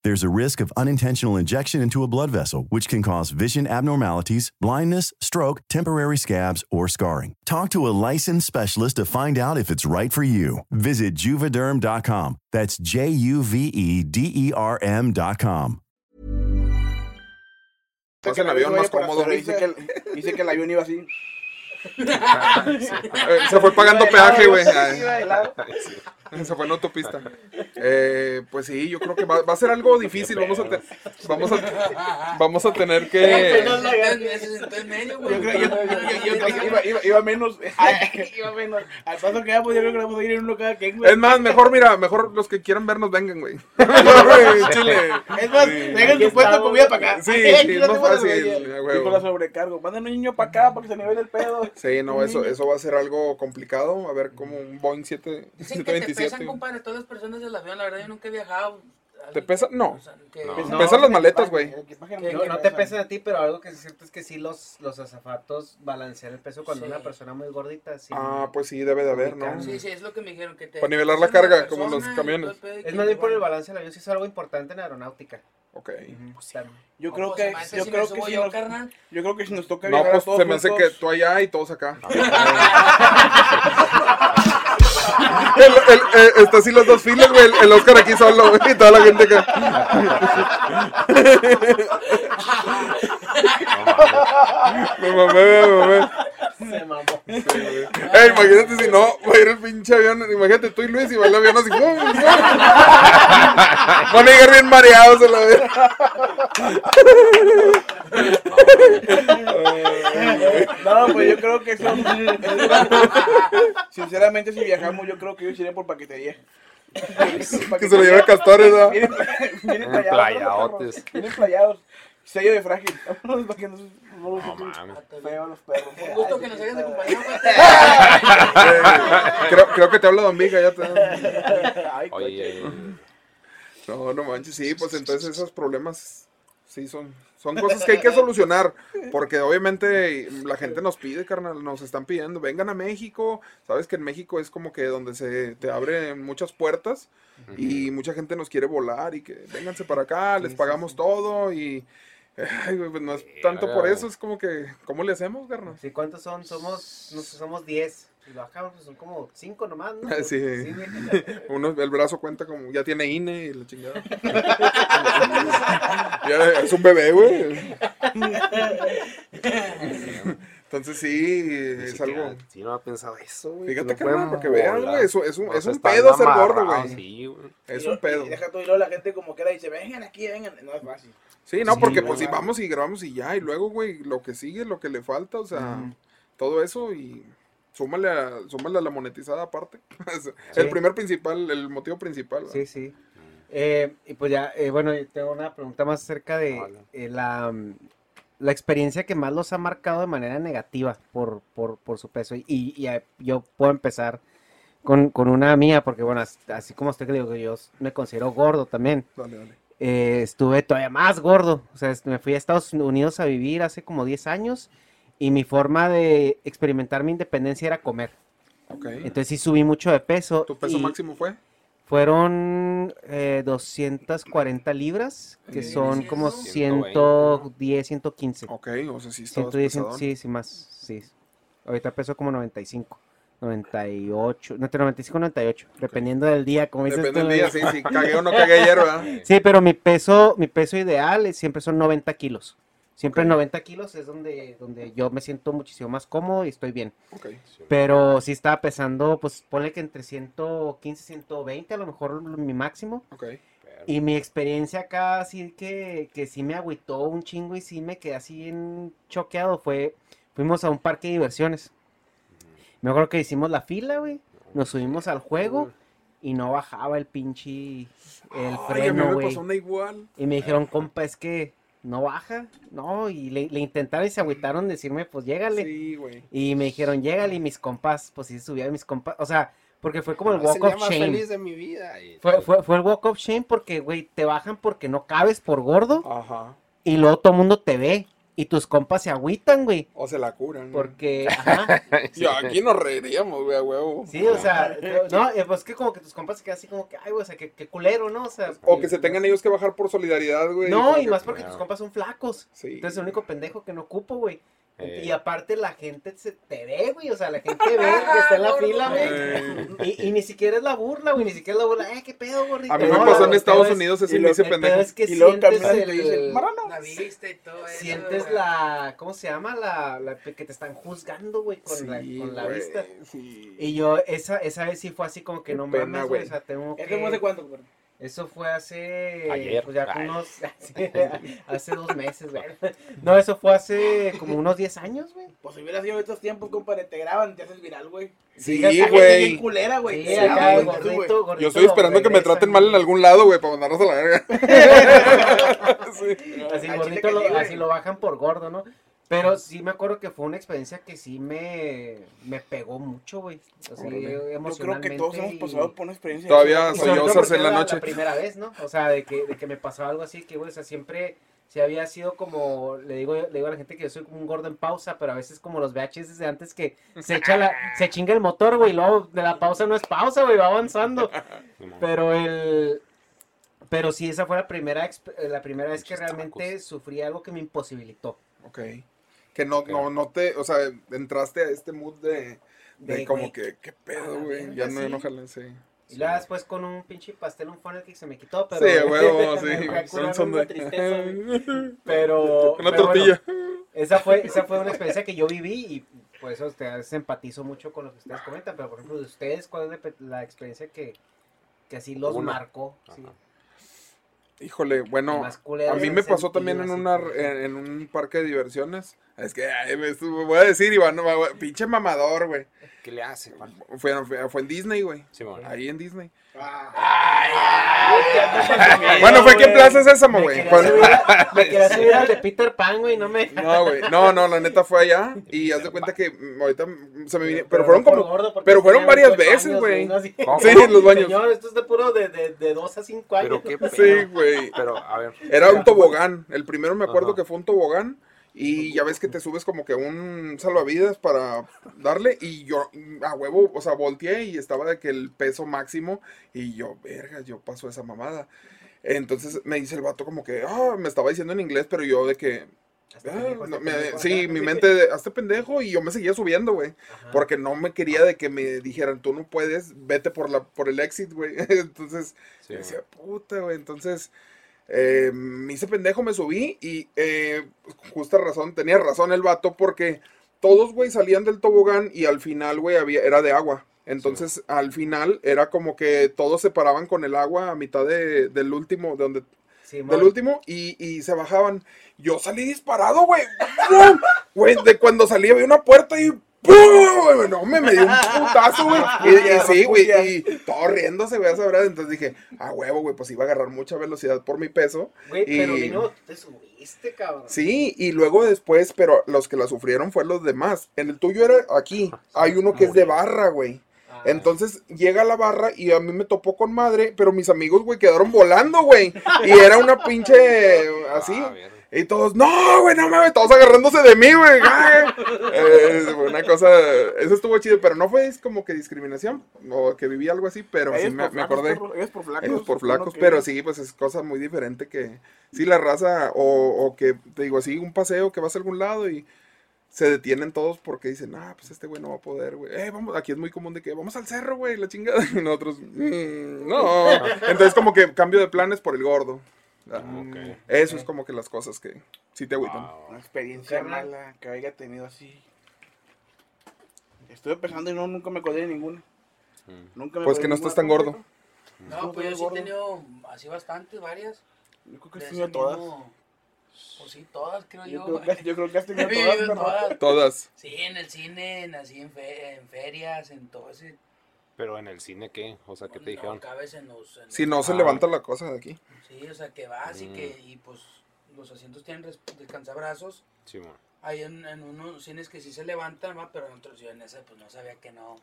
There's a risk of unintentional injection into a blood vessel, which can cause vision abnormalities, blindness, stroke, temporary scabs, or scarring. Talk to a licensed specialist to find out if it's right for you. Visit juvederm.com. That's J U V E D E R M.com. Vas en avión más cómodo. Dice que, el, dice que el avión iba así. Se fue pagando peaje, güey. Se fue en autopista. Eh, pues sí, yo creo que va, va a ser algo difícil. Vamos a, te- vamos a, vamos a tener que. Iba, menos. iba menos. Al paso que vamos, yo creo que vamos a ir en uno cada quien, güey. Es más, mejor, mira, mejor los que quieran vernos vengan, güey. Es más, Sí. vengan tu puesto de comida para acá. Sí, sí, no es más fácil. Y con la sobrecargo. Manden un niño para acá para que se nivele el pedo. Sí, no, eso, eso va a ser algo complicado. A ver, como un Boeing 7, Dicen que te pesan, 727. compadre, todas las personas del avión. La verdad, yo nunca he viajado. ¿Te pesa? No. Que- Te pesan las maletas, güey. No, no te pesan a ti, pero algo que es cierto es que sí los, los azafatos balancean el peso cuando Sí. una persona muy gordita. Sí. Ah, pues sí, debe de haber, ¿no? Sí, sí, es lo que me dijeron. Que te Para nivelar la pesan carga, como los camiones. Es más bien por el balance del avión, sí es algo importante en aeronáutica. Ok. Yo creo pues, que, yo si creo que si yo, nos, carnal. yo creo que si nos toca No, pues todos se me hace que tú allá y todos acá. El- el- eh, está así los dos filas, güey. El, Oscar aquí solo, güey. Y toda la gente acá. Me mamé, me mamé. Se mamó. Ey, imagínate si no, va a ir el pinche avión. Imagínate tú y Luis y va el avión así. ¡pum, pum! Van a llegar bien mareados a la vez. No, pues yo creo que eso. Sinceramente, si viajamos, yo creo que yo iría por paquetería. Que se lo lleve Castores, ¿no? Vienen, vienen playados. Vienen playados. Sello de frágil. Vámonos para que no, no los los perros. Un gusto que nos hayas acompañado. creo, creo que te habla Don Mica, ya te. Ay, Oye, No, no manches, sí, pues entonces esos problemas sí son, son cosas que hay que solucionar. Porque obviamente la gente nos pide, carnal, nos están pidiendo, vengan a México. Sabes que en México es como que donde se te abren muchas puertas y mucha gente nos quiere volar y que vénganse para acá, les pagamos todo y. Ay, pues no es tanto por eso, es como que, ¿cómo le hacemos, carnal? Sí, ¿cuántos son? Somos, no somos 10. Si lo bajamos, pues son como 5 nomás, ¿no? Sí, güey. Uno, el brazo cuenta como, ya tiene INE y la chingada. ya es un bebé, güey. Entonces sí, es algo. Sí, no había pensado eso, güey. Fíjate, pueden para que vean, güey. Es, un- es un, O es un pedo ser gordo, güey. Sí, güey. Es Y- un pedo. Y deja tú y luego la gente como quiera dice, vengan aquí, vengan. No es fácil. Sí, no, Sí, porque pues si vamos y grabamos y ya, y luego, güey, lo que sigue, lo que le falta, o sea, todo eso y súmale a, súmale a la monetizada aparte. Sí. El primer principal, el motivo principal. ¿verdad? Sí, sí. Eh, y pues ya, eh, bueno, tengo una pregunta más acerca de eh, la, mm, la experiencia que más los ha marcado de manera negativa por, por, por su peso. Y, y, eh, yo puedo empezar con, con una mía, porque bueno, as- así como usted que digo que yo me considero gordo también. Dale, dale. eh, estuve todavía más gordo. O sea, me fui a Estados Unidos a vivir hace como 10 años y mi forma de experimentar mi independencia era comer. Ok. Entonces sí subí mucho de peso. ¿Tu peso máximo fue? Fueron eh, 240 libras, que son como 120, 110, 115. Ok, o sea, sí estabas 110, pesadón. sí, sí, más, sí. Ahorita peso como 95, 98, no, entre 95 y 98, dependiendo del día, como dices Depende del día, sí, sí, cagué o no cagué ayer, ¿verdad? Sí, pero mi peso, mi peso ideal es- siempre son 90 kilos. Siempre Ok. 90 kilos es donde, donde yo me siento muchísimo más cómodo y estoy bien. Pero sí estaba pesando, pues ponle que entre 115, 120, a lo mejor mi máximo. Y mi experiencia acá, sí que, que sí me agüitó un chingo y sí me quedé así en choqueado, fue, fuimos a un parque de diversiones. Me acuerdo que hicimos la fila, güey, nos subimos al juego y no bajaba el pinche, el mí freno, güey. Y me dijeron, compa, es que no baja, no, y le, le intentaron y se agüitaron decirme, pues llégale. Sí, güey. Y me dijeron, llégale, y mis compas, pues sí subían mis compas, o sea, porque fue como el walk of shame. feliz de mi vida. y- Fue, fue, fue el walk of shame porque, güey, te bajan porque no cabes por gordo Ajá. y luego todo el mundo te ve y tus compas se agüitan, güey. O se la curan. Porque, ajá. Y aquí nos reiríamos, güey, a huevo. Sí, o sea, no, pues que como que tus compas se quedan así como que, ay, güey, o sea, qué, qué culero, ¿no? O sea, O que se tengan ellos que bajar por solidaridad, güey. No, y que- más porque tus compas son flacos. Sí. Entonces el único pendejo que no ocupo, güey. Eh. Y aparte la gente se te ve, güey. O sea, la gente ve que está en la fila, güey. Y, y ni siquiera es la burla, güey. Ni siquiera es la burla. Eh, qué pedo, gordito. A mí me No, pasó en el Estados es- Unidos ese el pedo pendejo. es que Y luego sientes dicen, el... "Marrano". La vista y todo eso. Sientes güey. la... ¿Cómo se llama? La, la que te están juzgando, güey, con, la, Sí, con la güey, vista. sí. Y yo, esa, esa vez sí fue así como que Qué no pena, mames, güey. O sea, tengo que... ¿Eso fue hace cuánto, güey? Eso fue hace. Ayer. Pues ya unos. sí, hace dos meses, güey. No, eso fue hace como unos 10 años, güey. Pues si hubiera sido estos tiempos, compadre, te graban, te haces viral, güey. Sí, gente güey. culera, güey. Sí, acá, gordito, gordito. Yo estoy esperando que me traten mal en algún lado, güey, para mandarnos a la verga. Sí. Así, gordito, lo, sí, así lo bajan por gordo, ¿no? Pero sí me acuerdo que fue una experiencia que sí me, me pegó mucho, güey. Así, Órale. Yo creo emocionalmente. que todos hemos pasado por una experiencia. Todavía Sollozas en la era noche. La primera vez, ¿no? O sea, de que, de que me pasaba algo así, que, güey, o sea, siempre, si había sido como, le digo, le digo a la gente que yo soy como un gordo en pausa, pero a veces como los VHS de antes que se echa la, se chinga el motor, güey, y luego de la pausa no es pausa, güey, va avanzando. Pero el, pero sí, esa fue la primera, exp- la primera vez que realmente sufrí algo que me imposibilitó. Ok. Que no, no, no te, o sea, entraste a este mood de, de De, como que, qué pedo, la güey, ya no, sí. no jalen, sí. Y luego después con un pinche pastel, un funnel cake se me quitó, pero... Sí, huevo, sí. Son, son una de... tristeza. Pero. Una pero tortilla. bueno, esa, fue, esa fue una experiencia que yo viví y por eso ustedes empatizo mucho con lo que ustedes comentan. Pero por ejemplo, de ustedes, ¿cuál es la, pe- la experiencia que, que así los Una. marcó? Sí. Híjole, bueno, a mí me pasó también en, una, en, en un parque de diversiones. Es que, ay, me estuvo- voy a decir, Iván, no, pinche mamador, güey. ¿Qué le hace? Fue, fue, fue en Disney, güey. Sí, bueno. Ahí en Disney. Ay, Bueno, fue aquí en Plaza Sésamo, Me güey. me quería subir al de Peter Pan, güey, no me. No, güey. No, no, la neta fue allá. Y haz de cuenta que ahorita se me vino. Pero, fueron como. pero fueron varias 28 veces, güey. Sí, los baños. Señor, esto es de puro de, de, de 2 a 5 años. Pero qué Sí, güey. Pero, a ver. Era un tobogán. El primero me acuerdo que fue un tobogán. Y ya ves que te subes como que un salvavidas para darle. Y yo, a huevo, o sea, volteé y estaba de que el peso máximo. Y yo, verga, yo paso esa mamada. Entonces me dice el vato como que, ah, me estaba diciendo en inglés, pero yo de que. Ah, pendejo, me- pendejo, sí, mi mente, hazte pendejo. Y yo me seguía subiendo, güey. Porque no me quería de que me dijeran, tú no puedes, vete por la por el exit, güey. Entonces, Sí, decía, puta, güey. Entonces, eh, me hice pendejo, me subí y eh, justa razón, tenía razón el vato porque todos, güey, salían del tobogán y al final, güey, había, era de agua. Entonces, al final era como que todos se paraban con el agua a mitad de, del último, de donde Sí, del último y, y se bajaban. Yo salí disparado, güey. Güey, de cuando salí había una puerta y ¡pum! No, me, me dio un putazo, güey. Y, y sí, güey, y todo riéndose, güey, esa verdad. Entonces dije, a huevo, güey, pues iba a agarrar mucha velocidad por mi peso. Güey, y- pero tú te subiste, cabrón. Sí, y luego después, pero los que la sufrieron fueron los demás. En el tuyo era aquí. Hay uno que es de barra, güey. Ah, Entonces llega a la barra y a mí me topó con madre, pero mis amigos, güey, quedaron volando, güey. Y era una pinche así. Ah, bien. Y todos, no, güey, no mames, todos agarrándose de mí, güey. ay". Eh, fue una cosa, eso estuvo chido, pero no fue como que discriminación o que viví algo así, pero sí me, acordé. ellos por flacos. Ellos por flacos, que- pero sí, pues es cosa muy diferente que sí la raza o, o que te digo así un paseo que vas a algún lado y se detienen todos porque dicen, ah, pues este güey no va a poder, güey. Eh, vamos, aquí es muy común de que vamos al cerro, güey, la chingada. Y nosotros, "Mm, no. Entonces como que cambio de planes por el gordo. Ok. Eso es como que las cosas que sí te agüitan. Una experiencia mala que haya tenido así. Estuve pensando y no, nunca me acordé de ninguna. Nunca me Pues que no estás tan gordo. No, pues yo sí he tenido así bastantes, varias. Yo creo que ese tenido todas. mismo- Pues sí, todas, creo Yo yo. creo que, yo creo que has He tenido todas, todas. Todas. Sí, en el cine, en, así en, fe- en ferias, en todo ese. Pero en el cine, ¿qué? O sea, ¿qué te no dijeron? cabes en los. en Si los- no se Ah. levanta la cosa de aquí. Sí, o sea, que vas y Mm. que. Y pues los asientos tienen res- descansabrazos. Sí, bueno. Hay en, en unos cines que sí se levantan, ¿va? pero en otros yo en ese pues no sabía que no.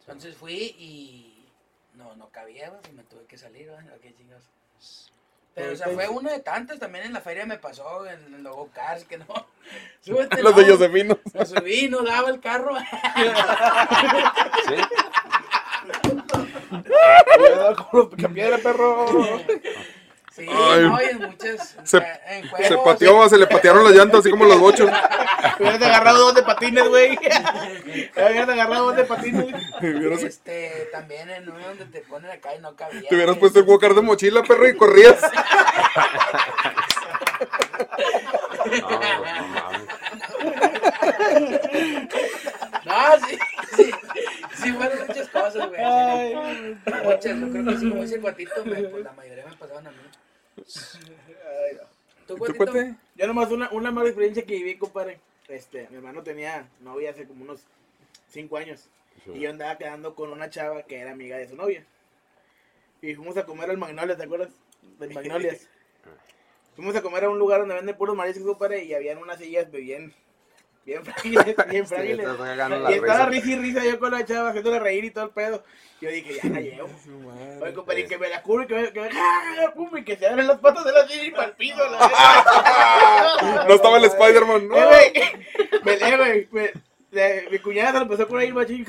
Entonces fui y no, no cabía, ¿va? y me tuve que salir, ¿va? ¿A qué chingas? Pero, o sea, fue una de tantas, también en la feria me pasó, en, en los cars que no. Súbete, Los no. de Josefino. Me subí, no daba el carro. ¿Sí? Cuidado con los picapiedra, perro. Sí, Ay. no, y en muchas. Se, eh, en se pateó, se le patearon las llantas, así como los bochos. Hubieras agarrado dos de patines, güey. Hubieras agarrado dos de patines. Este, también en uno donde te ponen acá y no cabía. Te hubieras puesto el walker de mochila, perro, y corrías. No, sí, sí, sí, fueron muchas cosas, güey. Ay. Muchas, yo creo que sí, como dice el guatito, me, pues la mayoría me pasaban a mí. ¿Tú, guatito? Yo nomás una, una mala experiencia que viví, compadre. Este, mi hermano tenía novia hace como unos 5 años. Y yo andaba quedando con una chava que era amiga de su novia. Y fuimos a comer al Magnolias, ¿te acuerdas? Del Magnolias. fuimos a comer a un lugar donde venden puros mariscos, compadre, y habían unas sillas bien, bien frágiles, bien frágiles. y estaba risa. y risa yo con la chava, haciéndole reír y todo el pedo. Yo dije, ya la llevo. Oye, compadre, y que me la cubro y que me, que me, ¡ah! pum, y que se abren las patas de la silla y para el piso. La. No estaba el Spider-Man, no. Eh, güey, me, eh, güey, me- le- mi cuñada se lo empezó a curar y machín,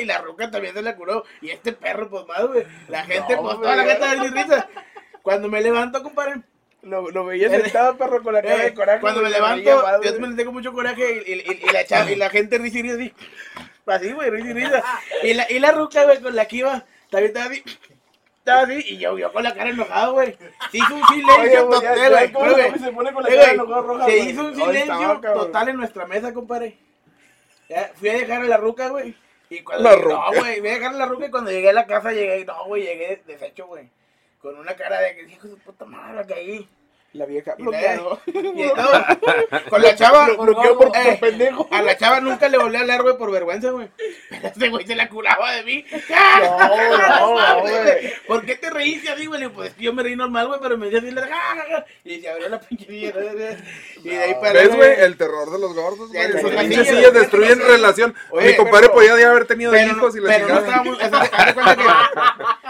y la ruca también se la curó. Y este perro, pues más, güey. La gente, No, pues güey. toda la gente de risa. Cuando me levanto, compadre. Lo, lo veía sentado, perro, con la cara eh, de coraje. cuando me levanto, yo me tengo mucho coraje y, y- y- y la, chava- y la gente risa y risa así. Así, güey, risa y risa. Y la, y la ruca, güey, con la que iba, también estaba así. Estaba así y yo, yo con la cara enojada, güey. Se hizo un silencio total, güey. se pone con la eh, cara güey, enojada roja, Se güey. hizo un silencio total en nuestra mesa, compadre. Ya, fui a dejar a la ruca, güey. Y cuando La. No, güey, fui a dejar a la ruca y cuando llegué a la casa llegué, no, güey, llegué deshecho, güey. Con una cara de que, hijo de puta madre, la caí. La vieja Y bloqueado. le- y no, con la chava, Lo bloqueó por, eh, por pendejo. a la chava nunca le volví a hablar, güey, por vergüenza, güey. Pero este güey se la curaba de mí. no, no, güey. ¿Por qué te reíste así, güey? Le Pues es que yo me reí normal, güey, pero me decía así, la- y se abrió la pinche Y de ahí para ¿Ves, güey? El terror de los gordos, güey. Esas pinches sillas destruyen relación. Oye, Mi compadre pero- podía ya haber tenido hijos y la pero no que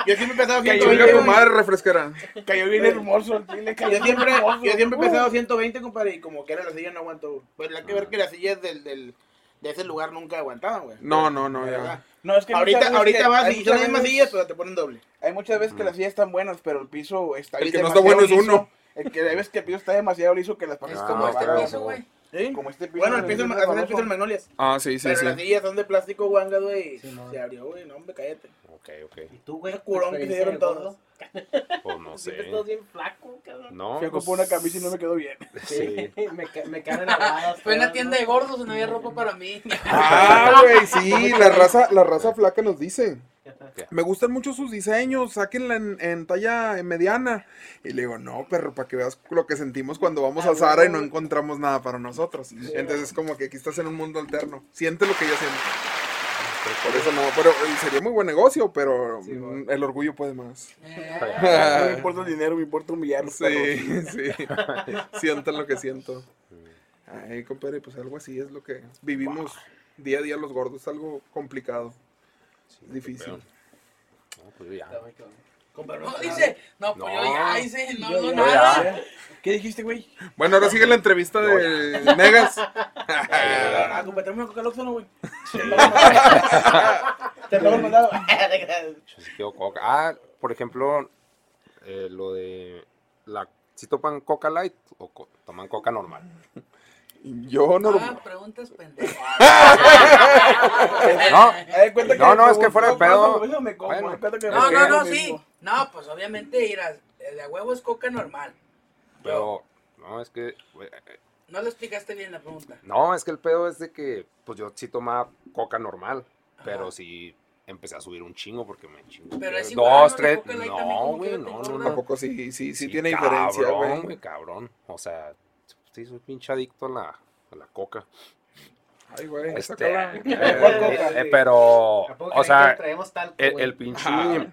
yo siempre pesado Que 120, chinga tu güey. madre refresquera. Cayó bien hermoso el chile, cayó Yo siempre, yo siempre he pesado 120, compadre, y como que era la silla no aguantó. Pues hay que ver que las sillas del, del, de ese lugar nunca aguantaban, güey. No, no, no, De ya. No, es que ahorita, ahorita que- vas y son las mismas sillas, pero te ponen doble. Hay muchas veces que las sillas están buenas, pero el piso está El que no está bueno es uno. El que hay veces que el piso está demasiado liso que las patas Es como este piso, güey. ¿Sí? Como este piso. Bueno, el de- piso, de- el de- piso del Magnolias. Ah, sí, sí, pero sí. las sillas son de plástico guanga, güey. se abrió, güey. No, hombre, cállate. Ok, ok. ¿Y tú, güey? Curón que se dieron todos. Pues no sé. Siempre estás bien flaco, cabrón. No, Fui a comprar una camisa y no me quedó bien. Sí. me, ca- me caen lavadas. Fue en la tienda de gordos y no había ropa para mí. Ah, güey, sí, la raza, la raza flaca nos dice. Me gustan mucho sus diseños, sáquenla en, en talla mediana. Y le digo, no, perro, para que veas lo que sentimos cuando vamos a Zara y no encontramos nada para nosotros. Entonces es como que aquí estás en un mundo alterno. Siente lo que yo siento. Por eso no, pero eh, sería muy buen negocio, pero mm, el orgullo puede más. No me importa el dinero, me importa humillar los Sí, sí. Siento lo que siento. Ay, compadre, pues algo así es lo que vivimos día a día los gordos, algo complicado. Difícil. No, pues ya. No, dice, no, pues yo ya hice, no, no, yo nada. ya. ¿Qué dijiste, güey? Bueno, ahora sigue la entrevista de Negas. Ah, coca ¿no, güey? Te lo he mandado. Ah, por ejemplo, eh, lo de la si toman coca light o co- toman coca normal. Yo no Ah, preguntas pendejas. No, no, no, es que fuera de pedo. Bueno. No, no, no, lo sí. No, pues obviamente, irás, de a huevo es coca normal. Pero no, es que eh, No le explicaste bien la pregunta. no, es que el pedo es de que pues yo sí tomaba coca normal, pero sí empecé a subir un chingo porque me chingo. Pero es dos, igual, ¿no? La tres, no, güey, no, no. Tampoco sí, sí, sí, Sí, tiene cabrón, diferencia, güey, güey. cabrón. O sea, sí soy pinche adicto a la, a la coca. Ay, güey, Este, eh, ¿Cuál coca? eh, pero, ¿A poco o sea, que traemos talco, el, el pinche, Ajá.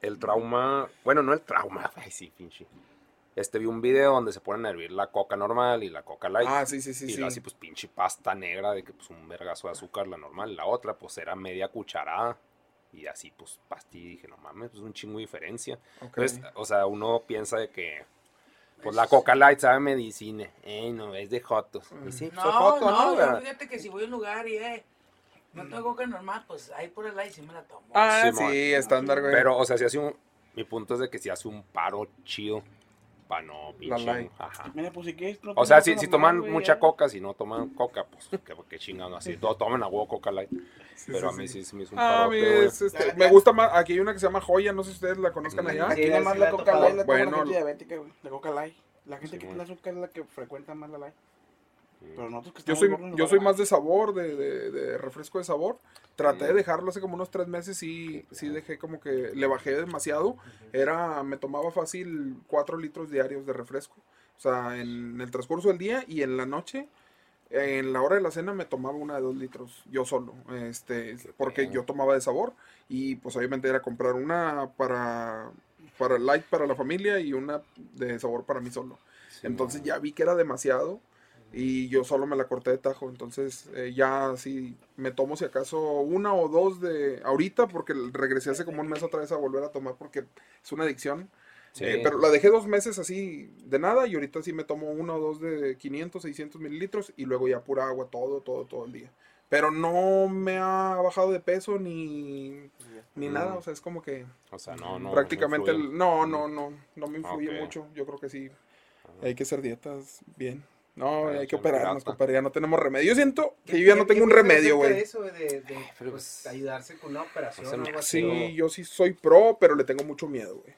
el trauma, bueno, no el trauma, ay, sí, pinche. Este, vi un video donde se ponen a hervir la coca normal y la coca light. Ah, sí, sí, sí, y sí. así, pues, pinche pasta negra de que, pues, un vergazo de azúcar, la normal. La otra, pues, era media cucharada. Y así, pues, pastilla. Y dije, no mames, pues, un chingo de diferencia. Ok. Entonces, o sea, uno piensa de que, pues, la coca light sabe medicina. Eh, no, es de jotos. Y sí, pues, No, joto, no, yo ¿verdad? fíjate que si voy a un lugar y, eh, no tengo coca normal, pues ahí por el aire sí me la tomo. Ah, Simón. sí, estándar, güey. Pero, o sea, si hace un, Mi punto es de que si hace un paro chido para no pinche. light. Ajá. Mira, pues si quieres. no O sea, si, si toman mucha ya. coca, si no toman coca, pues qué, qué chingado así. Todo tomen a huevo coca light. Pero a mí sí, se me hizo un Ah, mí parote, güey. es, este, me gusta más. Aquí hay una que se llama Joya, no sé si ustedes la conozcan allá. Aquí nada más la coca light la toma la Bueno, gente diabética, güey. La coca light. La gente Sí, que bueno. tiene azúcar es la que frecuenta más la light. Pero que yo soy, yo soy más de sabor, de, de- de refresco de sabor. Traté de dejarlo hace como unos tres meses y sí dejé como que le bajé demasiado. Era, me tomaba fácil cuatro litros diarios de refresco. O sea, en el transcurso del día y en la noche, en la hora de la cena me tomaba una de dos litros yo solo. Este, porque yo tomaba de sabor y pues obviamente era comprar una para, para light para la familia y una de sabor para mí solo. Entonces ya vi que era demasiado y yo solo me la corté de tajo. Entonces eh, ya sí me tomo si acaso una o dos de ahorita porque regresé hace como un mes otra vez a volver a tomar porque es una adicción. Sí. Eh, pero la dejé dos meses así de nada y ahorita sí me tomo uno o dos de 500, 600 mililitros y luego ya pura agua todo, todo, todo el día. Pero no me ha bajado de peso ni, ni Mm. nada, o sea, es como que O sea, no, no. prácticamente influye. el- no, no, no, no me influye Ok. mucho. Yo creo que sí, hay que hacer dietas bien. No, Pero hay que operarnos, compadre, ya no tenemos remedio. Yo siento que yo ya no tengo un remedio, güey. eso, de, de, pues, ayudarse con una operación o algo así. Sí, yo sí soy pro, pero le tengo mucho miedo, güey.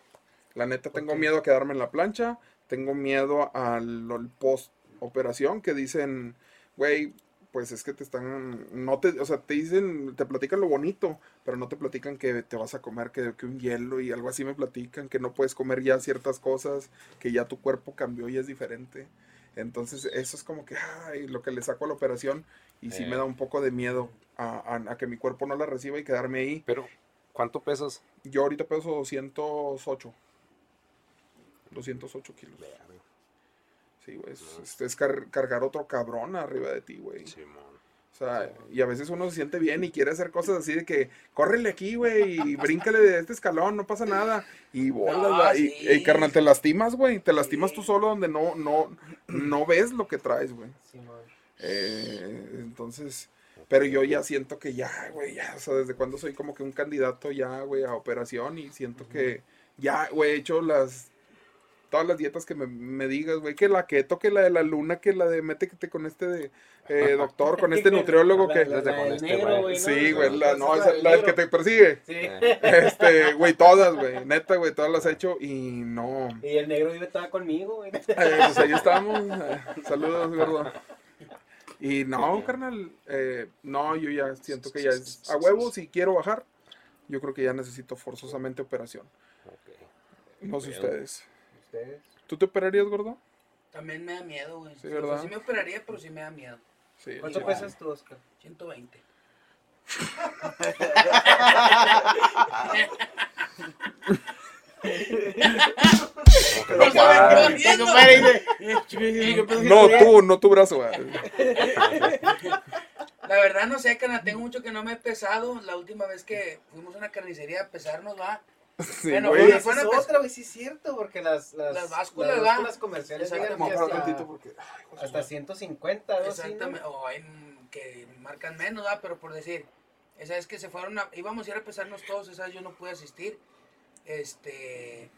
La neta, tengo miedo a quedarme en la plancha, tengo miedo al, al post operación que dicen, güey, pues es que te están, no te, o sea, te dicen, te platican lo bonito, pero no te platican que te vas a comer que, que un hielo y algo así me platican, que no puedes comer ya ciertas cosas, que ya tu cuerpo cambió y es diferente. Entonces, eso es como que, ay, lo que le saco a la operación y sí Eh. me da un poco de miedo a, a- a que mi cuerpo no la reciba y quedarme ahí. Pero, ¿cuánto pesas? Yo ahorita peso 208. 208 kilos. Sí, güey. Es, es- es car- cargar otro cabrón arriba de ti, güey. O sea, y a veces uno se siente bien y quiere hacer cosas así de que, córrele aquí, güey, y bríncale de este escalón, no pasa nada. Y bolas, No, y, sí. y, carnal, te lastimas, güey. Te lastimas tú solo donde no, no, no ves lo que traes, güey. Eh, entonces, pero yo ya siento que ya, güey, ya, o sea, desde cuando soy como que un candidato ya, güey, a operación y siento que ya, güey, he hecho las, todas las dietas que me, me digas, güey, que la keto, que la de la luna, que la de métete con este de, eh, doctor, con este nutriólogo que... La- la- la del negro, güey, ¿no? Sí, güey, la, no, Esa del la negro. que te persigue. Sí. Este, güey, todas, güey, neta, güey, todas las he hecho y no... Y el negro vive todavía conmigo, güey. Eh, pues ahí estamos. eh, saludos, gordo. Y no, carnal, eh, no, yo ya siento que ya es a huevo, si quiero bajar, yo creo que ya necesito forzosamente operación. No sé Bien. ustedes. Ustedes. ¿Tú te operarías, gordo? También me da miedo, güey. Sí, Sí, ¿verdad? sí me operaría, pero sí me da miedo. Sí. ¿Cuánto Sí, pesas tú, Oscar? 120. que no No, tú, no tu brazo. güey. La verdad no sé, cana, tengo mucho que no me he pesado. La última vez que fuimos a una carnicería a pesarnos, va. Sí, Bueno, güey. es otra, güey, sí es cierto, porque las, las, Las básculas, las ¿verdad? básculas comerciales llegan hasta, porque- hasta 150, algo así, ¿no? Exactamente. O hay mm, que marcan menos, va, pero por decir, esa vez que se fueron a, íbamos a ir a pesarnos todos, esa vez yo no pude asistir. Este.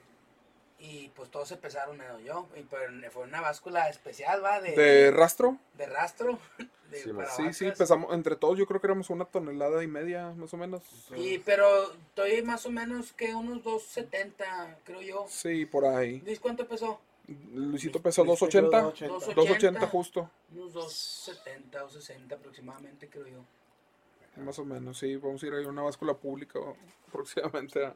Y pues todos se pesaron menos yo. Y pero fue una báscula especial, va, de, ¿De rastro? de rastro. De, Sí, sí, sí, pesamos, entre todos yo creo que éramos una tonelada y media, más o menos. Y, pero estoy más o menos que unos 270, creo yo. Sí, por ahí. ¿Dices cuánto pesó? Luisito pesó Luis pesó 280. 280. 280 justo. Unos 270 o 60 aproximadamente, creo yo. Más o menos, sí. Vamos a ir a una báscula pública próximamente a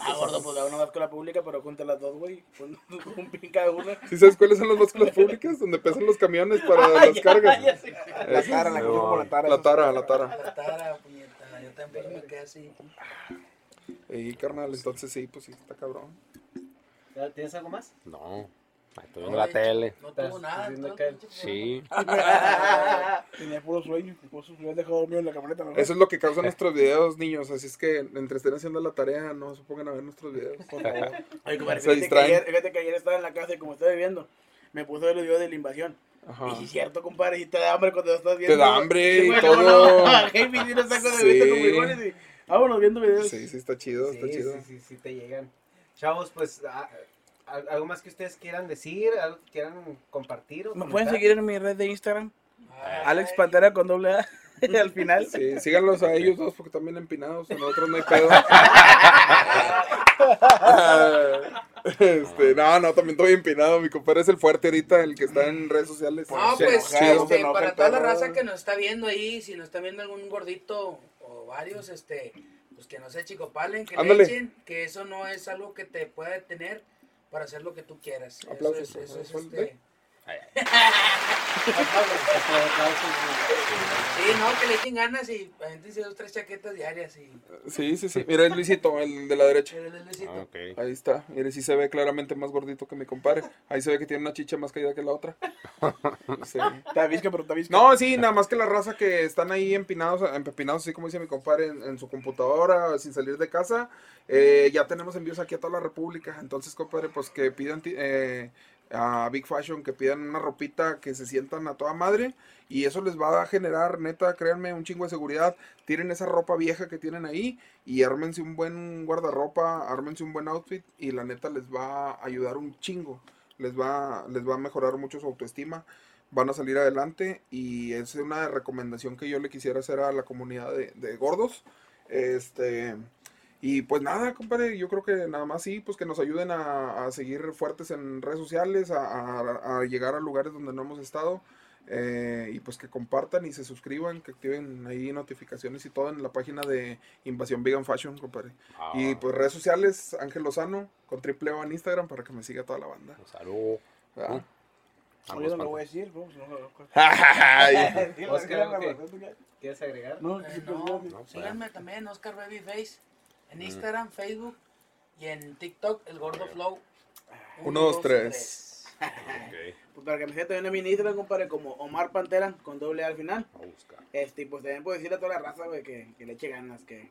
Ah, gordo, pues da una báscula pública, pero junta las dos, güey. Pon un pin cada una. ¿Sí sabes cuáles son las básculas públicas? Donde pesan los camiones para Ah, las ya, cargas. ya. La tara, la conozco como la tara. La tara, la tara. La tara, puñeta, yo también me quedé así. Y carnal, entonces sí, pues sí, está cabrón. ¿Ya ¿Tienes algo más? No. Estoy viendo la tele. No tuvo nada. el Sí. Tenía puro sueño, por eso me dejado dormido en la camioneta. ¿no? Eso es lo que causan nuestros videos, niños. Así es que entre estén haciendo la tarea, no se pongan a ver nuestros videos, fíjate que, distraen. ayer, fíjate que ayer estaba en la casa y como estaba viviendo, me puse a ver los videos de la invasión. Ajá. Y sí es cierto, compadre, y te da hambre cuando lo estás viendo. Te da hambre y todo. No, Bajé mi dinero, saco de Sí. vista con frijoles y vámonos viendo videos. Sí, sí, está chido, está Sí, chido. sí, sí, sí, te llegan. Chavos, pues, a- a- ¿algo más que ustedes quieran decir? ¿Algo que quieran compartir? o ¿Me pueden seguir en mi red de Instagram? Alex Pantera con doble A al final. Sí, síganlos a ellos dos porque también empinados, a nosotros no hay pedo. este, no, no, también estoy empinado. Mi compadre es el fuerte ahorita, el que está en redes sociales. No, pues, chido. este, para toda la raza que nos está viendo ahí, si nos está viendo algún gordito o varios, este, pues que no se chicopalen, que Ándale. le echen, que eso no es algo que te pueda detener para hacer lo que tú quieras. Eso Aplausos, es, eso es, este... Sí, no, que le echen ganas y avéntense dos, tres chaquetas diarias y... Sí, sí, sí. Mira, es Luisito, el de la derecha. El de Luisito. Ah. Ahí está. Mire, sí se ve claramente más gordito que mi compadre. Ahí se ve que tiene una chicha más caída que la otra. Sí. Tavisca, pero Tavisca. No, sí, nada más que la raza que están ahí empinados, empepinados, así como dice mi compadre, en, en su computadora, sin salir de casa. eh, ya tenemos envíos aquí a toda la República. Entonces, compadre, pues que pidan ti- eh, a Big Fashion, que pidan una ropita, que se sientan a toda madre. Y eso les va a generar, neta, créanme, un chingo de seguridad. Tiren esa ropa vieja que tienen ahí y ármense un buen guardarropa, ármense un buen outfit y la neta les va a ayudar un chingo. Les va, les va a mejorar mucho su autoestima van a salir adelante y es una recomendación que yo le quisiera hacer a la comunidad de, de gordos. Este, y pues nada, compadre, yo creo que nada más sí, pues que nos ayuden a, a seguir fuertes en redes sociales, a, a- a llegar a lugares donde no hemos estado. eh, y pues que compartan y se suscriban, que activen ahí notificaciones y todo en la página de Invasión Vegan Fashion, compadre. Ah. Y pues redes sociales, Ángel Lozano, con triple O en Instagram para que me siga toda la banda. Salud. ¿Verdad? No, yo no lo voy a decir, vamos, no, no, no. Ay. Dile, Oscar, dile, ¿algo que- dile. ¿Quieres agregar? No, Eh, no, pues, No, pues, síganme también, Oscar Babyface, en Mm. Instagram, Facebook y en TikTok, El Gordo Flow. Uno, dos, tres. Pues para que me siga también en mi Instagram, compadre, como Omar Pantera, con doble A al final. A buscar. Este, pues también puedo decirle a toda la raza, güey, que, que le eche ganas, que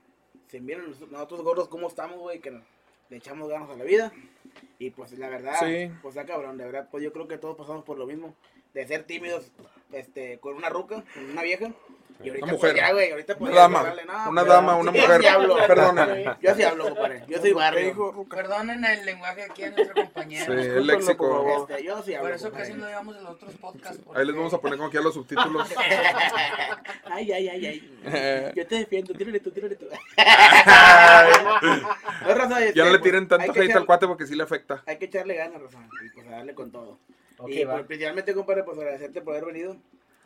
se miren nos- nosotros gordos cómo estamos, güey, que le echamos ganas a la vida. Y pues la verdad, Sí. pues ya cabrón, de verdad, pues yo creo que todos pasamos por lo mismo, de ser tímidos, este, con una ruca, con una vieja. Y ahorita Una pues mujer. ya, güey, ahorita pues Una ya, dama. darle, no, Una pues, dama, una sí, yo mujer. hablo, Perdóname. Yo sí hablo, compadre, yo soy barrio. Perdonen el lenguaje aquí a nuestro compañero. Sí, el léxico. por. Este, yo sí Por hablo, eso compadre. casi no llevamos en los otros podcasts. Ahí les vamos a poner como aquí a los subtítulos. Ay, ay, ay, ay. Eh. Yo te defiendo, tírale tú, tírale tú. ya raza, no este, le pues, tiren tanto hate echar- al cuate porque sí le afecta. Hay que echarle ganas, Rafa, y pues a darle con todo. Ok, y pues, principalmente, compadre, pues agradecerte por haber venido.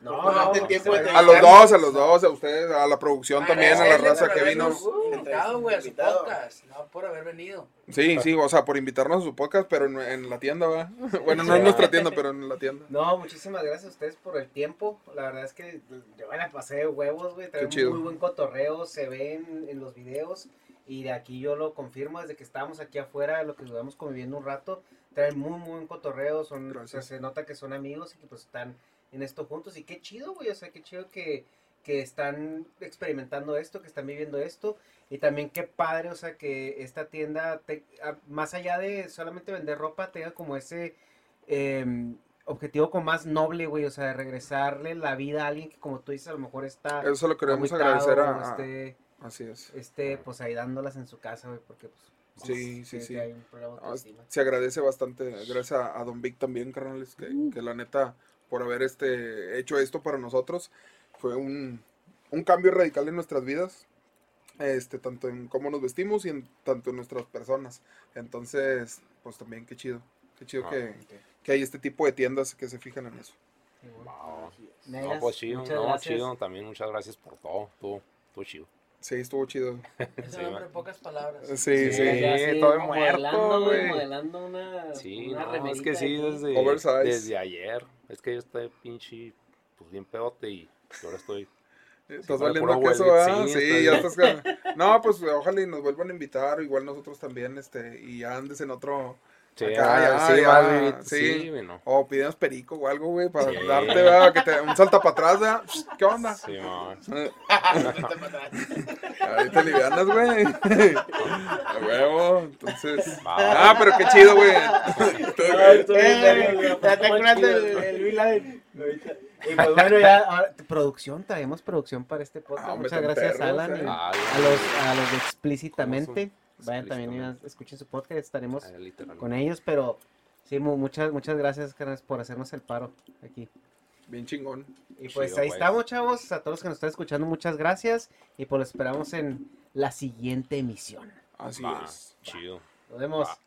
No, no, no, tiempo de A los dos, a los dos, a ustedes, a la producción también, a la raza que vino. Invitado, güey, a su Invitado. podcast. No por haber venido. Sí, sí, o sea, por invitarnos a su podcast, pero en, en la tienda, va. Bueno, no en nuestra tienda, pero en la tienda. No, muchísimas gracias a ustedes por el tiempo. La verdad es que yo me la pasé de huevos, güey. Trae Qué chido. muy buen cotorreo, se ve en, en los videos. Y de aquí yo lo confirmo, desde que estábamos aquí afuera, lo que estuvimos conviviendo un rato, traen muy, muy buen cotorreo. Son, Gracias. pues, se nota que son amigos y que pues están en esto juntos. Y qué chido, güey. O sea, qué chido que, que están experimentando esto, que están viviendo esto. Y también qué padre, o sea, que esta tienda, te- más allá de solamente vender ropa, tenga como ese em, objetivo como más noble, güey, o sea, de regresarle la vida a alguien que como tú dices, a lo mejor está... Eso lo queremos agradecer a- Así es. esté, pues ahí dándolas en su casa, güey, porque pues... Sí, sí, sí. de Ah. Se agradece bastante, gracias a, a Don Vic también, carnales, que, que la neta, por haber este hecho esto para nosotros, fue un, un cambio radical en nuestras vidas, este, tanto en cómo nos vestimos y en tanto en nuestras personas. Entonces, pues también qué chido, qué chido Ah, que, que hay este tipo de tiendas que se fijan en eso. Wow. Negas, No, pues chido, muchas no, gracias. chido. También muchas gracias por todo. Todo, todo chido. Sí, estuvo chido. Ese Sí, hombre, pocas palabras. Sí, sí. ya así, todo muerto, güey. Modelando una, Sí, una no, es que sí, desde, desde ayer. Es que yo estoy pinche, pues bien pedote y ahora estoy. Estás con el valiendo queso, ¿verdad? sí, Sí, ya estás. No, pues ojalá y nos vuelvan a invitar, igual nosotros también, este, y ya andes en otro. Sí, acá, ah, ya, sí, ya, sí. sí, güey, no. O pidemos perico o algo, güey, para Sí. darte, ¿verdad? Que te, un salta para atrás, ¿verdad? ¿Qué onda? Sí. Ahí te livianas, güey. A huevo, entonces. Va. Ah, pero qué chido, güey. Eh, ya te acuerdas del el Laden. Y pues bueno, ya, ahora, producción, traemos producción para este podcast. Ah, Muchas gracias, perros, Alan, eh. y Ah, a los, a los de explícitamente. Vayan también escuchen su podcast, estaremos Ah, con ellos, pero sí, mu- muchas, muchas gracias, por hacernos el paro aquí. Bien chingón. Y pues Chido, ahí pues. estamos, chavos, a todos los que nos están escuchando, muchas gracias, y pues los esperamos en la siguiente emisión. Así Va, es. Chido. Nos vemos. Va.